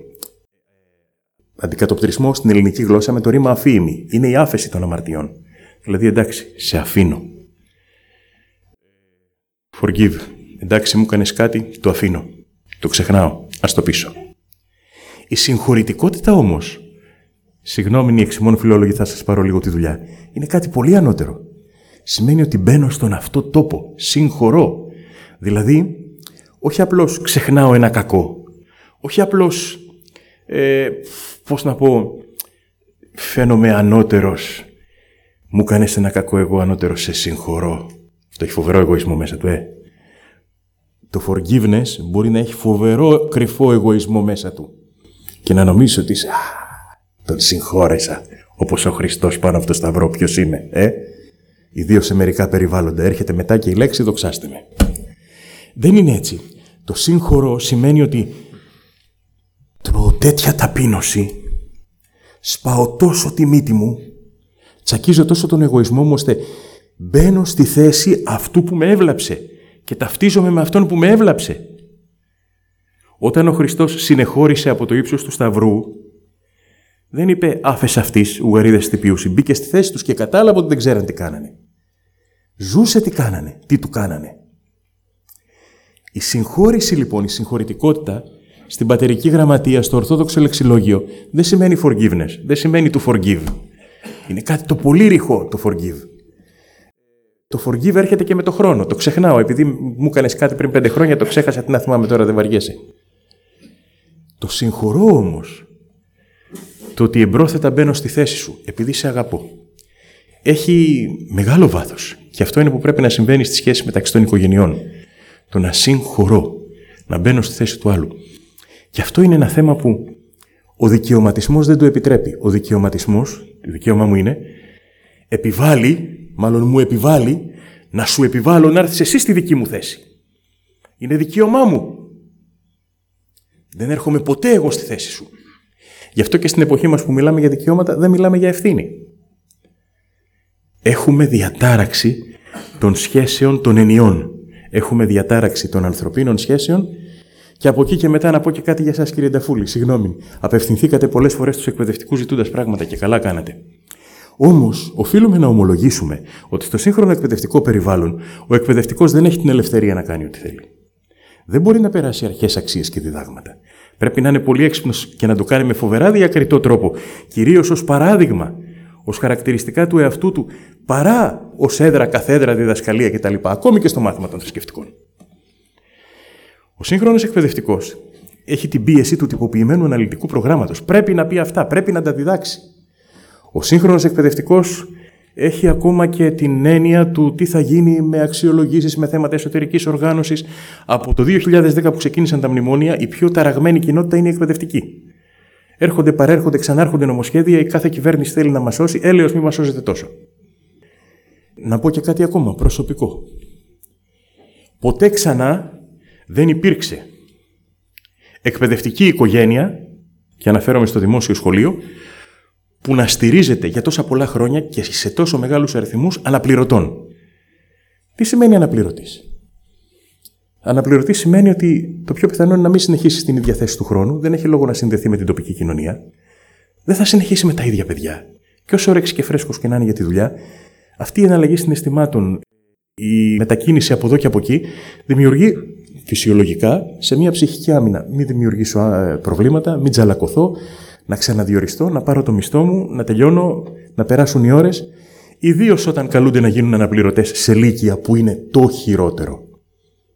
αντικατοπτρισμό στην ελληνική γλώσσα με το ρήμα αφήμη. Είναι η άφεση των αμαρτιών. Δηλαδή, εντάξει, σε αφήνω. Forgive. Εντάξει, μου έκανε κάτι, το αφήνω. Το ξεχνάω. Α το πίσω. Η συγχωρητικότητα όμως, συγγνώμη, εξημών φιλόλογοι, θα σας πάρω λίγο τη δουλειά, είναι κάτι πολύ ανώτερο. Σημαίνει ότι μπαίνω στον αυτό τόπο. Συγχωρώ. Δηλαδή, όχι απλώς ξεχνάω ένα κακό. Όχι απλώς, ε, πώς να πω, φαίνομαι ανώτερος. Μου κάνεις ένα κακό εγώ ανώτερος, σε συγχωρώ. Αυτό έχει φοβερό εγωισμό μέσα του, ε. Το forgiveness μπορεί να έχει φοβερό κρυφό εγωισμό μέσα του. Και να νομίζεις ότι είσαι, α, τον συγχώρεσα. Όπως ο Χριστός πάνω από το σταυρό, ποιος είμαι, ε; Ιδίως σε μερικά περιβάλλοντα. Έρχεται μετά και η λέξη δοξάστε με. Δεν είναι έτσι. Το σύγχωρο σημαίνει ότι τρώω τέτοια ταπείνωση, σπάω τόσο τη μύτη μου, τσακίζω τόσο τον εγωισμό μου, ώστε μπαίνω στη θέση αυτού που με έβλαψε και ταυτίζομαι με αυτόν που με έβλαψε. Όταν ο Χριστός συνεχώρησε από το ύψος του Σταυρού, δεν είπε άφες αυτής ουγαρίδες τυπίους, μπήκε στη θέση τους και κατάλαβε ότι δεν ξέραν τι κάνανε. Ζούσε τι κάνανε, τι του κάνανε. Η συγχώρηση λοιπόν, η συγχωρητικότητα στην πατερική γραμματεία, στο ορθόδοξο λεξιλόγιο, δεν σημαίνει forgiveness, δεν σημαίνει to forgive. Είναι κάτι το πολύ ρηχό το forgive. Το forgive έρχεται και με το χρόνο. Το ξεχνάω. Επειδή μου έκανες κάτι πριν πέντε χρόνια, το ξέχασα. Τι να θυμάμαι τώρα, δεν βαριέσαι. Το συγχωρώ όμως. Το ότι εμπρόθετα μπαίνω στη θέση σου, επειδή σε αγαπώ. Έχει μεγάλο βάθος. Και αυτό είναι που πρέπει να συμβαίνει στη σχέση μεταξύ των οικογενειών το να συγχωρώ, να μπαίνω στη θέση του άλλου. Και αυτό είναι ένα θέμα που ο δικαιωματισμός δεν το επιτρέπει. Ο δικαιωματισμός, το δικαίωμά μου είναι, επιβάλλει, μάλλον μου επιβάλλει, να σου επιβάλλω να έρθεις εσύ στη δική μου θέση. Είναι δικαίωμά μου. Δεν έρχομαι ποτέ εγώ στη θέση σου. Γι' αυτό και στην εποχή μας που μιλάμε για δικαιώματα δεν μιλάμε για ευθύνη. Έχουμε διατάραξη των σχέσεων των ενιών έχουμε διατάραξη των ανθρωπίνων σχέσεων και από εκεί και μετά να πω και κάτι για εσά, κύριε Νταφούλη. Συγγνώμη. Απευθυνθήκατε πολλές φορές στους εκπαιδευτικούς ζητούντας πράγματα και καλά κάνατε. Όμως, οφείλουμε να ομολογήσουμε ότι στο σύγχρονο εκπαιδευτικό περιβάλλον ο εκπαιδευτικός δεν έχει την ελευθερία να κάνει ό,τι θέλει. Δεν μπορεί να περάσει αρχές αξίες και διδάγματα. Πρέπει να είναι πολύ έξυπνος και να το κάνει με φοβερά διακριτό τρόπο, κυρίως ως παράδειγμα ως χαρακτηριστικά του εαυτού του, παρά ως έδρα, καθέδρα, διδασκαλία κτλ. Ακόμη και στο μάθημα των θρησκευτικών. Ο σύγχρονος εκπαιδευτικός έχει την πίεση του τυποποιημένου αναλυτικού προγράμματος. Πρέπει να πει αυτά, πρέπει να τα διδάξει. Ο σύγχρονος εκπαιδευτικός έχει ακόμα και την έννοια του τι θα γίνει με αξιολογήσεις με θέματα εσωτερικής οργάνωσης. Από το 2010 που ξεκίνησαν τα μνημόνια, η πιο ταραγμένη κοινότητα είναι η εκπαιδευτική. Έρχονται, παρέρχονται, ξανάρχονται νομοσχέδια, η κάθε κυβέρνηση θέλει να μας σώσει, έλεος μη μας σώζετε τόσο. Να πω και κάτι ακόμα, προσωπικό. Ποτέ ξανά δεν υπήρξε εκπαιδευτική οικογένεια, και αναφέρομαι στο δημόσιο σχολείο, που να στηρίζεται για τόσα πολλά χρόνια και σε τόσο μεγάλους αριθμούς αναπληρωτών. Τι σημαίνει αναπληρωτής; Αναπληρωτής σημαίνει ότι το πιο πιθανό είναι να μην συνεχίσει στην ίδια θέση του χρόνου, δεν έχει λόγο να συνδεθεί με την τοπική κοινωνία, δεν θα συνεχίσει με τα ίδια παιδιά. Και όσο όρεξης και φρέσκος και να είναι για τη δουλειά, αυτή η εναλλαγή συναισθημάτων, η μετακίνηση από εδώ και από εκεί, δημιουργεί φυσιολογικά σε μια ψυχική άμυνα. Μην δημιουργήσω προβλήματα, μην τζαλακωθώ, να ξαναδιοριστώ, να πάρω το μισθό μου, να τελειώνω, να περάσουν οι ώρες. Ιδίως όταν καλούνται να γίνουν αναπληρωτές σε λύκεια που είναι το χειρότερο.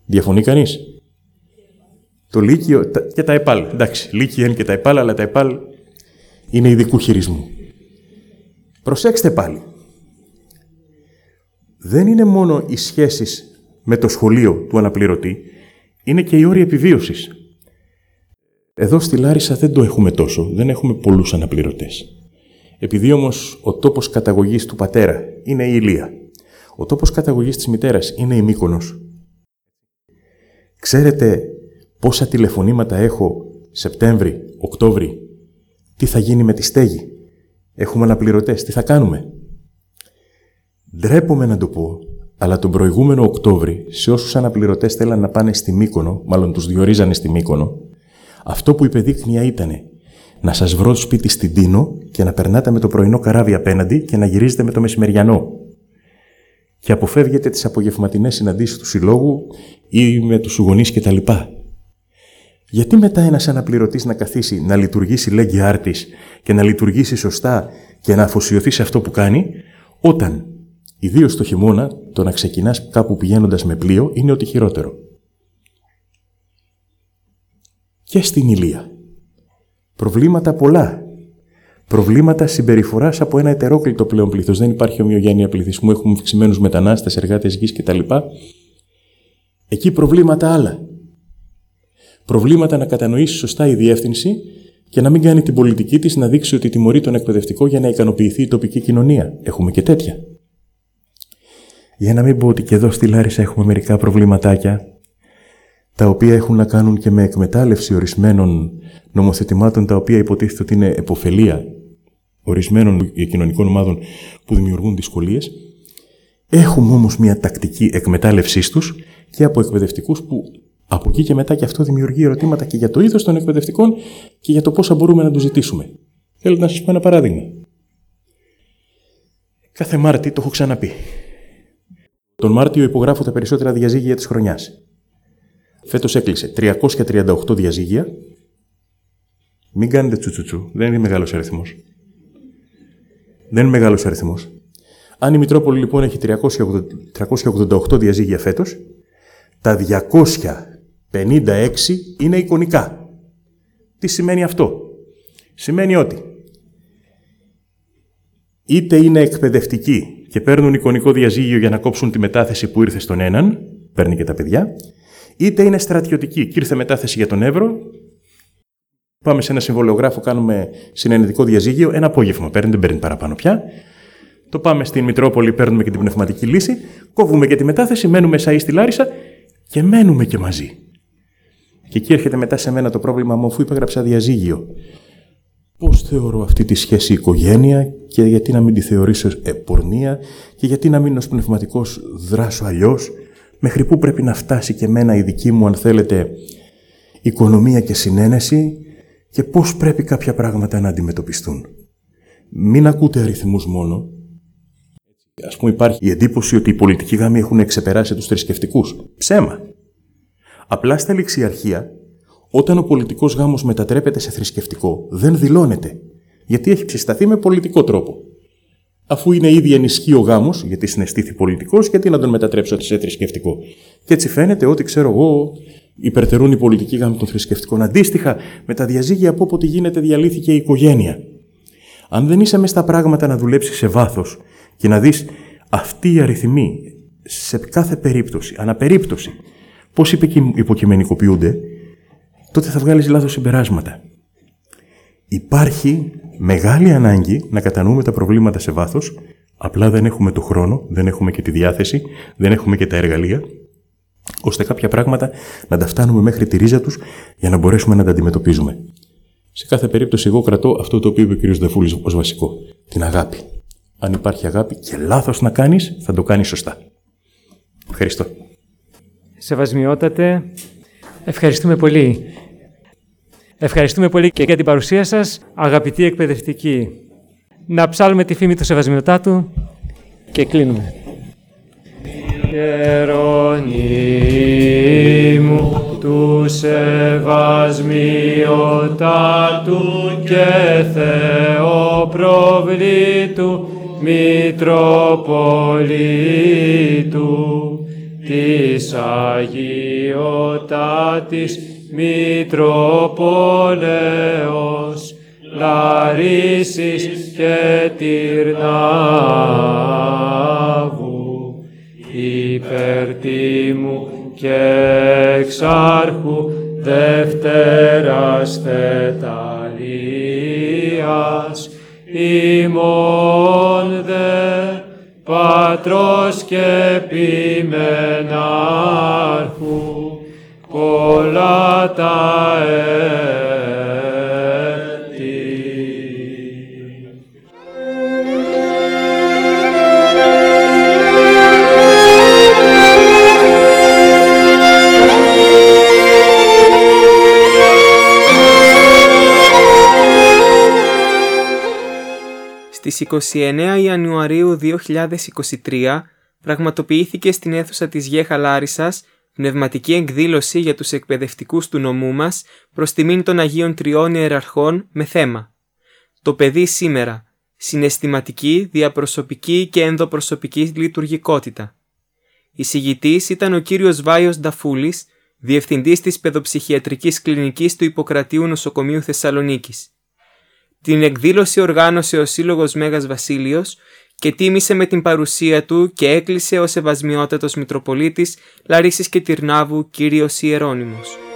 Διαφωνεί κανείς; Το Λύκειο και τα ΕΠΑΛ. Εντάξει, Λύκειο είναι και τα ΕΠΑΛ, αλλά τα ΕΠΑΛ είναι ειδικού χειρισμού. Προσέξτε πάλι. Δεν είναι μόνο οι σχέσεις με το σχολείο του αναπληρωτή, είναι και οι όροι επιβίωσης. Εδώ στη Λάρισα δεν το έχουμε τόσο, δεν έχουμε πολλούς αναπληρωτές. Επειδή όμως ο τόπος καταγωγής του πατέρα είναι η Ηλία, ο τόπος καταγωγής της μητέρας είναι η Μύκονος, ξέρετε πόσα τηλεφωνήματα έχω Σεπτέμβρη, Οκτώβρη, τι θα γίνει με τη στέγη, έχουμε αναπληρωτές, τι θα κάνουμε; Ντρέπομαι να το πω, αλλά τον προηγούμενο Οκτώβρη, σε όσους αναπληρωτές θέλαν να πάνε στη Μύκονο, μάλλον τους διορίζανε στη Μύκονο, αυτό που είπε δείκνυα ήταν να σας βρω σπίτι στην Τίνο και να περνάτε με το πρωινό καράβι απέναντι και να γυρίζετε με το μεσημεριανό. Και αποφεύγετε τις απογευματινές συναντήσεις του συλλόγου ή με τους γονείς κτλ. Γιατί μετά ένας αναπληρωτής να καθίσει να λειτουργήσει λέγει άρτης και να λειτουργήσει σωστά και να αφοσιωθεί σε αυτό που κάνει, όταν ιδίως το χειμώνα το να ξεκινάς κάπου πηγαίνοντας με πλοίο είναι ότι χειρότερο. Και στην Ηλία. Προβλήματα πολλά. Προβλήματα συμπεριφοράς από ένα ετερόκλητο πλέον πλήθος. Δεν υπάρχει ομοιογένεια πληθυσμού, έχουμε αυξημένους μετανάστες, εργάτες γης κτλ. Εκεί προβλήματα άλλα. Προβλήματα να κατανοήσει σωστά η διεύθυνση και να μην κάνει την πολιτική της να δείξει ότι τιμωρεί τον εκπαιδευτικό για να ικανοποιηθεί η τοπική κοινωνία. Έχουμε και τέτοια. Για να μην πω ότι και εδώ στη Λάρισα έχουμε μερικά προβληματάκια, τα οποία έχουν να κάνουν και με εκμετάλλευση ορισμένων νομοθετημάτων, τα οποία υποτίθεται ότι είναι εποφελία ορισμένων κοινωνικών ομάδων που δημιουργούν δυσκολίες. Έχουμε όμως μια τακτική εκμετάλλευσής τους και από εκπαιδευτικούς που από εκεί και μετά και αυτό δημιουργεί ερωτήματα και για το είδος των εκπαιδευτικών και για το πόσα μπορούμε να τους ζητήσουμε. Θέλω να σας πω ένα παράδειγμα. Κάθε Μάρτι το έχω ξαναπεί. Τον Μάρτιο υπογράφω τα περισσότερα διαζύγια της χρονιάς. Φέτος έκλεισε 338 διαζύγια. Μην κάνετε τσουτσουτσου, δεν είναι μεγάλος αριθμός. Δεν είναι μεγάλος αριθμός. Αν η Μητρόπολη λοιπόν έχει 388 διαζύγια φέτος, τα 256 είναι εικονικά. Τι σημαίνει αυτό; Σημαίνει ότι είτε είναι εκπαιδευτικοί και παίρνουν εικονικό διαζύγιο για να κόψουν τη μετάθεση που ήρθε στον έναν, παίρνει και τα παιδιά, είτε είναι στρατιωτικοί και ήρθε μετάθεση για τον Εύρο, πάμε σε ένα συμβολιογράφο, κάνουμε συνενετικό διαζύγιο, ένα απόγευμα παίρνει, δεν παίρνει παραπάνω πια, το πάμε στην Μητρόπολη, παίρνουμε και την πνευματική λύση, κόβουμε και τη μετάθεση, μένουμε ή στη Λάρισα και μένουμε και μαζί. Και εκεί έρχεται μετά σε μένα το πρόβλημα μου, αφού υπέγραψα διαζύγιο. Πώς θεωρώ αυτή τη σχέση οικογένεια και γιατί να μην τη θεωρήσω ε, πορνεία και γιατί να μην ως πνευματικός δράσω αλλιώς, μέχρι πού πρέπει να φτάσει και μένα η δική μου, αν θέλετε, οικονομία και συνένεση και πώς πρέπει κάποια πράγματα να αντιμετωπιστούν. Μην ακούτε αριθμούς μόνο. Ας πούμε υπάρχει η εντύπωση ότι οι πολιτικοί γάμοι έχουν ξεπεράσει τους θρησκευτικούς. Ψέμα. Απλά στα ληξιαρχεία, όταν ο πολιτικός γάμος μετατρέπεται σε θρησκευτικό, δεν δηλώνεται. Γιατί έχει συσταθεί με πολιτικό τρόπο. Αφού είναι ήδη ενισχύει ο γάμος, γιατί συναισθήθη πολιτικός, γιατί να τον μετατρέψω σε θρησκευτικό. Και έτσι φαίνεται ότι, ξέρω εγώ, υπερτερούν οι πολιτικοί γάμοι των θρησκευτικών. Αντίστοιχα, με τα διαζύγια από όποτε γίνεται διαλύθηκε η οικογένεια. Αν δεν είσαι μέσα στα πράγματα να δουλέψεις σε βάθος και να δεις αυτοί οι αριθμοί σε κάθε περίπτωση, αναπερίπτωση, πώς υποκειμενικοποιούνται, τότε θα βγάλεις λάθος συμπεράσματα. Υπάρχει μεγάλη ανάγκη να κατανοούμε τα προβλήματα σε βάθος, απλά δεν έχουμε το χρόνο, δεν έχουμε και τη διάθεση, δεν έχουμε και τα εργαλεία, ώστε κάποια πράγματα να τα φτάνουμε μέχρι τη ρίζα τους για να μπορέσουμε να τα αντιμετωπίζουμε. Σε κάθε περίπτωση εγώ κρατώ αυτό το οποίο είπε ο κ. Δεφούλης ως βασικό, την αγάπη. Αν υπάρχει αγάπη και λάθος να κάνεις, θα το κάνεις σωστά. Ευχαριστώ. Σεβασμιότατε, ευχαριστούμε πολύ. Ευχαριστούμε πολύ και για την παρουσία σας, αγαπητοί εκπαιδευτικοί. Να ψάλουμε τη φήμη του Σεβασμιωτάτου και κλείνουμε. Γερονίμου του Σεβασμιωτάτου και Θεοπροβλήτου Μητροπολίτου της Αγιωτάτης Μητροπόλεως, Λαρίσης και Τυρνάβου, υπερτίμου και εξάρχου Δευτέρας Θεταλίας, ημών δε Πατρός και ποιμενάρχου πολλά τα Στις 29 Ιανουαρίου 2023 πραγματοποιήθηκε στην αίθουσα της Γέχα Λάρισας πνευματική εκδήλωση για τους εκπαιδευτικούς του νομού μας προς τιμήν των Αγίων Τριών Ιεραρχών με θέμα «Το παιδί σήμερα, συναισθηματική, διαπροσωπική και ενδοπροσωπική λειτουργικότητα». Η συγητής ήταν ο κύριος Βάιος Νταφούλης, διευθυντής της παιδοψυχιατρικής κλινικής του Ιπποκρατίου Νοσοκομείου Θεσσαλονίκης. Την εκδήλωση οργάνωσε ο Σύλλογος Μέγας Βασίλειος και τίμησε με την παρουσία του και έκλεισε ο Σεβασμιότατος Μητροπολίτης Λαρίσης και Τυρνάβου κύριος Ιερώνυμος.